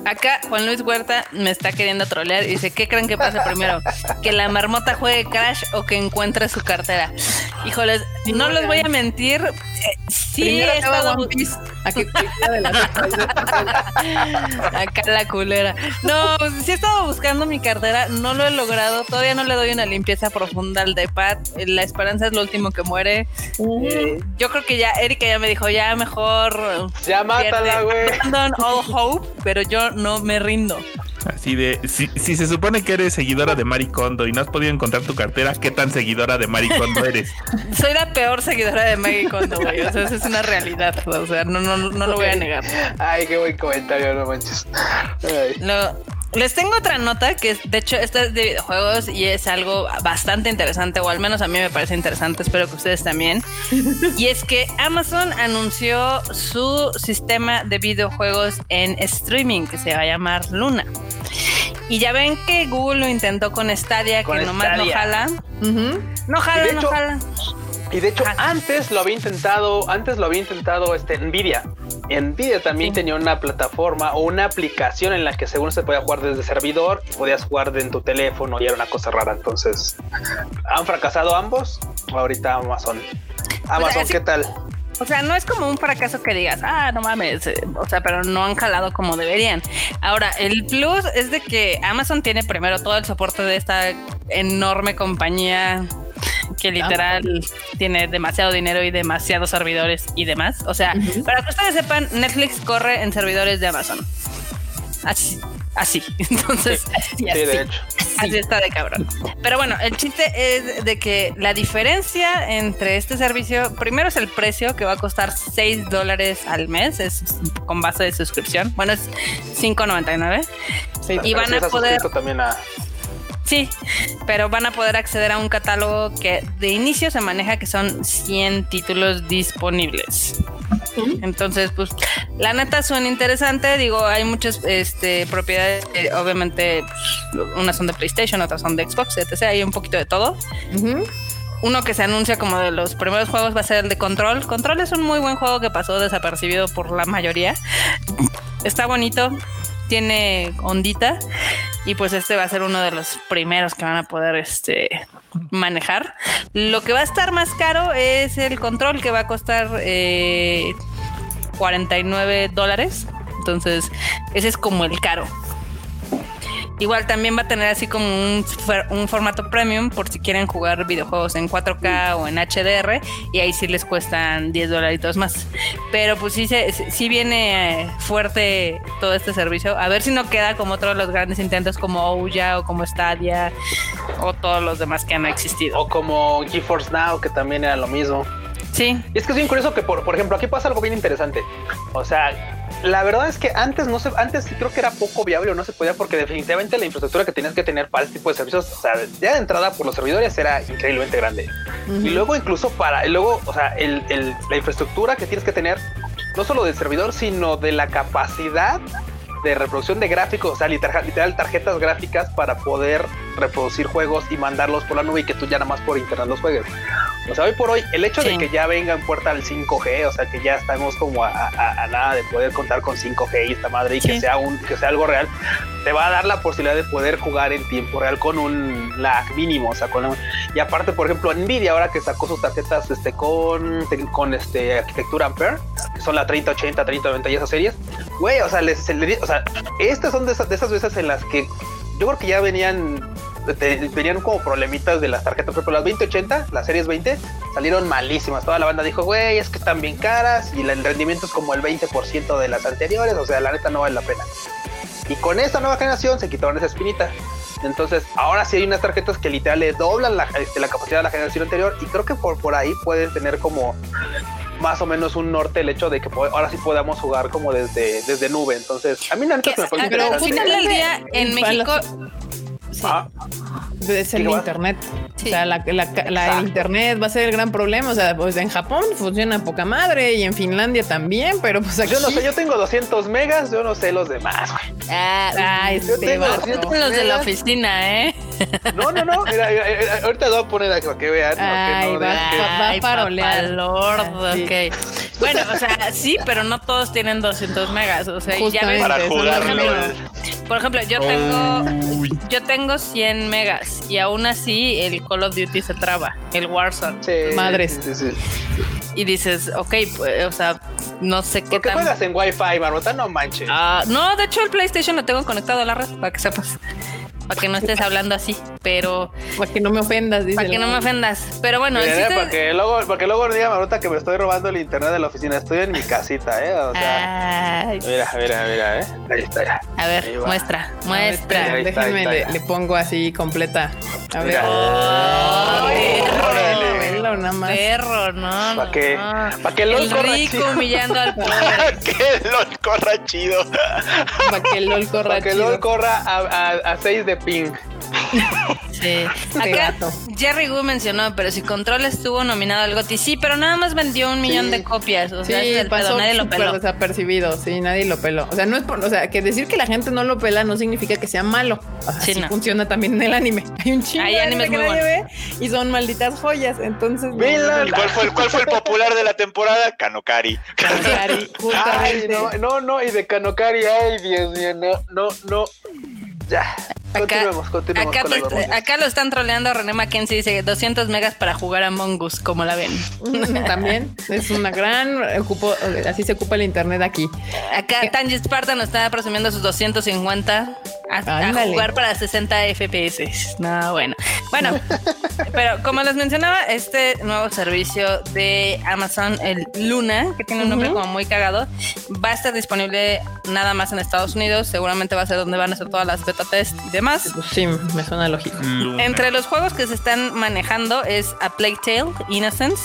Acá Juan Luis Huerta me está queriendo trolear y dice, ¿qué creen que pase primero? ¿Que la marmota juegue Crash o que encuentre su cartera? Híjoles, no les voy a mentir. eh, sí Primero he acaba estado One Piece. A que cualquiera de las Acá la culera. No, sí he estado buscando mi cartera, no lo he logrado, todavía no le doy una limpieza profunda al iPad. La esperanza es lo último que muere. Eh, yo creo que ya Erika ya me dijo, ya mejor Ya mátala, güey. all hope, pero yo no me rindo. Así de, si, si se supone que eres seguidora de Maricondo y no has podido encontrar tu cartera, ¿qué tan seguidora de Maricondo eres? Soy la peor seguidora de Maggie Kondo, güey. O sea, esa es una realidad. O sea, no, no, no lo voy a negar. Ay, qué buen comentario, no manches. Ay. Lo- les tengo otra nota que es, de hecho, esta es de videojuegos y es algo bastante interesante, o al menos a mí me parece interesante, espero que ustedes también. Y es que Amazon anunció su sistema de videojuegos en streaming que se va a llamar Luna. Y ya ven que Google lo intentó con Stadia, Con que nomás no jala. No jala, no hecho, jala. Y de hecho, antes lo había intentado, antes lo había intentado este Nvidia. Nvidia también Sí. tenía una plataforma o una aplicación en la que según se podía jugar desde servidor, podías jugar en tu teléfono y era una cosa rara. Entonces, ¿han fracasado ambos? Ahorita Amazon. Amazon, así- ¿qué tal? O sea, no es como un fracaso que digas, ah, no mames, eh, o sea, pero no han jalado como deberían. Ahora, el plus es de que Amazon tiene primero todo el soporte de esta enorme compañía que literal tiene demasiado dinero y demasiados servidores y demás. O sea, para que ustedes sepan, Netflix corre en servidores de Amazon. Así, así. Entonces, Sí, de hecho. Así está de cabrón. Pero bueno, el chiste es de que la diferencia entre este servicio, primero es el precio que va a costar 6 dólares al mes, es con base de suscripción. Bueno, es 5.99. Sí. Y van a poder- también a Sí, pero van a poder acceder a un catálogo que de inicio se maneja que son 100 títulos disponibles. Entonces, pues, la neta suena interesante. Digo, hay muchas este, propiedades, eh, obviamente, pues, unas son de PlayStation, otras son de Xbox, etc. Hay un poquito de todo. Uno que se anuncia como de los primeros juegos va a ser el de Control. Control es un muy buen juego que pasó desapercibido por la mayoría. Está bonito, tiene ondita y pues este va a ser uno de los primeros que van a poder este manejar. Lo que va a estar más caro es el Control que va a costar eh, 49 dólares. Entonces ese es como el caro. Igual también va a tener así como un, formato premium por si quieren jugar videojuegos en 4K o en HDR y ahí sí les cuestan 10 dolaritos más. Pero pues sí, se, sí viene fuerte todo este servicio. A ver si no queda como otros los grandes intentos como Ouya o como Stadia o todos los demás que han existido. o como GeForce Now, que también era lo mismo. Sí, Y es que es bien curioso que, por, por ejemplo, aquí pasa algo bien interesante. O sea, la verdad es que antes no se, antes creo que era poco viable o no se podía porque definitivamente la infraestructura que tenías que tener para este tipo de servicios, o sea, ya de entrada por los servidores era increíblemente grande. Y luego incluso para, y luego, o sea, el, el- la infraestructura que tienes que tener, no solo del servidor, sino de la capacidad de reproducción de gráficos, o sea, literal, literal tarjetas gráficas para poder reproducir juegos y mandarlos por la nube y que tú ya nada más por internet los juegues. O sea, hoy por hoy, el hecho Sí. de que ya venga en puerta al 5G, o sea, que ya estamos como a, a- a nada de poder contar con 5G y esta madre y que sea un que sea algo real, te va a dar la posibilidad de poder jugar en tiempo real con un lag mínimo, o sea, con un- y aparte, por ejemplo, Nvidia ahora que sacó sus tarjetas este con con este arquitectura Ampere, que son la 3080, 3090 y esas series, güey, o sea, les, se le di- o sea, estas son de esas, veces en las que yo creo que ya venían te- venían como problemitas de las tarjetas, por ejemplo, las 2080, las series 20 salieron malísimas. Toda la banda dijo, güey, es que están bien caras y el rendimiento es como el 20% de las anteriores, o sea, la neta no vale la pena. Y con esta nueva generación se quitaron esa espinita. Entonces, ahora sí hay unas tarjetas que literal le doblan la, este, capacidad de la generación anterior y creo que por, por ahí pueden tener como más o menos un norte el hecho de que ahora sí podamos jugar como desde, desde nube. Entonces, a mí la neta que, me parece pero al final en México... Sí. Ah, Es el internet. Sí. O sea, la, la- la- el internet va a ser el gran problema. O sea, pues en Japón funciona poca madre y en Finlandia también, pero pues aquí yo no sé, yo tengo 200 megas, yo no sé los demás, güey. Ah, Yo este tengo vato. doscientos Los de la oficina, ¿eh? No, no, no. mira, mira, mira, ahorita lo voy a poner para que vean. para que Ay, no va, que- va, a Ay, parolear. Ah, sí. ok. Bueno, o sea, sí, pero no todos tienen 200 megas. O sea, y ya ves, Justamente. Para jugar es lo LOL. por ejemplo, yo tengo yo tengo 100 megas y aún así el Call of Duty se traba, el Warzone. Sí, Madres. sí, sí, sí. Y dices, ok, pues, o sea, no sé qué ¿Por qué tan... juegas en Wi-Fi, Marmota? No manches. Ah, no, de hecho el PlayStation lo tengo conectado a la red, para que sepas. Para que no estés hablando así, pero Para que no me ofendas, dice. para que no me ofendas. Pero bueno, el Mira, chiste- para que luego, para que luego diga Marmota que me estoy robando el internet de la oficina. Estoy en mi casita, ¿eh? O sea, Ay, mira, mira, mira, ¿eh? Ahí está, ya. a ver, muestra, A ver, muestra. espera, Ahí está, ahí déjenme, está, le, le pongo así completa. A ver. Velo nada más. Perro, no, Para que, no. para que LOL El corra rico chido. humillando al pobre. que LOL corra chido. Para que el LOL corra Para que chido. LOL corra a, a, 6 de ping. Sí. Acá. Jerry Gu mencionó, pero si Control estuvo nominado al GOTY, sí, pero nada más vendió un millón Sí. de copias. O Sí, sea, ese es el pedo, pasó nadie lo peló. desapercibido, sí, nadie lo peló. O sea, no es por, o sea, que decir que la gente no lo pela no significa que sea malo. Sí, no. funciona también en el anime. Hay un chingo Hay de animes anime que muy nadie ve y son malditas joyas. Entonces, no, ¿Y cuál fue, el, cuál fue el popular de la temporada? Kanokari. Cari, Ay, no, no, no, y de Kanokari, ay, Dios mío, no, no, no. Ya, Acá, continuemos, continuemos acá, con las te- bromas. acá lo están troleando. René Mackenzie dice 200 megas para jugar a Mongoose, como la ven. Mm, También es una gran ocupo, así se ocupa el internet aquí. Acá Tanji Sparta nos está presumiendo sus 250 a, jugar para 60 FPS. No, bueno. Bueno, pero como les mencionaba, este nuevo servicio de Amazon, el Luna, que tiene un nombre como muy cagado, va a estar disponible nada más en Estados Unidos. Seguramente va a ser donde van a ser todas las beta test y demás. Pues sí, me suena lógico. Luna. Entre los juegos que se están manejando es A Plague Tale, Innocence,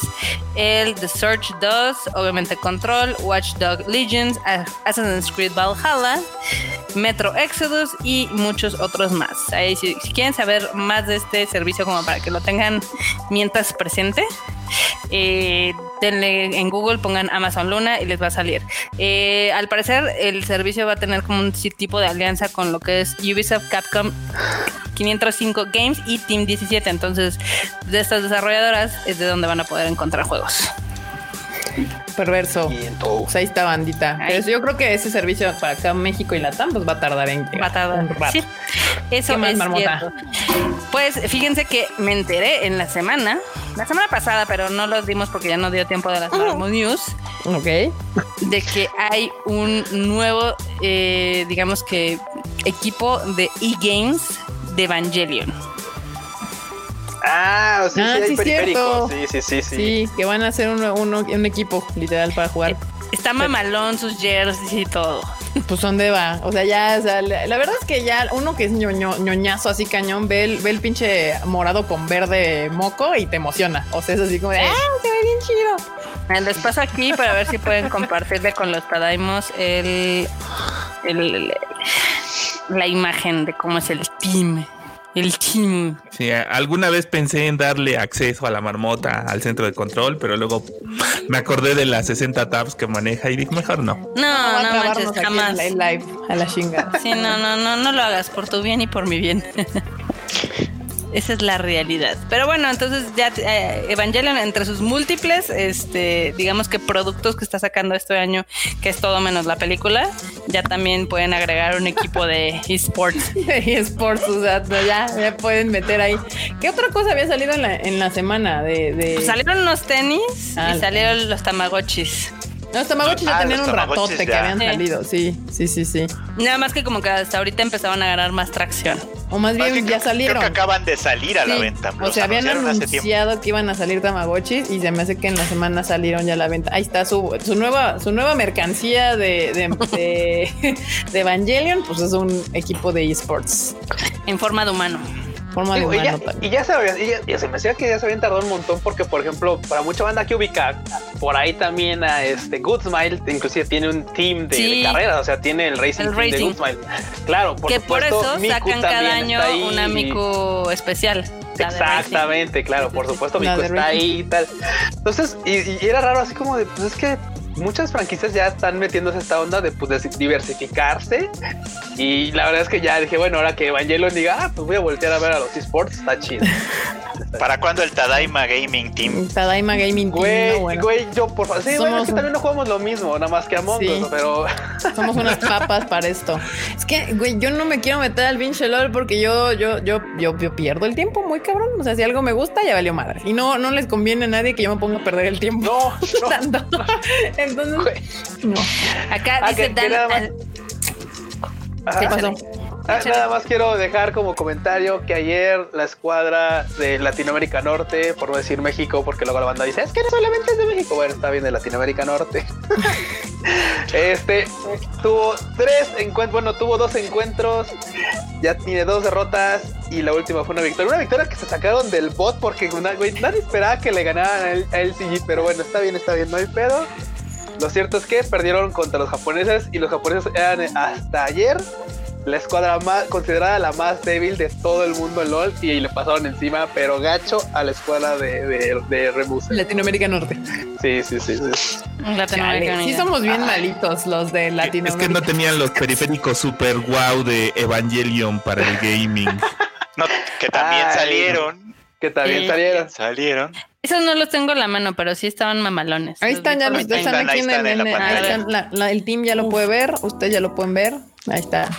el The Search 2, obviamente Control, Watch Dog Legions, A- Assassin's Creed Valhalla, Metro Exodus y muchos otros más. Ahí, si, si quieren saber más de este servicio como para que lo tengan mientras presente, eh, denle en Google, pongan Amazon Luna y les va a salir. Eh, al parecer, el servicio va a tener como un tipo de alianza con lo que es Ubisoft, Capcom, 505 Games y Team 17. Entonces, de estas desarrolladoras es de donde van a poder encontrar juegos. Perverso. Viento. Pues ahí está bandita. Ay. Pero yo creo que ese servicio para acá México y Latam pues va a tardar en llegar. Va a tardar. un rato. Sí, eso ¿Qué más, es Marmota? cierto. Pues fíjense que me enteré en la semana, la semana pasada, pero no los dimos porque ya no dio tiempo de las Marmot News, Ok. de que hay un nuevo, eh, digamos que, equipo de e-games de Evangelion. Ah, sí, Ah, sí, hay sí, cierto. Sí, sí, sí, sí. Sí, que van a hacer un, un- un equipo literal para jugar. Está mamalón sus jerseys y todo. Pues dónde va. O sea, ya, o sea, la, la verdad es que ya uno que es ñoño- ñoñazo así cañón, ve el, ve el pinche morado con verde moco y te emociona. O sea, es así como de, ah, se ve bien chido. Eh, Les paso aquí para ver si pueden compartirle con los Tadaimos el, el- el- la imagen de cómo es el team. El team. Sí, alguna vez pensé en darle acceso a la marmota al centro de control, pero luego me acordé de las 60 tabs que maneja y dije, mejor no. No, no manches, aquí jamás. Live a la chinga. Sí, no, no, no, no lo hagas por tu bien y por mi bien. Esa es la realidad. Pero bueno, entonces ya eh, Evangelion entre sus múltiples, este, digamos que productos que está sacando este año, que es todo menos la película, ya también pueden agregar un equipo de esports. y Sports, o sea, ya, ya pueden meter ahí. ¿Qué otra cosa había salido en la, en la semana de, de... Pues salieron unos tenis Ah, y salieron los tamagotchis. No, los Tamagotchi ya Ah, tenían un Tamagotchis ratote que habían salido. Sí, sí, sí, sí. Nada más que como que hasta ahorita empezaban a ganar más tracción. O más bien ya creo- salieron. Creo que acaban de salir a la venta. O Los sea, habían anunciado que iban a salir Tamagotchis y se me hace que en la semana salieron ya a la venta. Ahí está su, su nueva, su nueva mercancía de, de, de- de Evangelion, pues es un equipo de esports. En forma de humano. Forma de Digo, y, ya, y se había- y ya- ya se me hacía que ya se habían tardado un montón porque, por ejemplo, para mucha banda que ubica, por ahí también a este Good Smile, inclusive tiene un team de, Sí. de carreras, o sea, tiene el Racing El Team de. Good Smile. Claro, por que por supuesto, eso Miku sacan cada año una Miku especial. Exactamente, claro, por supuesto, Miku está ahí y tal. Entonces, y, y era raro así como de, pues es que muchas franquicias ya están metiéndose esta onda de, pues, de diversificarse. Y la verdad es que ya dije, bueno, ahora que Evangelion diga, ah, pues voy a voltear a ver a los esports, está chido. ¿Para cuándo el Tadaima Gaming Team? Tadaima Gaming Team. Güey, no, bueno. güey, yo por favor. Sí, bueno, es que un- también no jugamos lo mismo, nada más que Among Sí. Us, pero Somos unas papas para esto. Es que, güey, yo no me quiero meter al binge LOL porque yo, yo, yo, yo, yo pierdo el tiempo muy cabrón. O sea, si algo me gusta, ya valió madre. Y no, no les conviene a nadie que yo me ponga a perder el tiempo. no, no. Entonces, no. Acá Ah, dice. Ah, nada más quiero dejar como comentario que ayer la escuadra de Latinoamérica Norte, por no decir México, porque luego la banda dice, es que no solamente es de México, bueno, está bien de Latinoamérica Norte. este tuvo tres encuentros, bueno, tuvo dos encuentros, ya tiene dos derrotas y la última fue una victoria. Una victoria que se sacaron del bot porque una- nadie esperaba que le ganaran a él- a LCG, pero bueno, está bien, está bien, no hay pedo. Lo cierto es que perdieron contra los japoneses y los japoneses eran hasta ayer la escuadra más considerada la más débil de todo el mundo en LOL y le pasaron encima, pero gacho a la escuadra de, de, de Rebuse. Latinoamérica Norte. Sí, sí, sí. sí. Latinoamérica Chale, sí somos bien malitos los de Es que Latinoamérica. no tenían los periféricos super wow de Evangelion para el gaming. No, que también Ay. salieron. Que también salieron. Salieron. Esos no los tengo en la mano, pero sí estaban mamalones. Ahí están, ya los están aquí ahí en, están el- team ya lo puede ver, ustedes ya lo pueden ver. Ahí está.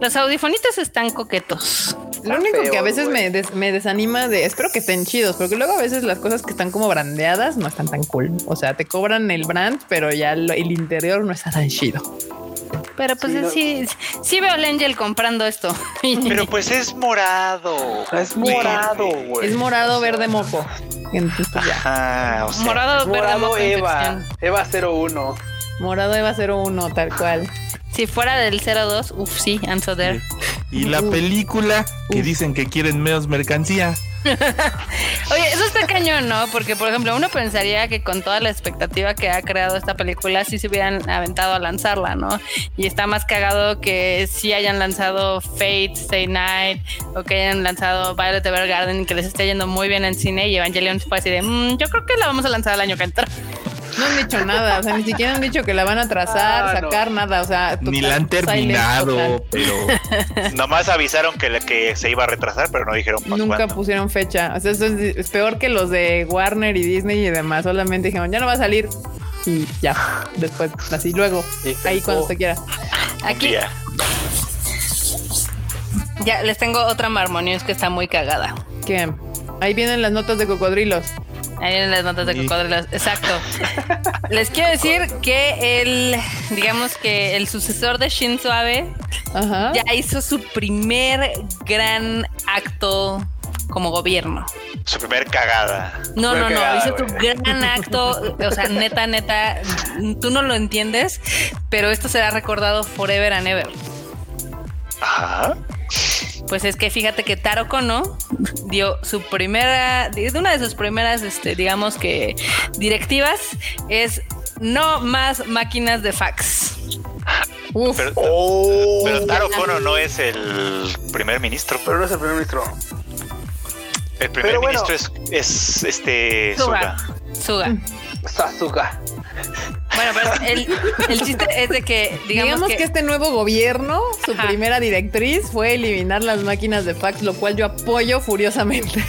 Los audifonitos están coquetos. Lo único que a veces güey. me, des- me desanima de, espero que estén chidos, porque luego a veces las cosas que están como brandeadas no están tan cool. O sea, te cobran el brand, pero ya lo- el interior no está tan chido. Pero pues Sí, no- sí, sí veo al Angel comprando esto. Pero pues es morado. Es morado, güey. Es morado, verde, moco. Entonces. Ajá, o sea, Morado, verde, morado moco, Eva. Eva 01. Morado Eva 01, tal cual. Si fuera del 02, uff, sí, I'm so there. Y la película que dicen que quieren menos mercancía. Oye, eso está cañón, ¿no? Porque, por ejemplo, uno pensaría que con toda la expectativa que ha creado esta película, sí se hubieran aventado a lanzarla, ¿no? Y está más cagado que sí hayan lanzado Fate, Stay Night, o que hayan lanzado Violet Evergarden y que les esté yendo muy bien en cine. Y Evangelion fue así de, "Mm, yo creo que la vamos a lanzar el año que entra. No han dicho nada, o sea, ni siquiera han dicho que la van a trazar, Ah, no. sacar nada, o sea, Ni la han terminado, pero nomás avisaron que, la- que se iba a retrasar, pero no dijeron Nunca cuándo. pusieron fecha. O sea, eso es, es peor que los de Warner y Disney y demás. Solamente dijeron, ya no va a salir. Y ya, después, así luego, se ahí cuando usted quiera. Aquí Ya. ya les tengo otra Marmonius que está muy cagada. Que ahí vienen las notas de cocodrilos. Ahí vienen las notas de Sí. cocodrilos. Exacto. Les quiero decir que el, digamos que el sucesor de Shinzo Abe Ajá. ya hizo su primer gran acto como gobierno. Su primer cagada. No, no, no, hizo su güey. gran acto, o sea, neta, neta, tú no lo entiendes, pero esto será recordado forever and ever. Ajá. Pues es que fíjate que Taro Kono dio su primera, de una de sus primeras, este, digamos que directivas es no más máquinas de fax. Uf. Pero, Oh. pero Taro Kono no es el primer ministro. Pero no es el primer ministro. El primer Pero bueno. ministro es, es este Suga. Suga. Suga. Sasuga. Bueno, pero el, el chiste es de que, digamos, Digamos que, que, este nuevo gobierno, su Ajá. primera directriz fue eliminar las máquinas de fax, lo cual yo apoyo furiosamente.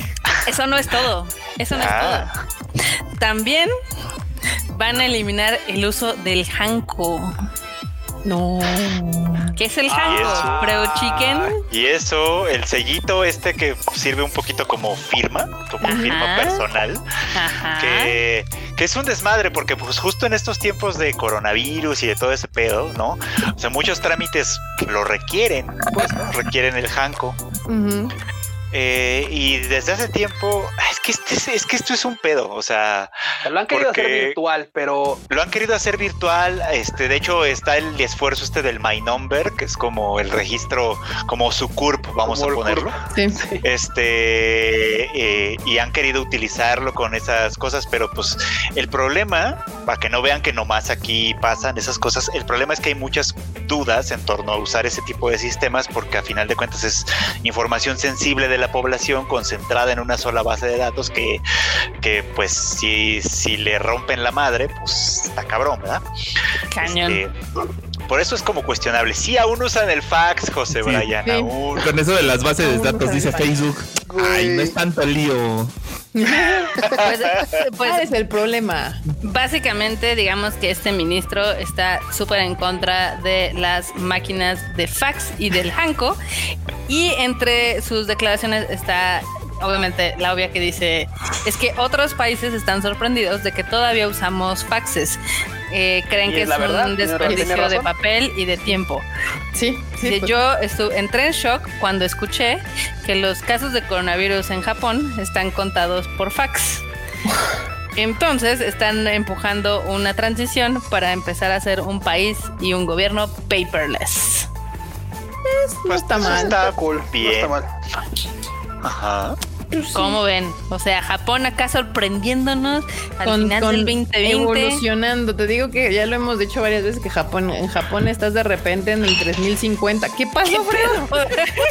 eso no es todo. Eso no es Ah. todo. También van a eliminar el uso del hanko. No. ¿Qué es el Ah, hanko? eso. Preo chicken. Y eso, el sellito este que sirve un poquito como firma, como Ajá. firma personal, Ajá. que, que es un desmadre porque pues justo en estos tiempos de coronavirus y de todo ese pedo, ¿no? O sea, muchos trámites lo requieren, pues, ¿no? Requieren el Hanco. Eh, y desde hace tiempo, es que, este, es- que esto es un pedo, o sea, Lo han querido hacer virtual, pero lo han querido hacer virtual, este, de hecho está el esfuerzo este del My Number, que es como el registro, como su CURP, vamos Como a ponerlo. Sí. Este, eh, y han querido utilizarlo con esas cosas, pero pues el problema, para que no vean que nomás aquí pasan esas cosas, el problema es que hay muchas dudas en torno a usar ese tipo de sistemas porque a final de cuentas es información sensible de la población concentrada en una sola base de datos que, que pues si, si le rompen la madre, pues está cabrón, ¿verdad? Cañón. Este, por eso es como cuestionable. Sí, aún usan el fax, José Sí. Brian, Sí. aún. Con eso de las bases de datos, dice Facebook. Ay, no es tanto lío. Pues, pues, ¿Cuál es el problema? Básicamente, digamos que este ministro está súper en contra de las máquinas de fax y del Hanco. Y entre sus declaraciones está, obviamente, la obvia que dice: es que otros países están sorprendidos de que todavía usamos faxes. Eh, creen que es la verdad, un desperdicio de papel y de tiempo. Sí, sí. Dice, pues, Yo estuve, entré en shock cuando escuché que los casos de coronavirus en Japón están contados por fax. Entonces están empujando una transición para empezar a ser un país y un gobierno paperless. no está mal. está Está cool. bien. No está mal. Ajá. ¿Cómo ven? O sea, Japón acá sorprendiéndonos al final del 2020. evolucionando. Te digo que ya lo hemos dicho varias veces que Japón, en Japón estás de repente en el 3050. ¿Qué pasó, Fredo?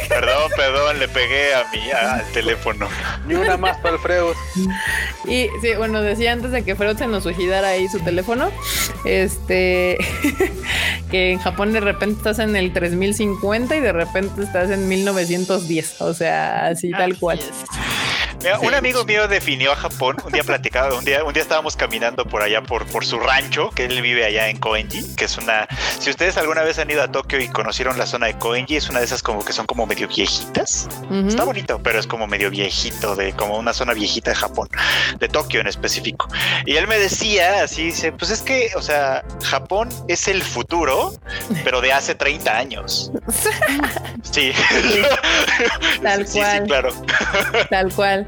Perdón, perdón, le pegué a mi al teléfono. Ni una más para el Freud. Y sí, bueno, decía antes de que Freud se nos suicidara ahí su teléfono, este, que en Japón de repente estás en el 3050 y de repente estás en 1910. O sea, así tal cual. Mira, un amigo mío definió a Japón, un día platicaba, un día, un día estábamos caminando por allá por, por su rancho, que él vive allá en Koenji, que es una, si ustedes alguna vez han ido a Tokio y conocieron la zona de Koenji, es una de esas como que son como medio viejitas. Está bonito, pero es como medio viejito, de como una zona viejita de Japón, de Tokio en específico. Y él me decía, así dice, pues es que, o sea, Japón es el futuro, pero de hace 30 años. Sí. Tal Sí, sí, cual. claro. Tal cual.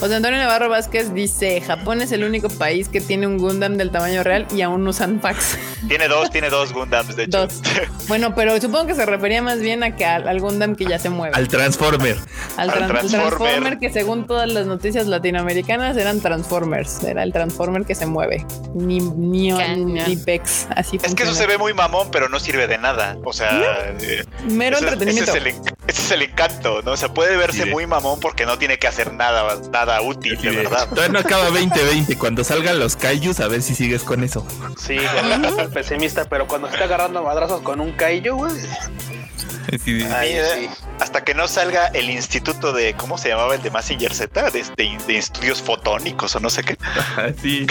José Antonio Navarro Vázquez dice: Japón es el único país que tiene un Gundam del tamaño real y aún usan fax. Tiene dos, tiene dos Gundams, de hecho. Dos. Bueno, pero supongo que se refería más bien a que al, al Gundam que ya se mueve. Al Transformer. Al, al tran- Transformer. Transformer que según todas las noticias latinoamericanas eran Transformers. Era el Transformer que se mueve. Ni Neon ni Pex. Así Es que eso se ve muy mamón, pero no sirve de nada. O sea, eh, Mero ese, ese entretenimiento. es el, en- ese es el encanto, ¿no? O sea, puede verse Sí. muy mamón porque no tiene que hacer nada, nada útil, Así de verdad. Todavía no acaba 2020. Cuando salgan los kaijus, a ver si sigues con eso. Sí, güey, pesimista, pero cuando se está agarrando madrazos con un Kaiju, güey. Mira, sí. Hasta que no salga el instituto de, ¿cómo se llamaba el de Massinger Z? De, de- de estudios fotónicos o no sé qué. así.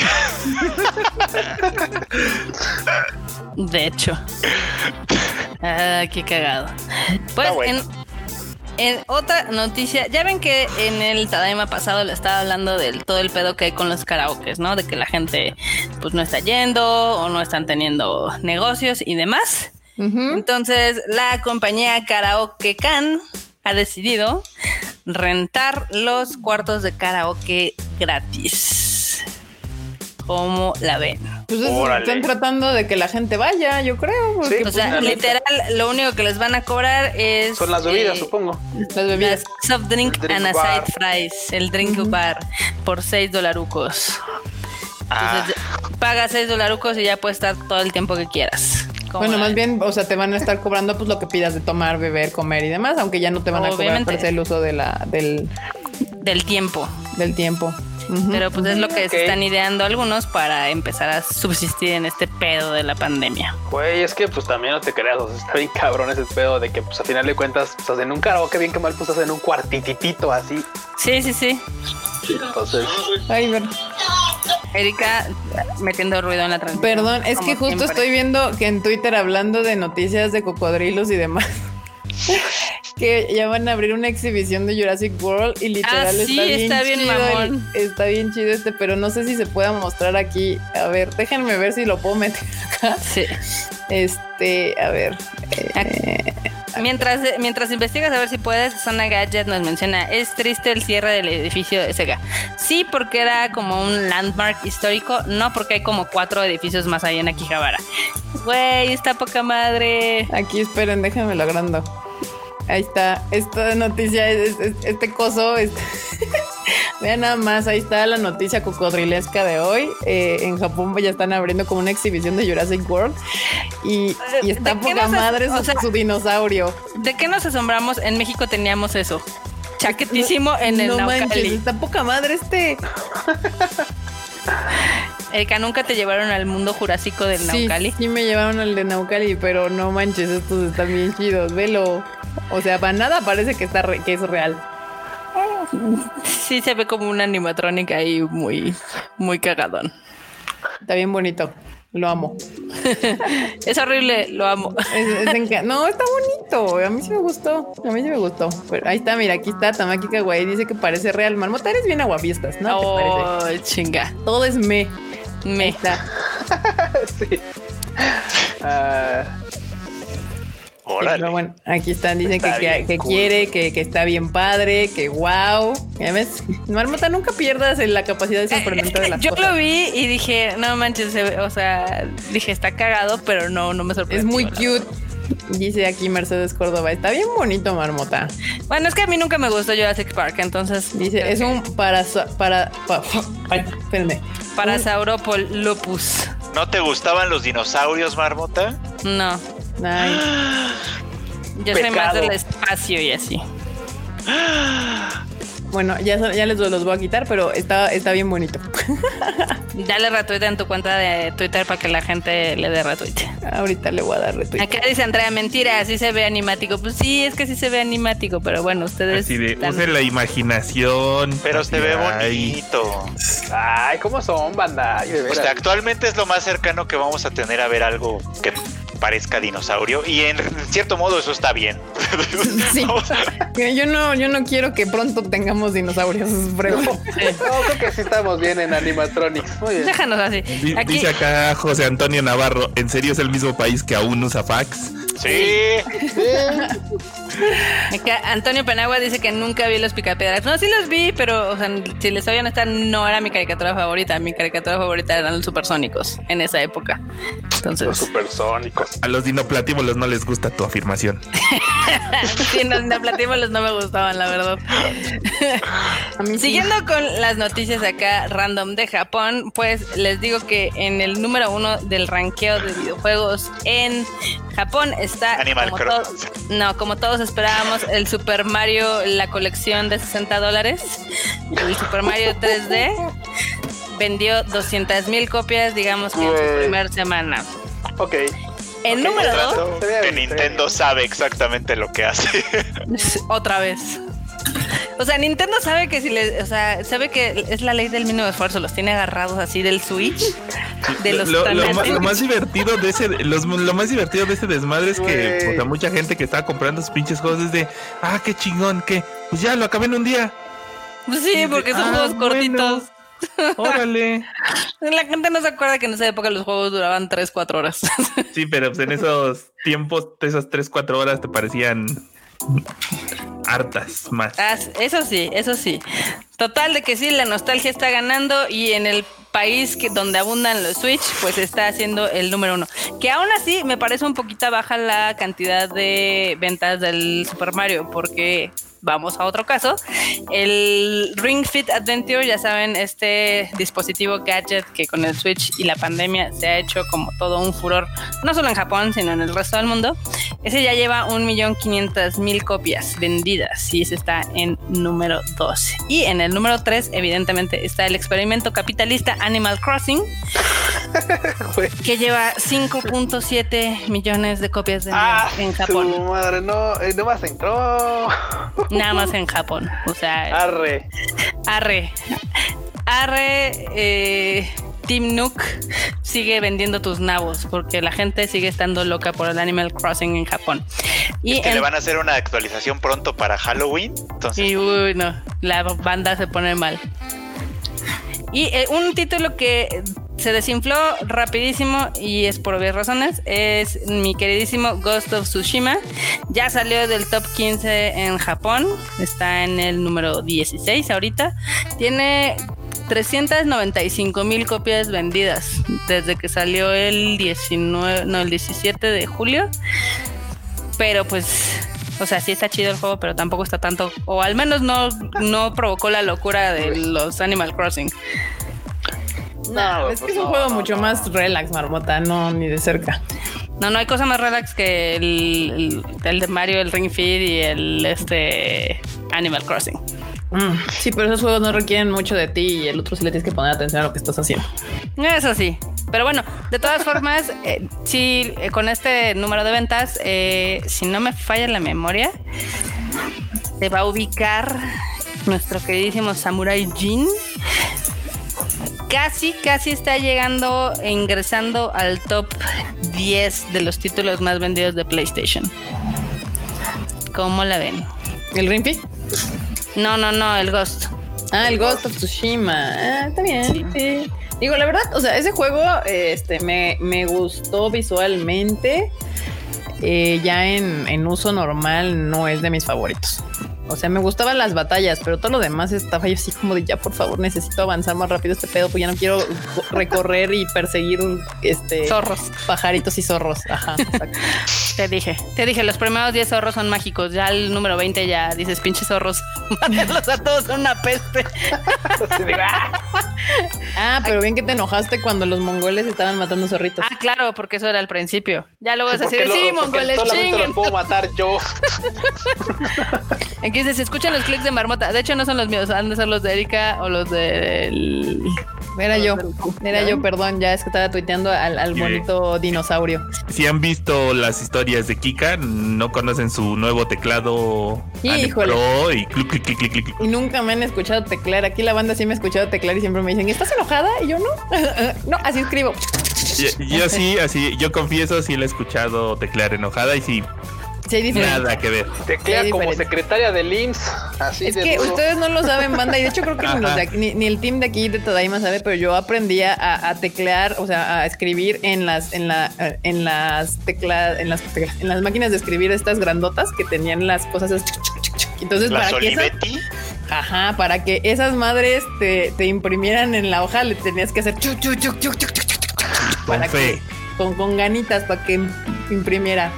De hecho. Ah, qué cagado. Pues Está bueno. en, en otra noticia, ya ven que en el Tadaima pasado le estaba hablando del todo el pedo que hay con los karaokes, ¿no? De que la gente pues no está yendo o no están teniendo negocios y demás. Entonces, la compañía Karaoke Can ha decidido rentar los cuartos de karaoke gratis. ¿Cómo la ven? Pues eso, están tratando de que la gente vaya, yo creo. porque, Sí, O pues, sea, la neta. literal, lo único que les van a cobrar es. Son las bebidas, eh, supongo. las las bebidas. soft drink, Drink and a bar. side fries, el drink bar, por 6 dolarucos. Ah, Entonces, pagas 6 dolarucos y ya puedes estar todo el tiempo que quieras. ¿Cómo Bueno, más bien, o sea, te van a estar cobrando pues lo que pidas de tomar, beber, comer y demás, aunque ya no te van a cobrar por el uso de la, del, Del tiempo. del tiempo. Pero pues es lo que se están ideando algunos para empezar a subsistir en este pedo de la pandemia. Güey, es que pues también no te creas, o sea, está bien cabrón ese pedo de que pues a final de cuentas, pues en un karaoke bien que mal, pues estás en un cuartititito así. Sí, sí, sí. Entonces, Ay, ver- Erika metiendo ruido en la transmisión. Perdón, es que justo siempre. estoy viendo que en Twitter hablando de noticias de cocodrilos y demás. Que ya van a abrir una exhibición de Jurassic World y literal Ah, sí, está bien está bien chido. el- mamón. está bien chido este, pero no sé si se pueda mostrar aquí. A ver, déjenme ver si lo puedo meter acá. Sí. Este, a ver. eh, Mientras, mientras investigas a ver si puedes, Zona Gadget nos menciona, es triste el cierre del edificio de Sega. Sí, porque era como un landmark histórico, no porque hay como cuatro edificios más allá en Akihabara. Güey, está poca madre. Aquí esperen, déjenme lo agrando. Ahí está, esta noticia, es, es- este coso, este- vean nada más, ahí está la noticia cocodrilesca de hoy. Eh, en Japón ya están abriendo como una exhibición de Jurassic World y, y está ¿De qué poca madre su, o sea- su dinosaurio. ¿De qué nos asombramos? En México teníamos eso. Chaquetísimo en el no Naucali. manches, está poca madre este. Erika, ¿nunca te llevaron al mundo jurásico del Sí, Naucali? sí me llevaron al de Naucali, pero no manches, estos están bien chidos. Velo. O sea, para nada parece que está re- que es real. Sí se ve como un animatronic ahí muy, muy cagadón. Está bien bonito. Lo amo. Es horrible, lo amo. Es- es enca- no, está bonito. A mí sí me gustó. A mí sí me gustó. Pero ahí está, mira, aquí está Tamaki Kawaii. Dice que parece real. Marmota, eres bien aguafiestas, ¿no? ¿Te parece? Oh, chinga. Todo es me. Ahí Me. está. sí. Pero bueno, aquí están, dicen que, Está que, bien que cool. quiere, que, que está bien padre, que wow. ¿Ya ves? Marmota, nunca pierdas la capacidad de sorprendente de las Yo cosas. lo vi y dije, no manches, se ve- o sea, dije, está cagado, pero no, no me sorprendió. Es muy cute. Dice aquí Mercedes Córdoba. Está bien bonito, Marmota. Bueno, es que a mí nunca me gustó Jurassic Park, entonces. Dice, es un para para, pa- ay, espérenme. Para Sauropol lupus. ¿No te gustaban los dinosaurios, Marmota? No. Ay, Yo soy más Pecado. del espacio y así. bueno, ya, son- ya les los voy a quitar, pero está, está bien bonito. Dale retweet en tu cuenta de Twitter para que la gente le dé retweet. Ahorita le voy a dar retweet. Acá dice Andrea, mentira, sí se ve animático. Pues sí, es que sí se ve animático, pero bueno, ustedes. Así de, están- usen la imaginación. Pero se ve bonito. ay, ¿cómo son, banda? Ay, O sea, actualmente es lo más cercano que vamos a tener a ver algo que parezca dinosaurio. Y en cierto modo eso está bien. Sí. Yo no, yo no quiero que pronto tengamos dinosaurios. Pero No, creo que sí estamos bien en animatronics. Muy bien. Déjanos así. Aquí, Dice acá José Antonio Navarro, ¿en serio es el mismo país que aún usa fax? Sí. Acá Antonio Penagua dice que nunca vi los picapiedras. No, sí los vi, pero o sea, si les soy honesta, no era mi caricatura favorita. Mi caricatura favorita eran los supersónicos en esa época. Los Entonces, supersónicos. A los dinoplatíbulos no les gusta tu afirmación. sí, los neoplatíbulos no me gustaban, la verdad. a mí sí. Siguiendo con las noticias acá random de Japón, pues les digo que en el número uno del ranqueo de videojuegos en Japón está Animal como todos- no, como todos esperábamos, el Super Mario, la colección de 60 dólares, el Super Mario 3D vendió 200 mil copias, digamos que en su primera semana. Ok. En Ok, número trato dos, Se ve que bien, Nintendo se sabe exactamente lo que hace. otra vez. O sea, Nintendo sabe que si le, o sea, sabe que es la ley del mínimo esfuerzo, los tiene agarrados así del Switch, de los lo, lo más divertido de ese los- lo más divertido de ese desmadre es que o sea, mucha gente que estaba comprando sus pinches juegos es de ah qué chingón que pues ya lo acabé en un día Pues sí, porque son Ah, juegos bueno. cortitos. órale La gente no se acuerda que en esa época los juegos duraban 3, 4 horas. sí pero pues, en esos tiempos esas 3 4 horas te parecían hartas más Ah, eso sí, eso sí. Total de que sí, la nostalgia está ganando y en el país donde abundan los Switch, pues está haciendo el número uno. Que aún así me parece un poquito baja la cantidad de ventas del Super Mario, porque vamos a otro caso. El Ring Fit Adventure, ya saben, este dispositivo gadget que con el Switch y la pandemia se ha hecho como todo un furor, no solo en Japón, sino en el resto del mundo. Ese ya lleva un millón quinientas mil copias vendidas y ese está en número 2. Y en el número 3, evidentemente, está el experimento capitalista Animal Crossing, que lleva 5.7 millones de copias vendidas Ah, en tu Japón. madre, no, eh, no más entró. Nada más en Japón. O sea, Arre. Arre. Arre. Eh, Team Nook sigue vendiendo tus nabos porque la gente sigue estando loca por el Animal Crossing en Japón. Y, que en- le van a hacer una actualización pronto para Halloween. Entonces, y, uy, no, la banda se pone mal. Y eh, un título que se desinfló rapidísimo y es por obvias razones es mi queridísimo Ghost of Tsushima. Ya salió del top 15 en Japón, está en el número 16 ahorita. Tiene 395 mil copias vendidas desde que salió el 19, no, el 17 de julio. Pero pues, o sea, sí está chido el juego, pero tampoco está tanto, o al menos no, no provocó la locura de los Animal Crossing. No, es que es un juego mucho más relax, Marmota, no ni de cerca. No, no hay cosa más relax que el, el- el de Mario, el Ring Fit y el este Animal Crossing. Mm, sí, pero esos juegos no requieren mucho de ti y el otro sí le tienes que poner atención a lo que estás haciendo. Eso sí. Pero bueno, de todas formas, eh, sí, eh, con este número de ventas, eh, si no me falla la memoria, se va a ubicar nuestro queridísimo Samurai Jin. Casi, casi está llegando, e ingresando al top 10 de los títulos más vendidos de PlayStation. ¿Cómo la ven? ¿El Rimpi? No, no, no, el Ghost. Ah, el Ghost of Tsushima. Ah, está bien. Sí. Digo, la verdad, o sea, ese juego este, me, me gustó visualmente. Eh, ya en, en uso normal no es de mis favoritos. O sea, me gustaban las batallas, pero todo lo demás estaba yo así como de ya, por favor, necesito avanzar más rápido este pedo, pues ya no quiero recorrer y perseguir un, este Zorros. pajaritos y zorros. Ajá. exacto. Te dije, te dije, los primeros 10 zorros son mágicos. Ya el número 20 ya dices, pinches zorros, mátenlos a todos, son una peste. ¡ah! Ah, pero bien que te enojaste cuando los mongoles estaban matando zorritos. Ah, claro, porque eso era al principio. Ya luego es así Porque de, sí, mongoles, solamente chinguen. los puedo matar yo. Aquí dice, se escuchan los clics de marmota. De hecho, no son los míos, han de ser los de Erika o los del... Era yo, era yo, perdón, ya es que estaba tuiteando al, bonito dinosaurio. Si han visto las historias de Kika, no conocen su nuevo teclado. Pro y clic, clic, clic, clic, clic. Y nunca me han escuchado teclar. Aquí la banda sí me ha escuchado teclar y siempre me dicen, ¿estás enojada? Y yo no. no, así escribo. Yo, yo sí, así, yo confieso, sí la he escuchado teclear enojada y sí, Nada que ver. Te queda como secretaria del IMSS. Así es que ustedes no lo saben, banda. Y de hecho, creo que ni, el team de aquí de Tadaima sabe, pero yo aprendí a, teclear, o sea, a escribir en las, en la, en las en las en las máquinas de escribir estas grandotas que tenían las cosas. Entonces, para que esa, ajá, para que esas madres te, te, imprimieran en la hoja, le tenías que hacer para que, con, con ganitas para que imprimiera.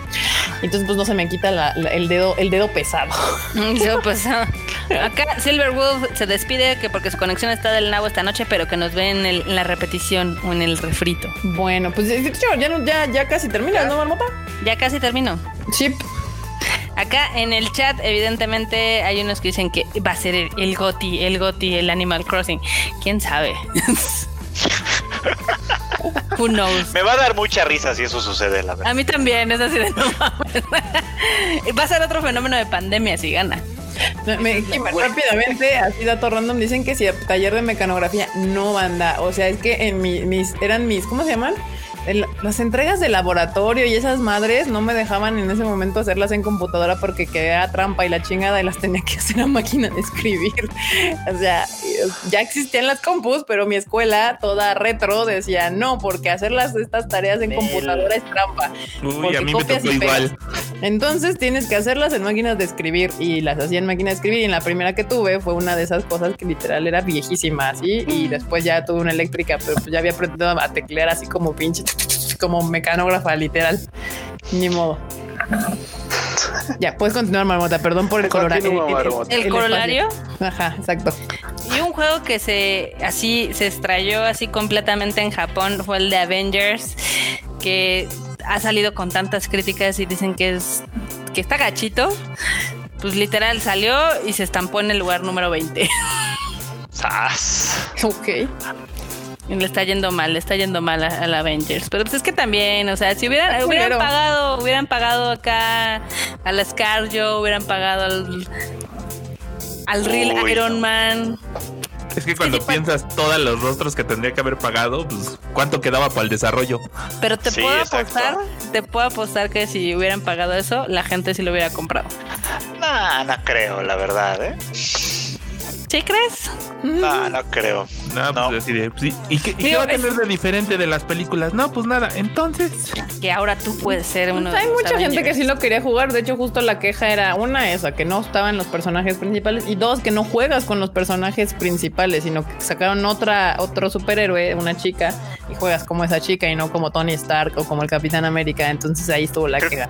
Entonces, pues no se me quita la- la- el dedo, el dedo pesado. Yo, pues, ah, acá Silverwood se despide que porque su conexión está del nabo esta noche, pero que nos ve en, el- en la repetición o en el refrito. Bueno, pues ya, no- ya, ya casi termina, ¿no, Marmota? Ya casi terminó. Chip. Acá en el chat, evidentemente, hay unos que dicen que va a ser el, el GOTI, el GOTI, el Animal Crossing. ¿Quién sabe? Who knows? Me va a dar mucha risa si eso sucede, la verdad. A mí también, es así de no mames. Va a ser otro fenómeno de pandemia si gana. Me, rápidamente, así dato random, dicen que si a taller de mecanografía no banda. O sea, es que en mi- mis, eran mis, ¿cómo se llaman? El- las entregas de laboratorio y esas madres no me dejaban en ese momento hacerlas en computadora porque quedaba trampa y la chingada y las tenía que hacer a máquina de escribir. O sea, ya existían las compus, pero mi escuela toda retro decía no, porque hacerlas estas tareas en computadora es trampa. Uy, Porque a mí me copias tocó igual. Entonces tienes que hacerlas en máquinas de escribir y las hacía en máquinas de escribir y en la primera que tuve fue una de esas cosas que literal era viejísima así y después ya tuve una eléctrica pero pues ya había aprendido a teclear así como pinche como mecanógrafa literal ni modo ya puedes continuar marmota perdón por el Marmota. ¿El espacio. corolario? ajá exacto Y un juego que se así se extrayó así completamente en Japón fue el de Avengers, que ha salido con tantas críticas y dicen que es que está gachito. Pues literal salió y se estampó en el lugar número 20. ¡Sas! ok le está yendo mal, le está yendo mal a- al Avengers. Pero pues es que también, o sea, si hubieran, hubieran pagado, hubieran pagado acá a la Scarjo, hubieran pagado al, al Real Uy, Iron no. Man. Es que cuando sí, pa- piensas todos los rostros que tendría que haber pagado, pues cuánto quedaba para el desarrollo. Pero te Sí, puedo exacto. apostar, te puedo apostar que si hubieran pagado eso, la gente sí lo hubiera comprado. No, no creo, la verdad, ¿eh? ¿Sí crees? No, no creo. No, No. pues así de, pues, ¿y, y qué, y qué va a tener es- de diferente de las películas? No, pues nada, entonces. Que ahora tú puedes ser uno Pues hay mucha gente que sí lo quería jugar. De hecho, justo la queja era una esa, que no estaban los personajes principales y dos, que no juegas con los personajes principales, sino que sacaron otra, otro superhéroe, una chica, y juegas como esa chica y no como Tony Stark o como el Capitán América. Entonces ahí estuvo la Creo- queja.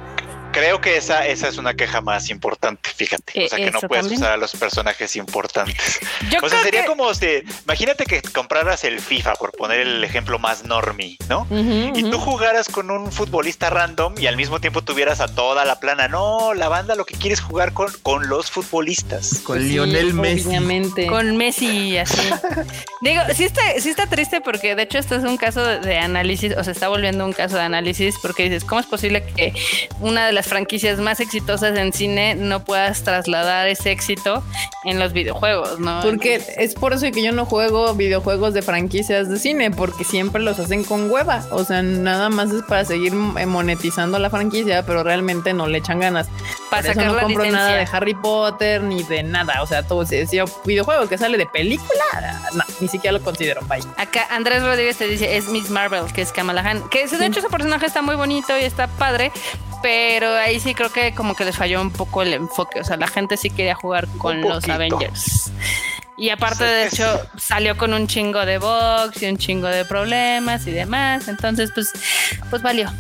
Creo que esa, esa es una queja más importante, fíjate. O sea, que no puedes también. usar a los personajes importantes. Yo o sea, sería que- como si, imagínate que compraras el FIFA, por poner el ejemplo más normie, ¿no? Y tú jugaras con un futbolista random y al mismo tiempo tuvieras a toda la plana. No, la banda lo que quiere es jugar con, con los futbolistas. Con Sí, Lionel Messi. Obviamente. Con Messi así. Digo, sí está, sí está triste porque de hecho esto es un caso de, de análisis, o se está volviendo un caso de análisis porque dices, ¿cómo es posible que una de las franquicias más exitosas en cine no puedas trasladar ese éxito en los videojuegos, no? Porque es por eso que yo no juego videojuegos de franquicias de cine, porque siempre los hacen con hueva. O sea, nada más es para seguir eh, monetizando la franquicia, pero realmente no le echan ganas. Para Por eso sacar no la compro nada de. Harry Potter ni de nada. O sea, todo si videojuego que sale de película, no, ni siquiera lo considero. Bye. Acá Andrés Rodríguez te dice, es Miss Marvel, que es Kamala Han. Que ese- de hecho ese personaje está muy bonito y está padre, pero ahí sí creo que como que les falló un poco el enfoque. O sea, la gente sí quería jugar con los. Avengers. Y aparte, Sí, de hecho, salió con un chingo de bugs y un chingo de problemas y demás. Entonces, pues, pues valió.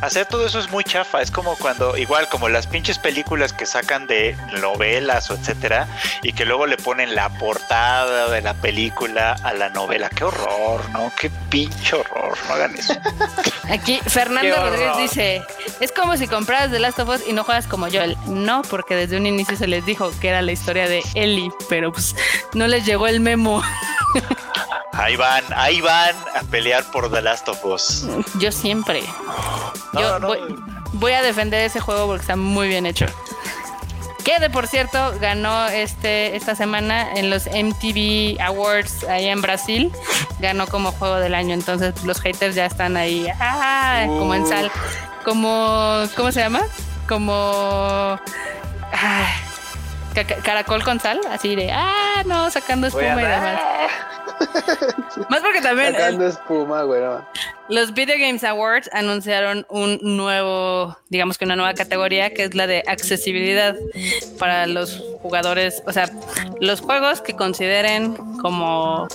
Hacer todo eso es muy chafa. Es como cuando, igual como las pinches películas que sacan de novelas o etcétera, y que luego le ponen la portada de la película a la novela. Qué horror, ¿no? Qué pinche horror. No hagan eso. Aquí Fernando. Rodríguez dice, es como si compraras The Last of Us y no juegas como Joel. No, porque desde un inicio se les dijo que era la historia de Ellie, pero pues no les llegó el memo. Ahí van, ahí van a pelear por The Last of Us. Yo siempre. No, Yo no. Voy, voy a defender ese juego porque está muy bien hecho. Que de por cierto ganó este esta semana en los MTV Awards allá en Brasil. Ganó como juego del año. Entonces los haters ya están ahí. ah, como en sal. Como. ¿Cómo se llama? Como. ah, caracol con sal. Así de. Ah, no, sacando espuma y demás. Más porque también. Sacando espuma, güey. no. Los Video Games Awards anunciaron un nuevo, digamos que una nueva categoría que es la de accesibilidad para los jugadores, o sea, los juegos que consideren como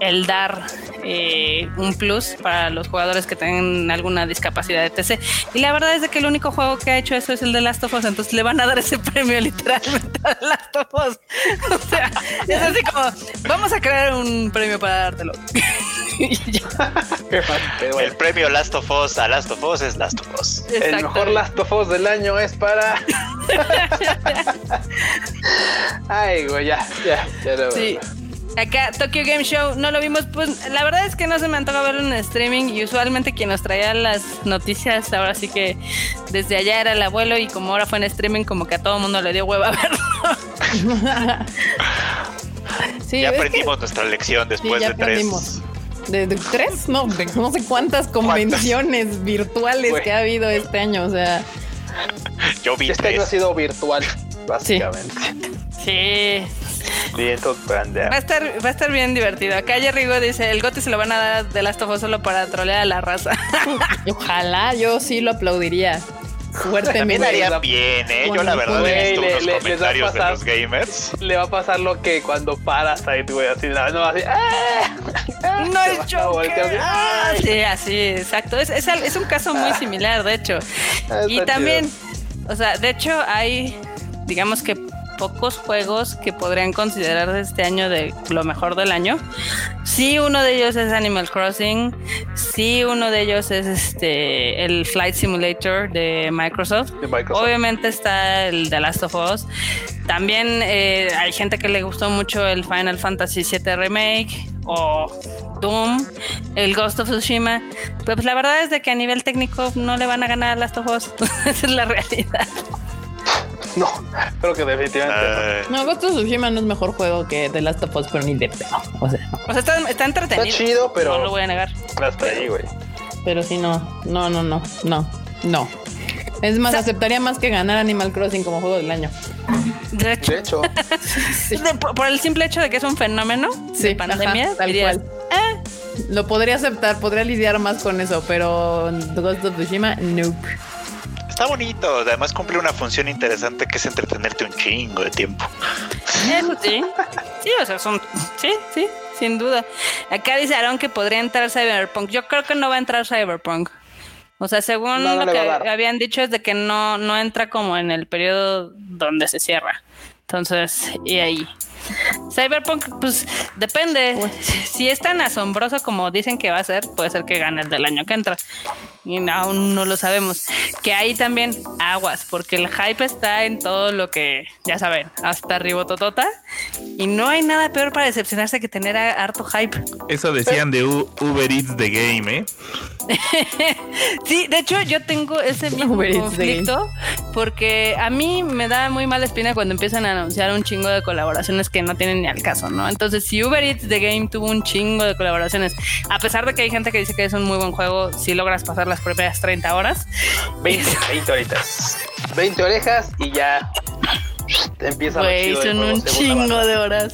el dar eh, un plus para los jugadores que tengan alguna discapacidad etc. Y la verdad es de que el único juego que ha hecho eso es el de Last of Us, entonces le van a dar ese premio literalmente a Last of Us. O sea, es así como, vamos a crear un premio para dártelo. Pero. El premio Last of Us a Last of Us es Last of Us. El mejor. Last of Us del año es para. Ay, güey, ya, ya, ya lo Sí. Acá, Tokyo Game Show, no lo vimos, pues la verdad es que no se me antoja verlo en streaming y usualmente quien nos traía las noticias, ahora sí que desde allá era el abuelo y como ahora fue en streaming, como que a todo mundo le dio hueva verlo. Sí, ya que- aprendimos nuestra lección después ya de tres. ¿De, de tres? No, de no sé cuántas convenciones virtuales que ha habido este año. O sea, Yo vi Este año ha sido virtual, básicamente. Sí. Va a estar, va a estar bien divertido. Acá Jerry Go dice, el Goti se lo van a dar de Last of Us solo para trolear a la raza. ojalá yo sí lo aplaudiría También fuertemente. haría bien, ¿eh? Yo la verdad he visto le- unos va comentarios de los gamers. Le va a pasar lo que cuando paras ahí, güey, así, no, no, así. ¡ah! No es va así, Ah, ¡ay! sí, así, exacto. Es, es, un caso muy similar, de hecho. Ah, Y también, o sea, de hecho hay, digamos que pocos juegos que podrían considerar de este año de lo mejor del año. Sí, uno de ellos es Animal Crossing. Sí, uno de ellos es este el Flight Simulator de Microsoft. De Microsoft. Obviamente está el The Last of Us. También eh, hay gente que le gustó mucho el Final Fantasy VII Remake o Doom, el Ghost of Tsushima. Pues la verdad es de que a nivel técnico no le van a ganar a Last of Us. Esa es la realidad. No, creo que definitivamente. No, Ghost of Tsushima no es mejor juego que The Last of Us, pero ni de pedo. O sea, O sea, está, está entretenido. Está chido, pero- No lo voy a negar. Hasta ahí, güey. pero sí, no, no, no, no, no, no. Es más, aceptaría más que ganar Animal Crossing como juego del año. De hecho, De hecho, de- por, por el simple hecho de que es un fenómeno Sí, de pandemia, ajá, tal dirías, cual. "Ah, Lo podría aceptar, podría lidiar más con eso, pero Ghost of Tsushima, nope. Está bonito. Además cumple una función interesante que es entretenerte un chingo de tiempo. Eso sí. Sí, o sea, son. Sí, sí, sin duda. Acá dice Aaron que podría entrar Cyberpunk. Yo creo que no va a entrar Cyberpunk. O sea, según No, no lo que habían dicho es de que no, no entra como en el periodo donde se cierra. Entonces, y ahí. Cyberpunk, pues depende. Si es tan asombroso como dicen que va a ser, puede ser que gane el del año que entra. Y no, aún no lo sabemos. Que ahí también aguas, porque el hype está en todo lo que, ya saben, hasta ribototota. Y no hay nada peor para decepcionarse que tener a- harto hype. Eso decían de U- Uber Eats The Game, ¿eh? Sí, de hecho yo tengo ese mismo Uber conflicto porque a mí me da muy mala espina cuando empiezan a anunciar un chingo de colaboraciones que no tienen ni al caso, ¿no? Entonces, si Uber Eats The Game tuvo un chingo de colaboraciones, a pesar de que hay gente que dice que es un muy buen juego, si logras pasar las primeras 30 horas, 20, 20 horitas. 20 orejas y ya empieza güey, son un chingo banda. de horas.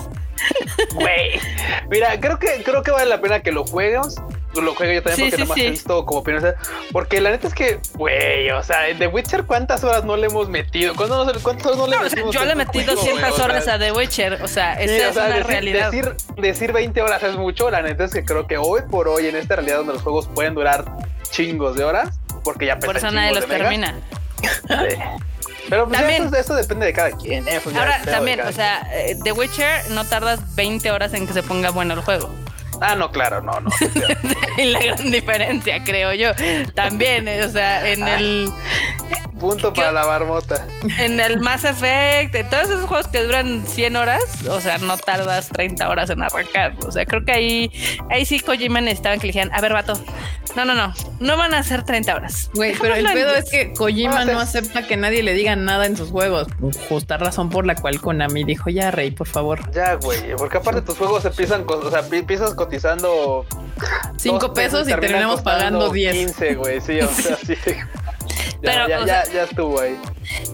Güey. Mira, creo que creo que vale la pena que lo juegues. Lo juegue yo también Sí, porque sí, nomás sí. he visto como opiniones. Porque la neta es que, güey, o sea, en The Witcher, ¿cuántas horas no le hemos metido? ¿Cuántas, horas no le No, o sea, metimos? yo le metí juego, 200 güey? O sea, horas a The Witcher, o sea, o es una decir, realidad. Decir, decir 20 horas es mucho. La neta es que creo que hoy por hoy, en esta realidad donde los juegos pueden durar chingos de horas, porque ya Por eso nadie los de termina. Pero pues También- eso, eso depende de cada quien. ¿eh? Pues Ahora, también, o sea, eh, The Witcher no tardas 20 horas en que se ponga bueno el juego. Ah, no, claro, no, no. y la gran diferencia, creo yo. También, eh, o sea, en el Punto para la marmota. en el Mass Effect, en todos esos juegos que duran 100 horas, o sea, no tardas 30 horas en arrancar. O sea, creo que ahí ahí sí Kojima necesitaban que le dijeran, a ver, vato, no, no, no, no van a ser 30 horas. Güey, pero el pedo es que Kojima Ah, no acepta que nadie le diga nada en sus juegos. Justa razón por la cual Konami dijo, ya, Rey, por favor. Ya, güey, porque aparte tus juegos empiezan, co- o sea, pi- empiezas cotizando Cinco dos pesos y terminamos pagando 10. 15, güey, sí, o sea, sí. Ya, Pero, ya, ya, sea- ya estuvo ahí.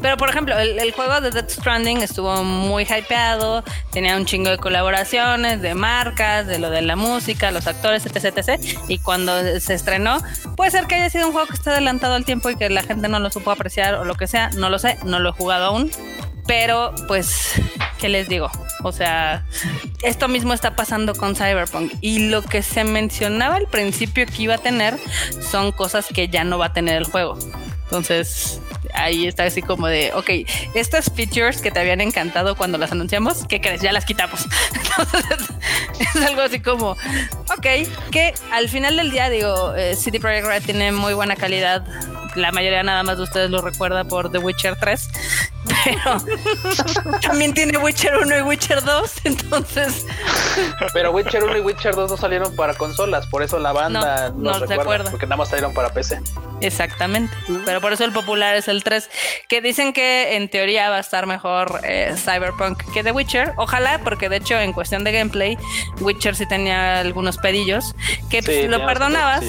Pero por ejemplo, el, el juego de Death Stranding estuvo muy hypeado, tenía un chingo de colaboraciones, de marcas, de lo de la música, los actores, etc, etc. Y cuando se estrenó, puede ser que haya sido un juego que esté adelantado al tiempo y que la gente no lo supo apreciar o lo que sea, no lo sé, no lo he jugado aún. Pero pues, ¿qué les digo? O sea, esto mismo está pasando con Cyberpunk. Y lo que se mencionaba al principio que iba a tener son cosas que ya no va a tener el juego. Entonces, ahí está así como de, ok, estas features que te habían encantado cuando las anunciamos, ¿qué crees? Ya las quitamos. Entonces, es algo así como, ok, que al final del día, digo, eh, City Project Red tiene muy buena calidad. La mayoría nada más de ustedes lo recuerda por The Witcher 3, pero también tiene Witcher 1 y Witcher 2, entonces Pero Witcher 1 y Witcher 2 no salieron para consolas, por eso la banda No, no, no los se recuerda, acuerda. porque nada más salieron para PC. Exactamente. Pero por eso el popular es el 3. Que dicen que en teoría va a estar mejor eh, Cyberpunk que The Witcher. Ojalá, porque de hecho en cuestión de gameplay, Witcher sí tenía algunos pedillos. Que Sí, pues, lo perdonabas.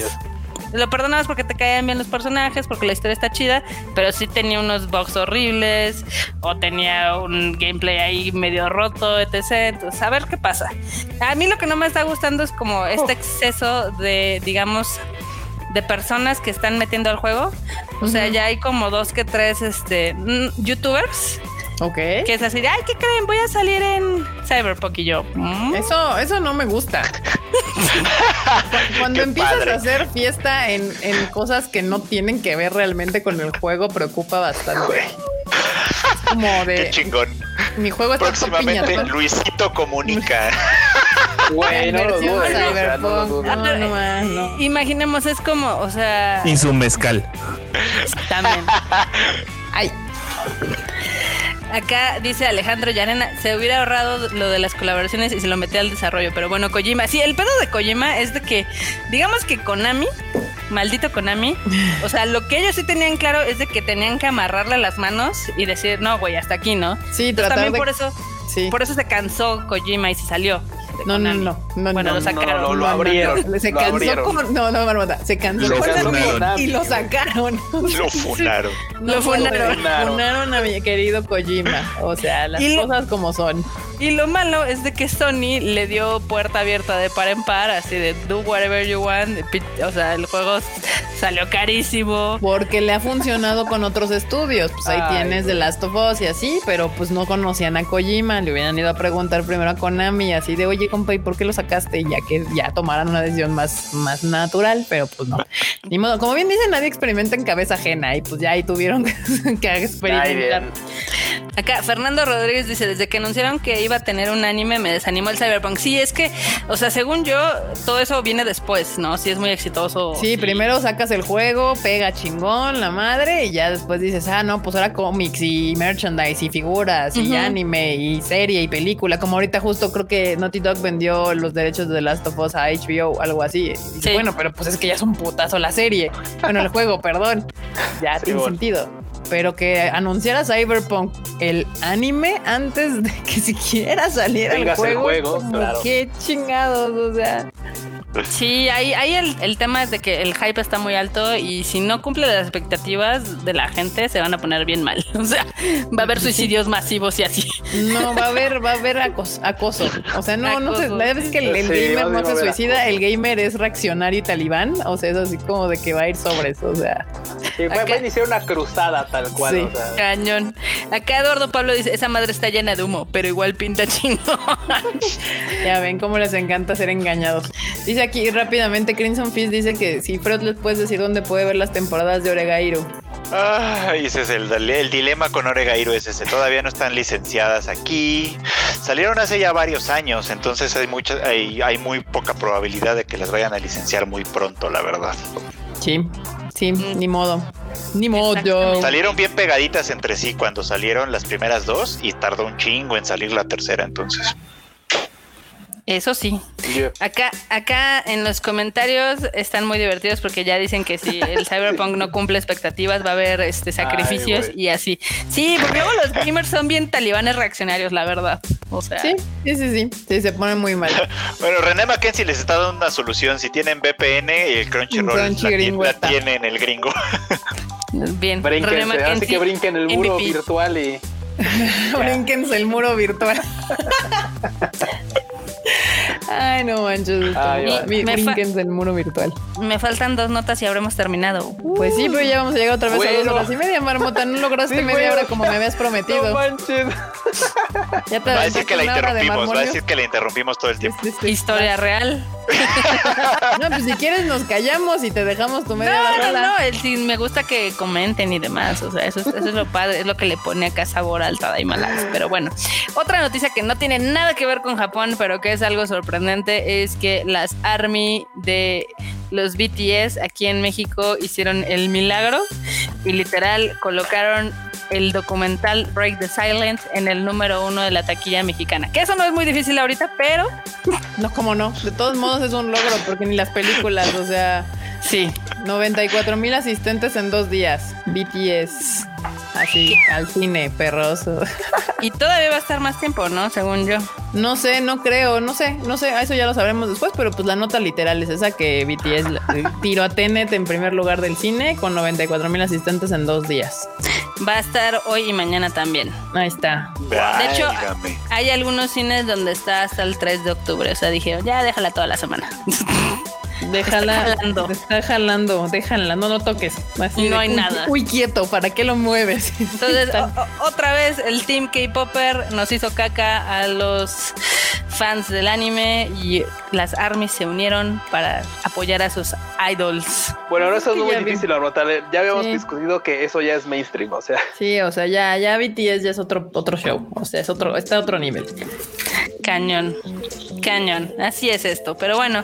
Lo perdonabas porque te caían bien los personajes, porque la historia está chida, pero sí tenía unos bugs horribles, o tenía un gameplay ahí medio roto, etc. Entonces, a ver qué pasa. A mí lo que no me está gustando es como este exceso de, digamos, de personas que están metiendo al juego. O sea, ya hay como dos que tres este, mm, youtubers Ok. que es así de, ay, ¿qué creen? Voy a salir en Cyberpunk y yo. "Mm". Eso, eso no me gusta. Cuando Qué empiezas padre. a hacer fiesta en, en cosas que no tienen que ver realmente con el juego, preocupa bastante. Es como Qué de chingón. mi juego está Próximamente. Luisito comunica. Güey, no lo Versión dudes, o sea, no lo Cyberpunk. dudes. No, no, más, no. Imaginemos, es como, o sea, Y su mezcal. también. Ay, Acá dice Alejandro Llarena, se hubiera ahorrado lo de las colaboraciones y se lo metía al desarrollo, pero bueno, Kojima, sí, el pedo de Kojima es de que, digamos que Konami, maldito Konami, o sea, lo que ellos sí tenían claro es de que tenían que amarrarle las manos y decir, no, güey, hasta aquí, ¿no? sí, Entonces, tratar también de... por eso, sí. por eso se cansó Kojima y se salió. De No, no, Konami. no, no, Bueno, no, lo sacaron. no, lo abrieron. Se lo cansó abrieron. con... No, no, Marmota. Se cansó Lo con y lo sacaron. Lo funaron. Lo funaron. funaron. Funaron a mi querido Kojima. O sea, las cosas como son. Y lo malo es de que Sony le dio puerta abierta de par en par, así de do whatever you want. O sea, el juego Salió carísimo. Porque le ha funcionado con otros estudios. Pues ahí Ay, tienes The Last of Us y así, pero pues no conocían a Kojima. Le hubieran ido a preguntar primero a Konami, así de, oye, compa, ¿y por qué lo sacaste? Y ya que ya tomaran una decisión más, más natural, pero pues no. Ni modo, como bien dice, nadie experimenta en cabeza ajena y pues ya ahí tuvieron que, experimentar. Acá Fernando Rodríguez dice, desde que anunciaron que iba a tener un anime me desanimó el Cyberpunk. Sí, es que, o sea, según yo, todo eso viene después, ¿no? Sí, es muy exitoso. Sí, primero sacas el juego, pega chingón la madre y ya después dices, ah, no, pues ahora cómics y merchandise y figuras y anime y serie y película. Como ahorita justo creo que Naughty Dog vendió los derechos de The Last of Us a HBO, algo así. Y Sí. Bueno, pero pues es que ya es un putazo la serie. Bueno, el juego, perdón. Ya Sí, tiene bueno. sentido. Pero que anunciara Cyberpunk el anime antes de que siquiera saliera el Tengas el juego. juego, claro. Qué chingados, o sea. Sí, ahí, ahí el, el tema es de que el hype está muy alto y si no cumple las expectativas de la gente se van a poner bien mal. O sea, va a haber suicidios masivos y así. No, va a haber, va a haber acos- acoso. O sea, no, no sé, Acoso. la vez que el, el Sí, gamer no se suicida, acoso. el gamer es reaccionario y talibán. O sea, es así como de que va a ir sobre eso. O sea, Sí, va a iniciar una cruzada tal cual. Sí. O sea, Cañón. Acá Eduardo Pablo dice, esa madre está llena de humo, pero igual pinta chingón. ya ven cómo les encanta ser engañados. Dice aquí rápidamente, Crimson Fist dice que si Freud les puedes decir dónde puede ver las temporadas de Oregairo. Ah, ese es el, el dilema con Oregairo es ese. Todavía no están licenciadas aquí. Salieron hace ya varios años, entonces hay mucha, hay, hay muy poca probabilidad de que las vayan a licenciar muy pronto, la verdad. Sí, sí, Mm. ni modo. Ni modo. Salieron bien pegaditas entre sí cuando salieron las primeras dos y tardó un chingo en salir la tercera, entonces. Eso sí. Acá, acá en los comentarios están muy divertidos porque ya dicen que si el Cyberpunk no cumple expectativas va a haber este sacrificios y así. Sí, porque luego los gamers son bien talibanes reaccionarios, la verdad. O sea, Sí, sí, sí, sí. Sí, se pone muy mal. Bueno, René Mackenzie les está dando una solución. Si tienen VPN y el Crunchyroll Crunchy la, ti- gringo la está. tiene en el gringo. bien. René Brínquense, así Mackenzie, que brinquen el muro MVP. virtual y. Brínquense el muro virtual. Ay, no manches. Ay, Mi- Me fa- Brínquense el muro virtual. Me faltan dos notas y habremos terminado. Pues sí, pero ya vamos a llegar otra vez a Bueno. dos horas y media, Marmota. No lograste Sí, media bueno. hora como me habías No prometido. manches. ya te Va a decir que la una hora de interrumpimos, va a decir que la interrumpimos todo el tiempo. Sí, sí, sí. Historia real. No, pues si quieres nos callamos y te dejamos tu media No, no, no, el, sí, me gusta que comenten y demás. O sea, eso es, eso es lo padre, es lo que le pone acá sabor al Tadaima Live. Pero bueno, otra noticia que no tiene nada que ver con Japón, pero que es algo sorprendente, es que las Army de los BTS aquí en México hicieron el milagro y literal colocaron el documental Break the Silence en el número uno de la taquilla mexicana. Que eso no es muy difícil ahorita, pero No, como no. De todos modos es un logro porque ni las películas, o sea, sí. 94 mil asistentes en dos días. BTS. Así, al cine, perroso. Y todavía va a estar más tiempo, ¿no? Según yo. No sé, no creo, no sé, no sé, eso ya lo sabremos después, pero pues la nota literal es esa que BTS la- tiró a Tenet en primer lugar del cine con 94 mil asistentes en dos días. Va a estar hoy y mañana también. Ahí está. De hecho, Válgame. hay algunos cines donde está hasta el 3 de octubre. O sea, dijeron, ya déjala toda la semana. Déjala, Está jalando. está jalando, déjala, no lo toques. Así No de, hay "Uy, nada". Uy, quieto, ¿para qué lo mueves? Entonces, o- otra vez, el team K-Popper nos hizo caca a los fans del anime y las armies se unieron para apoyar a sus idols. Bueno, no, eso es muy ya vi. difícil, Armota. Ya habíamos Sí. discutido que eso ya es mainstream, o sea. Sí, o sea, ya, ya BTS ya es otro, otro show. O sea, es otro, está a otro nivel. Cañón, cañón. Así es esto. Pero bueno,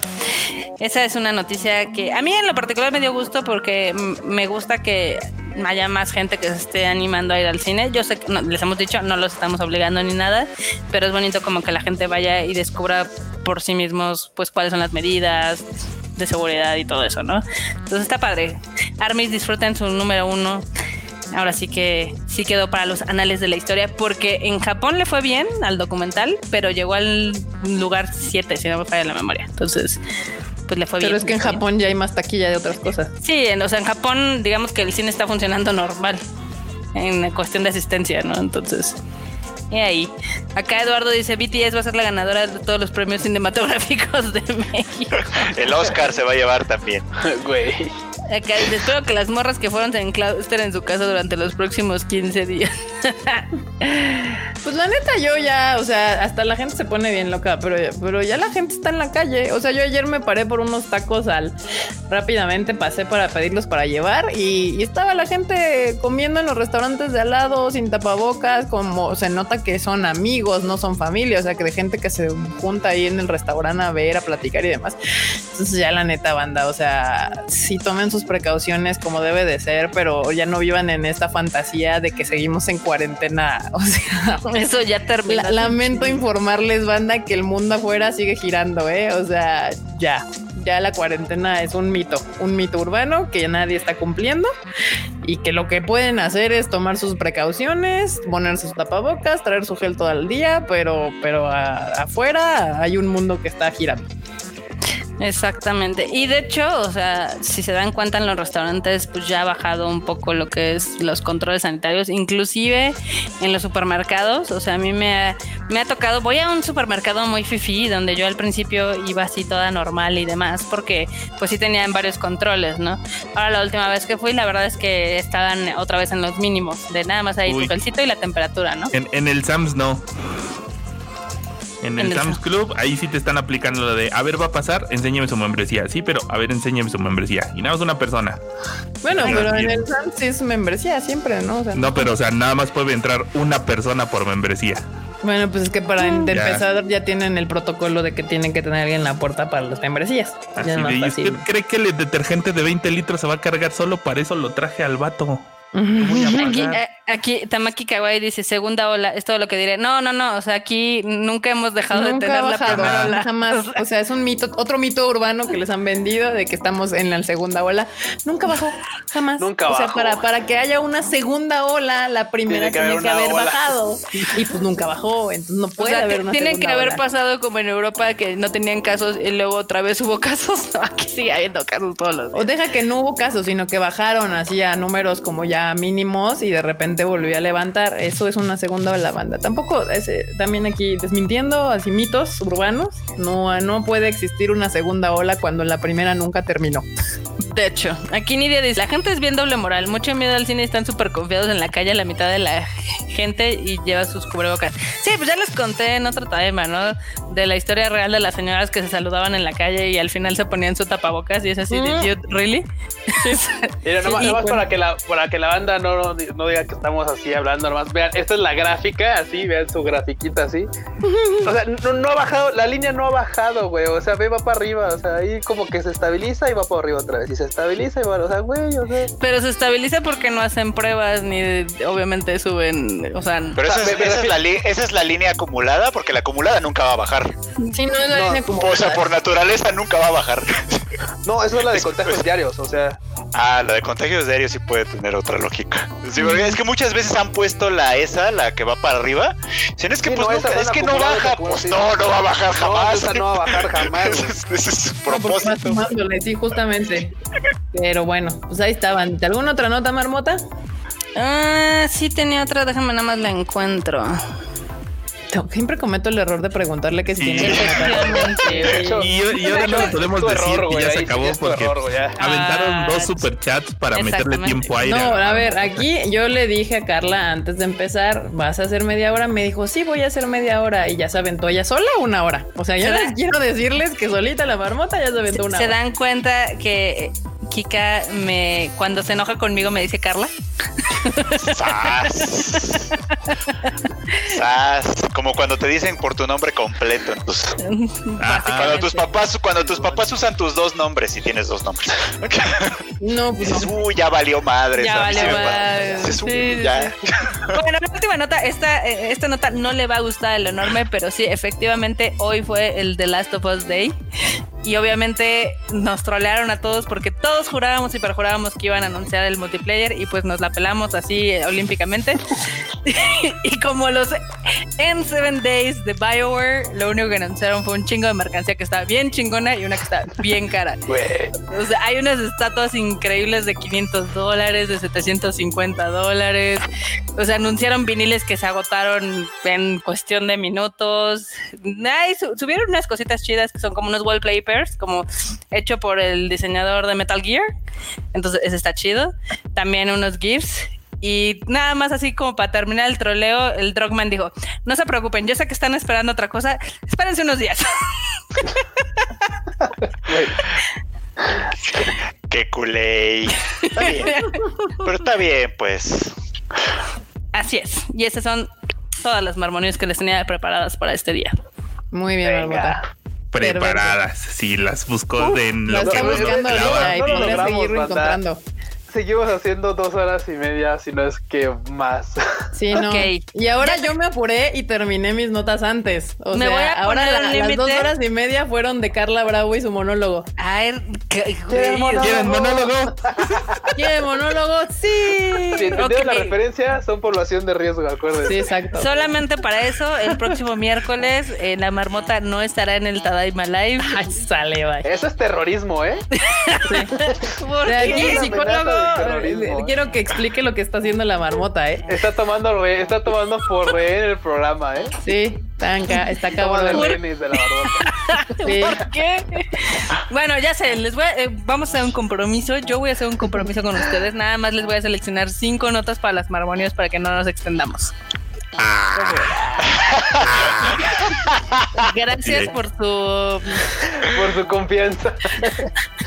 esa es una noticia que a mí en lo particular me dio gusto porque me gusta que haya más gente que se esté animando a ir al cine. Yo sé que les hemos dicho, no los estamos obligando ni nada, pero es bonito como que la gente vaya y descubra por sí mismos pues cuáles son las medidas de seguridad y todo eso, ¿no? Entonces está padre. Armies disfruten su número uno. Ahora sí que sí quedó para los anales de la historia, porque en Japón le fue bien al documental, pero llegó al lugar 7, si no me falla la memoria. Entonces, pues le fue bien. Pero es que en Japón ya hay más taquilla de otras cosas. Sí, en, o sea, en Japón, digamos que el cine está funcionando normal en cuestión de asistencia, ¿no? Entonces, y ahí. Acá Eduardo dice: BTS va a ser la ganadora de todos los premios cinematográficos de México. El Oscar se va a llevar también. Güey. Acá, espero que las morras que fueron en cloud estén en su casa durante los próximos 15 días. Pues la neta, yo ya, o sea, hasta la gente se pone bien loca, pero, pero ya la gente está en la calle. O sea, yo ayer me paré por unos tacos al. Rápidamente pasé para pedirlos para llevar y, y estaba la gente comiendo en los restaurantes de al lado, sin tapabocas, como se nota que son amigos, no son familia, o sea, que de gente que se junta ahí en el restaurante a ver, a platicar y demás. Entonces, ya la neta, banda, o sea, sí tomen sus precauciones como debe de ser, pero ya no vivan en esta fantasía de que seguimos en cuarentena. O sea, Eso ya terminó. la- lamento informarles, banda, que el mundo afuera sigue girando, ¿eh? O sea, ya. Ya la cuarentena es un mito, un mito urbano que nadie está cumpliendo y que lo que pueden hacer es tomar sus precauciones, ponerse sus tapabocas, traer su gel todo el día, pero, pero a- afuera hay un mundo que está girando. Exactamente. Y de hecho, o sea, si se dan cuenta en los restaurantes, pues ya ha bajado un poco lo que es los controles sanitarios, inclusive en los supermercados. O sea, a mí me ha, me ha tocado, voy a un supermercado muy fifi, donde yo al principio iba así toda normal y demás, porque pues sí tenían varios controles, ¿no? Ahora la última vez que fui, la verdad es que estaban otra vez en los mínimos, de nada más ahí Uy. tu calcito y la temperatura, ¿no? En, en el Sam's no. En el En el Sam's Sam- Club, ahí sí te están aplicando lo de, a ver, va a pasar, enséñame su membresía. Sí, pero a ver, enséñame su membresía. Y nada más una persona. Bueno, pero en el SAM sí es membresía siempre, ¿no? O sea, No, pero o sea, nada más puede entrar una persona por membresía. Bueno, pues es que para Ya. empezar ya tienen el protocolo de que tienen que tener alguien en la puerta para las membresías. Así Ya de, ¿y usted cree que el detergente de 20 litros se va a cargar solo? Para eso lo traje al vato. Aquí, eh, aquí Tamaki Kawaii dice segunda ola, es todo lo que diré. No, no, no, o sea, aquí nunca hemos dejado de tener la primera ola. jamás. O sea, es un mito, otro mito urbano que les han vendido de que estamos en la segunda ola. Nunca bajó, jamás. Nunca O sea, bajó. para, para que haya una segunda ola, la primera Tiene que tiene haber que una haber ola. bajado. Y pues nunca bajó, entonces no O puede sea, haber una tiene segunda que haber ola. pasado como en Europa que no tenían casos y luego otra vez hubo casos. No, aquí sigue habiendo casos todos los O días. deja que no hubo casos, sino que bajaron así a números como ya mínimos y de repente volvió a levantar. Eso es una segunda ola banda. Tampoco, ese, también aquí desmintiendo así mitos urbanos, no, no puede existir una segunda ola cuando la primera nunca terminó. De hecho, aquí Nidia dice, la gente es bien doble moral, mucho miedo al cine y están súper confiados en la calle, la mitad de la gente y lleva sus cubrebocas. Sí, pues ya les conté en otro tema, ¿no? De la historia real de las señoras que se saludaban en la calle y al final se ponían su tapabocas y es así de. "Dude, ¿really? Mira, nomás, Sí, nomás bueno. para, que la, para que la banda no, no, no diga que estamos así hablando, nomás vean, esta es la gráfica, así, vean su grafiquita así. O sea, no, no ha bajado, la línea no ha bajado, güey, o sea, ve, va para arriba, o sea, ahí como que se estabiliza y va para arriba otra vez, y se estabiliza y va, o sea, güey, o sea... Pero se estabiliza porque no hacen pruebas ni obviamente suben, o sea, Pero esa, O sea, es, esa es la li- esa es la línea acumulada, porque la acumulada nunca va a bajar. Sí, no es la No, línea como. O sea, por naturaleza nunca va a bajar. No, eso es la de contagios diarios, o sea, Ah, la de contagios diarios sí puede tener otra lógica. Sí, porque es que muchas veces han puesto la esa, la que va para arriba. Dicen, es que Sí, pues no, nunca- es que no baja. Pues no, no va a bajar no, jamás. esa no va a bajar jamás, Ese ese es su No, propósito. sí, justamente. Pero bueno, pues ahí estaban. ¿Alguna otra nota, Marmota? ah, sí tenía otra, déjame nada más la encuentro. Siempre cometo el error de preguntarle que si Sí. tiene Sí, Y, ahora no lo podemos decir error, que ya se sí acabó porque error, güey, ya. aventaron Ah, dos superchats para meterle tiempo aire. No, a ver, aquí yo le dije a Carla antes de empezar, ¿vas a hacer media hora? Me dijo, sí, voy a hacer media hora. Y ya se aventó ella sola una hora. O sea, Se da- les quiero decirles que solita la marmota ya se aventó una ¿Se hora. dan cuenta que Kika me cuando se enoja conmigo me dice Carla? Sas. Sas. Como cuando te dicen por tu nombre completo. Entonces, cuando tus papás, cuando tus papás usan tus dos nombres y tienes dos nombres. No, pues Dices, uy, ya valió madre. Ya sí valió pasa. madre. Dices, uy, Sí, sí, ya. sí. Bueno, la última nota, esta, eh, esta nota no le va a gustar a lo enorme, pero sí, efectivamente, hoy fue el The Last of Us Day. Y obviamente nos trolearon a todos porque todos jurábamos y perjurábamos que iban a anunciar el multiplayer y pues nos la pelamos así eh, olímpicamente. y como los en Seven Days de BioWare, lo único que anunciaron fue un chingo de mercancía que estaba bien chingona y una que está bien cara. Güey. O sea, hay unas estatuas increíbles de 500 dólares, de 750 dólares. O sea, anunciaron viniles que se agotaron en cuestión de minutos. Ay, su- subieron unas cositas chidas que son como unos wallpaper Gears, como hecho por el diseñador de Metal Gear. Entonces, ese está chido. También unos GIFs. Y nada más así como para terminar el troleo, el Drogman dijo, no se preocupen, yo sé que están esperando otra cosa, espérense unos días. Qué culé. Está bien. Pero está bien, pues. Así es. Y esas son todas las marmonías que les tenía preparadas para este día. Muy bien, Venga. Marmota. Preparadas. Sí, las buscó en La lo que buscando y No lo podría logramos, seguirlo encontrando. Seguimos haciendo dos horas y media, si no es que más. Sí, no. Ok. Y ahora yo me apuré y terminé mis notas antes. O Me sea, voy a ahora poner la- un las dos horas y media fueron de Carla Bravo y su monólogo. Ay, qué- ¿Quieren güey. ¿Quieren monólogo? ¿Quiere monólogo? Sí. Si entendieron la referencia, son población de riesgo, acuérdense. Sí, exacto. Solamente para eso, el próximo miércoles, eh, la marmota no estará en el Tadaima Live. Ay, sale, bye. Eso es terrorismo, ¿eh? ¿Por De aquí, psicólogo, terrorismo. quiero que explique lo que está haciendo la marmota, ¿eh? Está tomando re- está tomando por rehén el programa, ¿eh? Sí, tan ca- está cabrón. rehenes de la barbota. Sí. ¿Por qué? Bueno, ya sé, les voy a- eh, vamos a hacer un compromiso. Yo voy a hacer un compromiso con ustedes. Nada más les voy a seleccionar cinco notas para las marmonias para que no nos extendamos. Gracias Bien. por su. Por su confianza.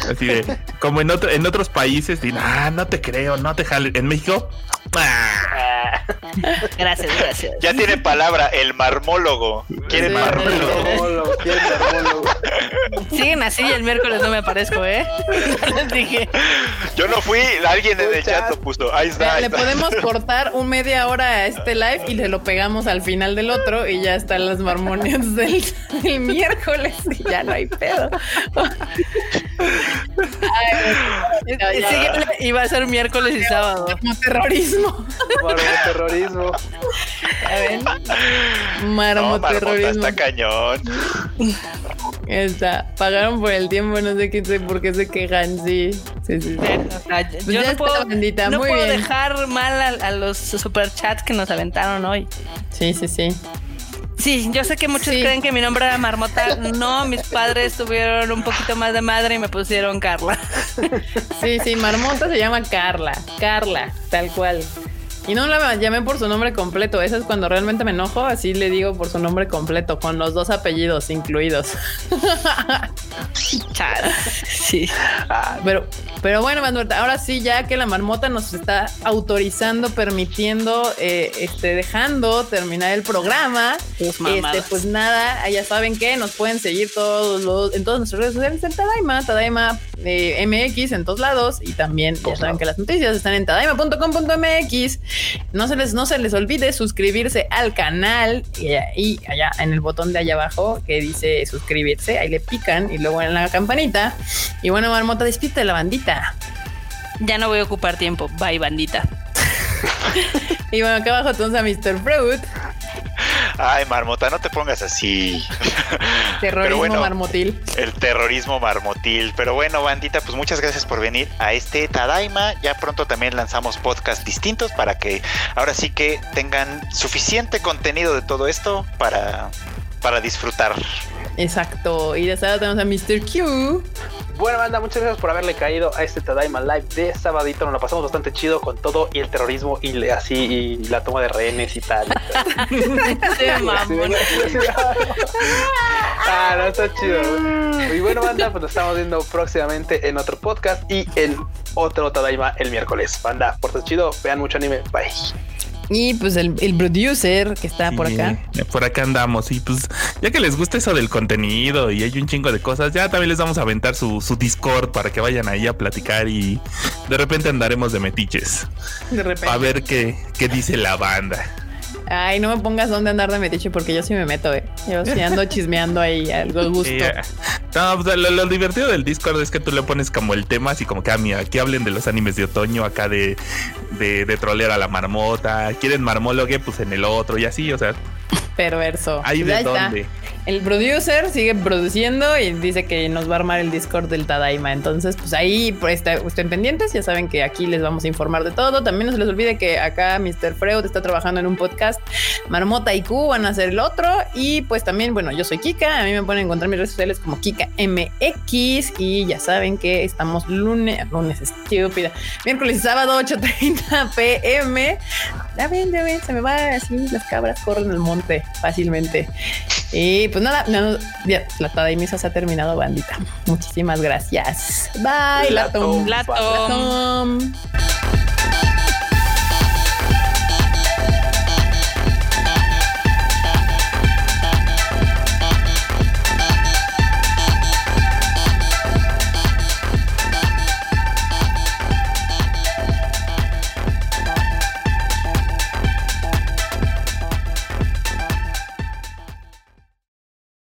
Así de, como en, otro, en otros países, ah, no te creo, no te jale. En México, ah, Gracias, gracias. Ya tiene palabra, el marmólogo. ¿Quiere Sí. marmólogo? Termólogo, ¿quién es termólogo? Siguen así y el miércoles no me aparezco, ¿eh? Ya les dije. Yo no fui, alguien en el chat lo puso. Ahí está. Ahí le está. podemos cortar un media hora a este live y le lo pegamos al final del otro y ya están las marmonias del, del miércoles y ya no hay pedo. Ay, ya, ya. Síguele, y va a ser miércoles y sábado. Marmoterrorismo. ¿Ya ven? No, Marmoterrorismo. marmota está cañón. Está. Pagaron por el tiempo, no sé qué sé por qué se quejan, sí. Sí, sí, sí. O sea, Pues yo ya no puedo, bandita, no muy puedo bien. dejar mal a, a los superchats que nos aventaron hoy. Sí, sí, sí. Sí, yo sé que muchos Sí. creen que mi nombre era Marmota. No, mis padres tuvieron un poquito más de madre y me pusieron Carla. Sí, sí, Marmota se llama Carla. Carla, tal cual. Y no la llamé por su nombre completo. Eso es cuando realmente me enojo. Así le digo por su nombre completo, con los dos apellidos incluidos. Chale. Sí. Pero, pero bueno, Manuel, ahora sí, ya que la marmota nos está autorizando, permitiendo, eh, este, dejando terminar el programa, este, pues nada, ya saben que nos pueden seguir todos los, en todas nuestras redes sociales en Tadaima, Tadaima eh, MX en todos lados, y también ya saben que las noticias están en tadaima.com.mx. No se les, no se les olvide suscribirse al canal y, y allá en el botón de allá abajo que dice suscribirse, ahí le pican y luego en la campanita. Y bueno, Marmota, despídete de la bandita. Ya no voy a ocupar tiempo. Bye, bandita. Y bueno, acá abajo tenemos a Mr. Fruit, Ay, marmota, no te pongas así. terrorismo bueno. marmotil. El terrorismo marmotil. Pero bueno, bandita, pues muchas gracias por venir a este Tadaima. Ya pronto también lanzamos podcasts distintos para que ahora sí que tengan suficiente contenido de todo esto para, para disfrutar. Exacto. Y de esta lado tenemos a Mr. Q. Bueno, banda, muchas gracias por haberle caído a este Tadaima Live de sabadito. Nos la pasamos bastante chido con todo y el terrorismo y le- así y la toma de rehenes y tal. Sí, mamón. ah, no, está chido. Y bueno, banda, pues nos estamos viendo próximamente en otro podcast y en otro Tadaima el miércoles. Banda, por chido, vean mucho anime. Bye. Y pues el, el producer que está por acá. Por acá andamos. Y pues, ya que les gusta eso del contenido y hay un chingo de cosas, ya también les vamos a aventar su, su Discord para que vayan ahí a platicar y de repente andaremos de metiches. De repente. A ver qué, qué dice la banda. Ay, no me pongas dónde andar de metiche porque yo sí me meto, eh. Yo sí ando chismeando ahí algo gusto. Eh, no, pues, lo, lo divertido del Discord es que tú le pones como el tema, así como que, ah, mira, aquí hablen de los animes de otoño, acá de, de, de trolear a la marmota, quieren marmólogue, pues en el otro y así, o sea, Perverso. hay Pues de ahí está. El producer sigue produciendo y dice que nos va a armar el Discord del Tadaima. Entonces, pues ahí pues, estén pendientes. Ya saben que aquí les vamos a informar de todo. También no se les olvide que acá Mr. Freud está trabajando en un podcast. Marmota y Q van a hacer el otro. Y pues también, bueno, yo soy Kika. A mí me pueden encontrar en mis redes sociales como Kika MX. Y ya saben que estamos lunes, lunes estúpida, miércoles y sábado, 8:30 pm. Ya ven, ya ven, se me va así. Las cabras corren el monte fácilmente. Y pues nada, no, ya, la tada y misa se ha terminado, bandita. Muchísimas gracias. Bye. Latom. Latom.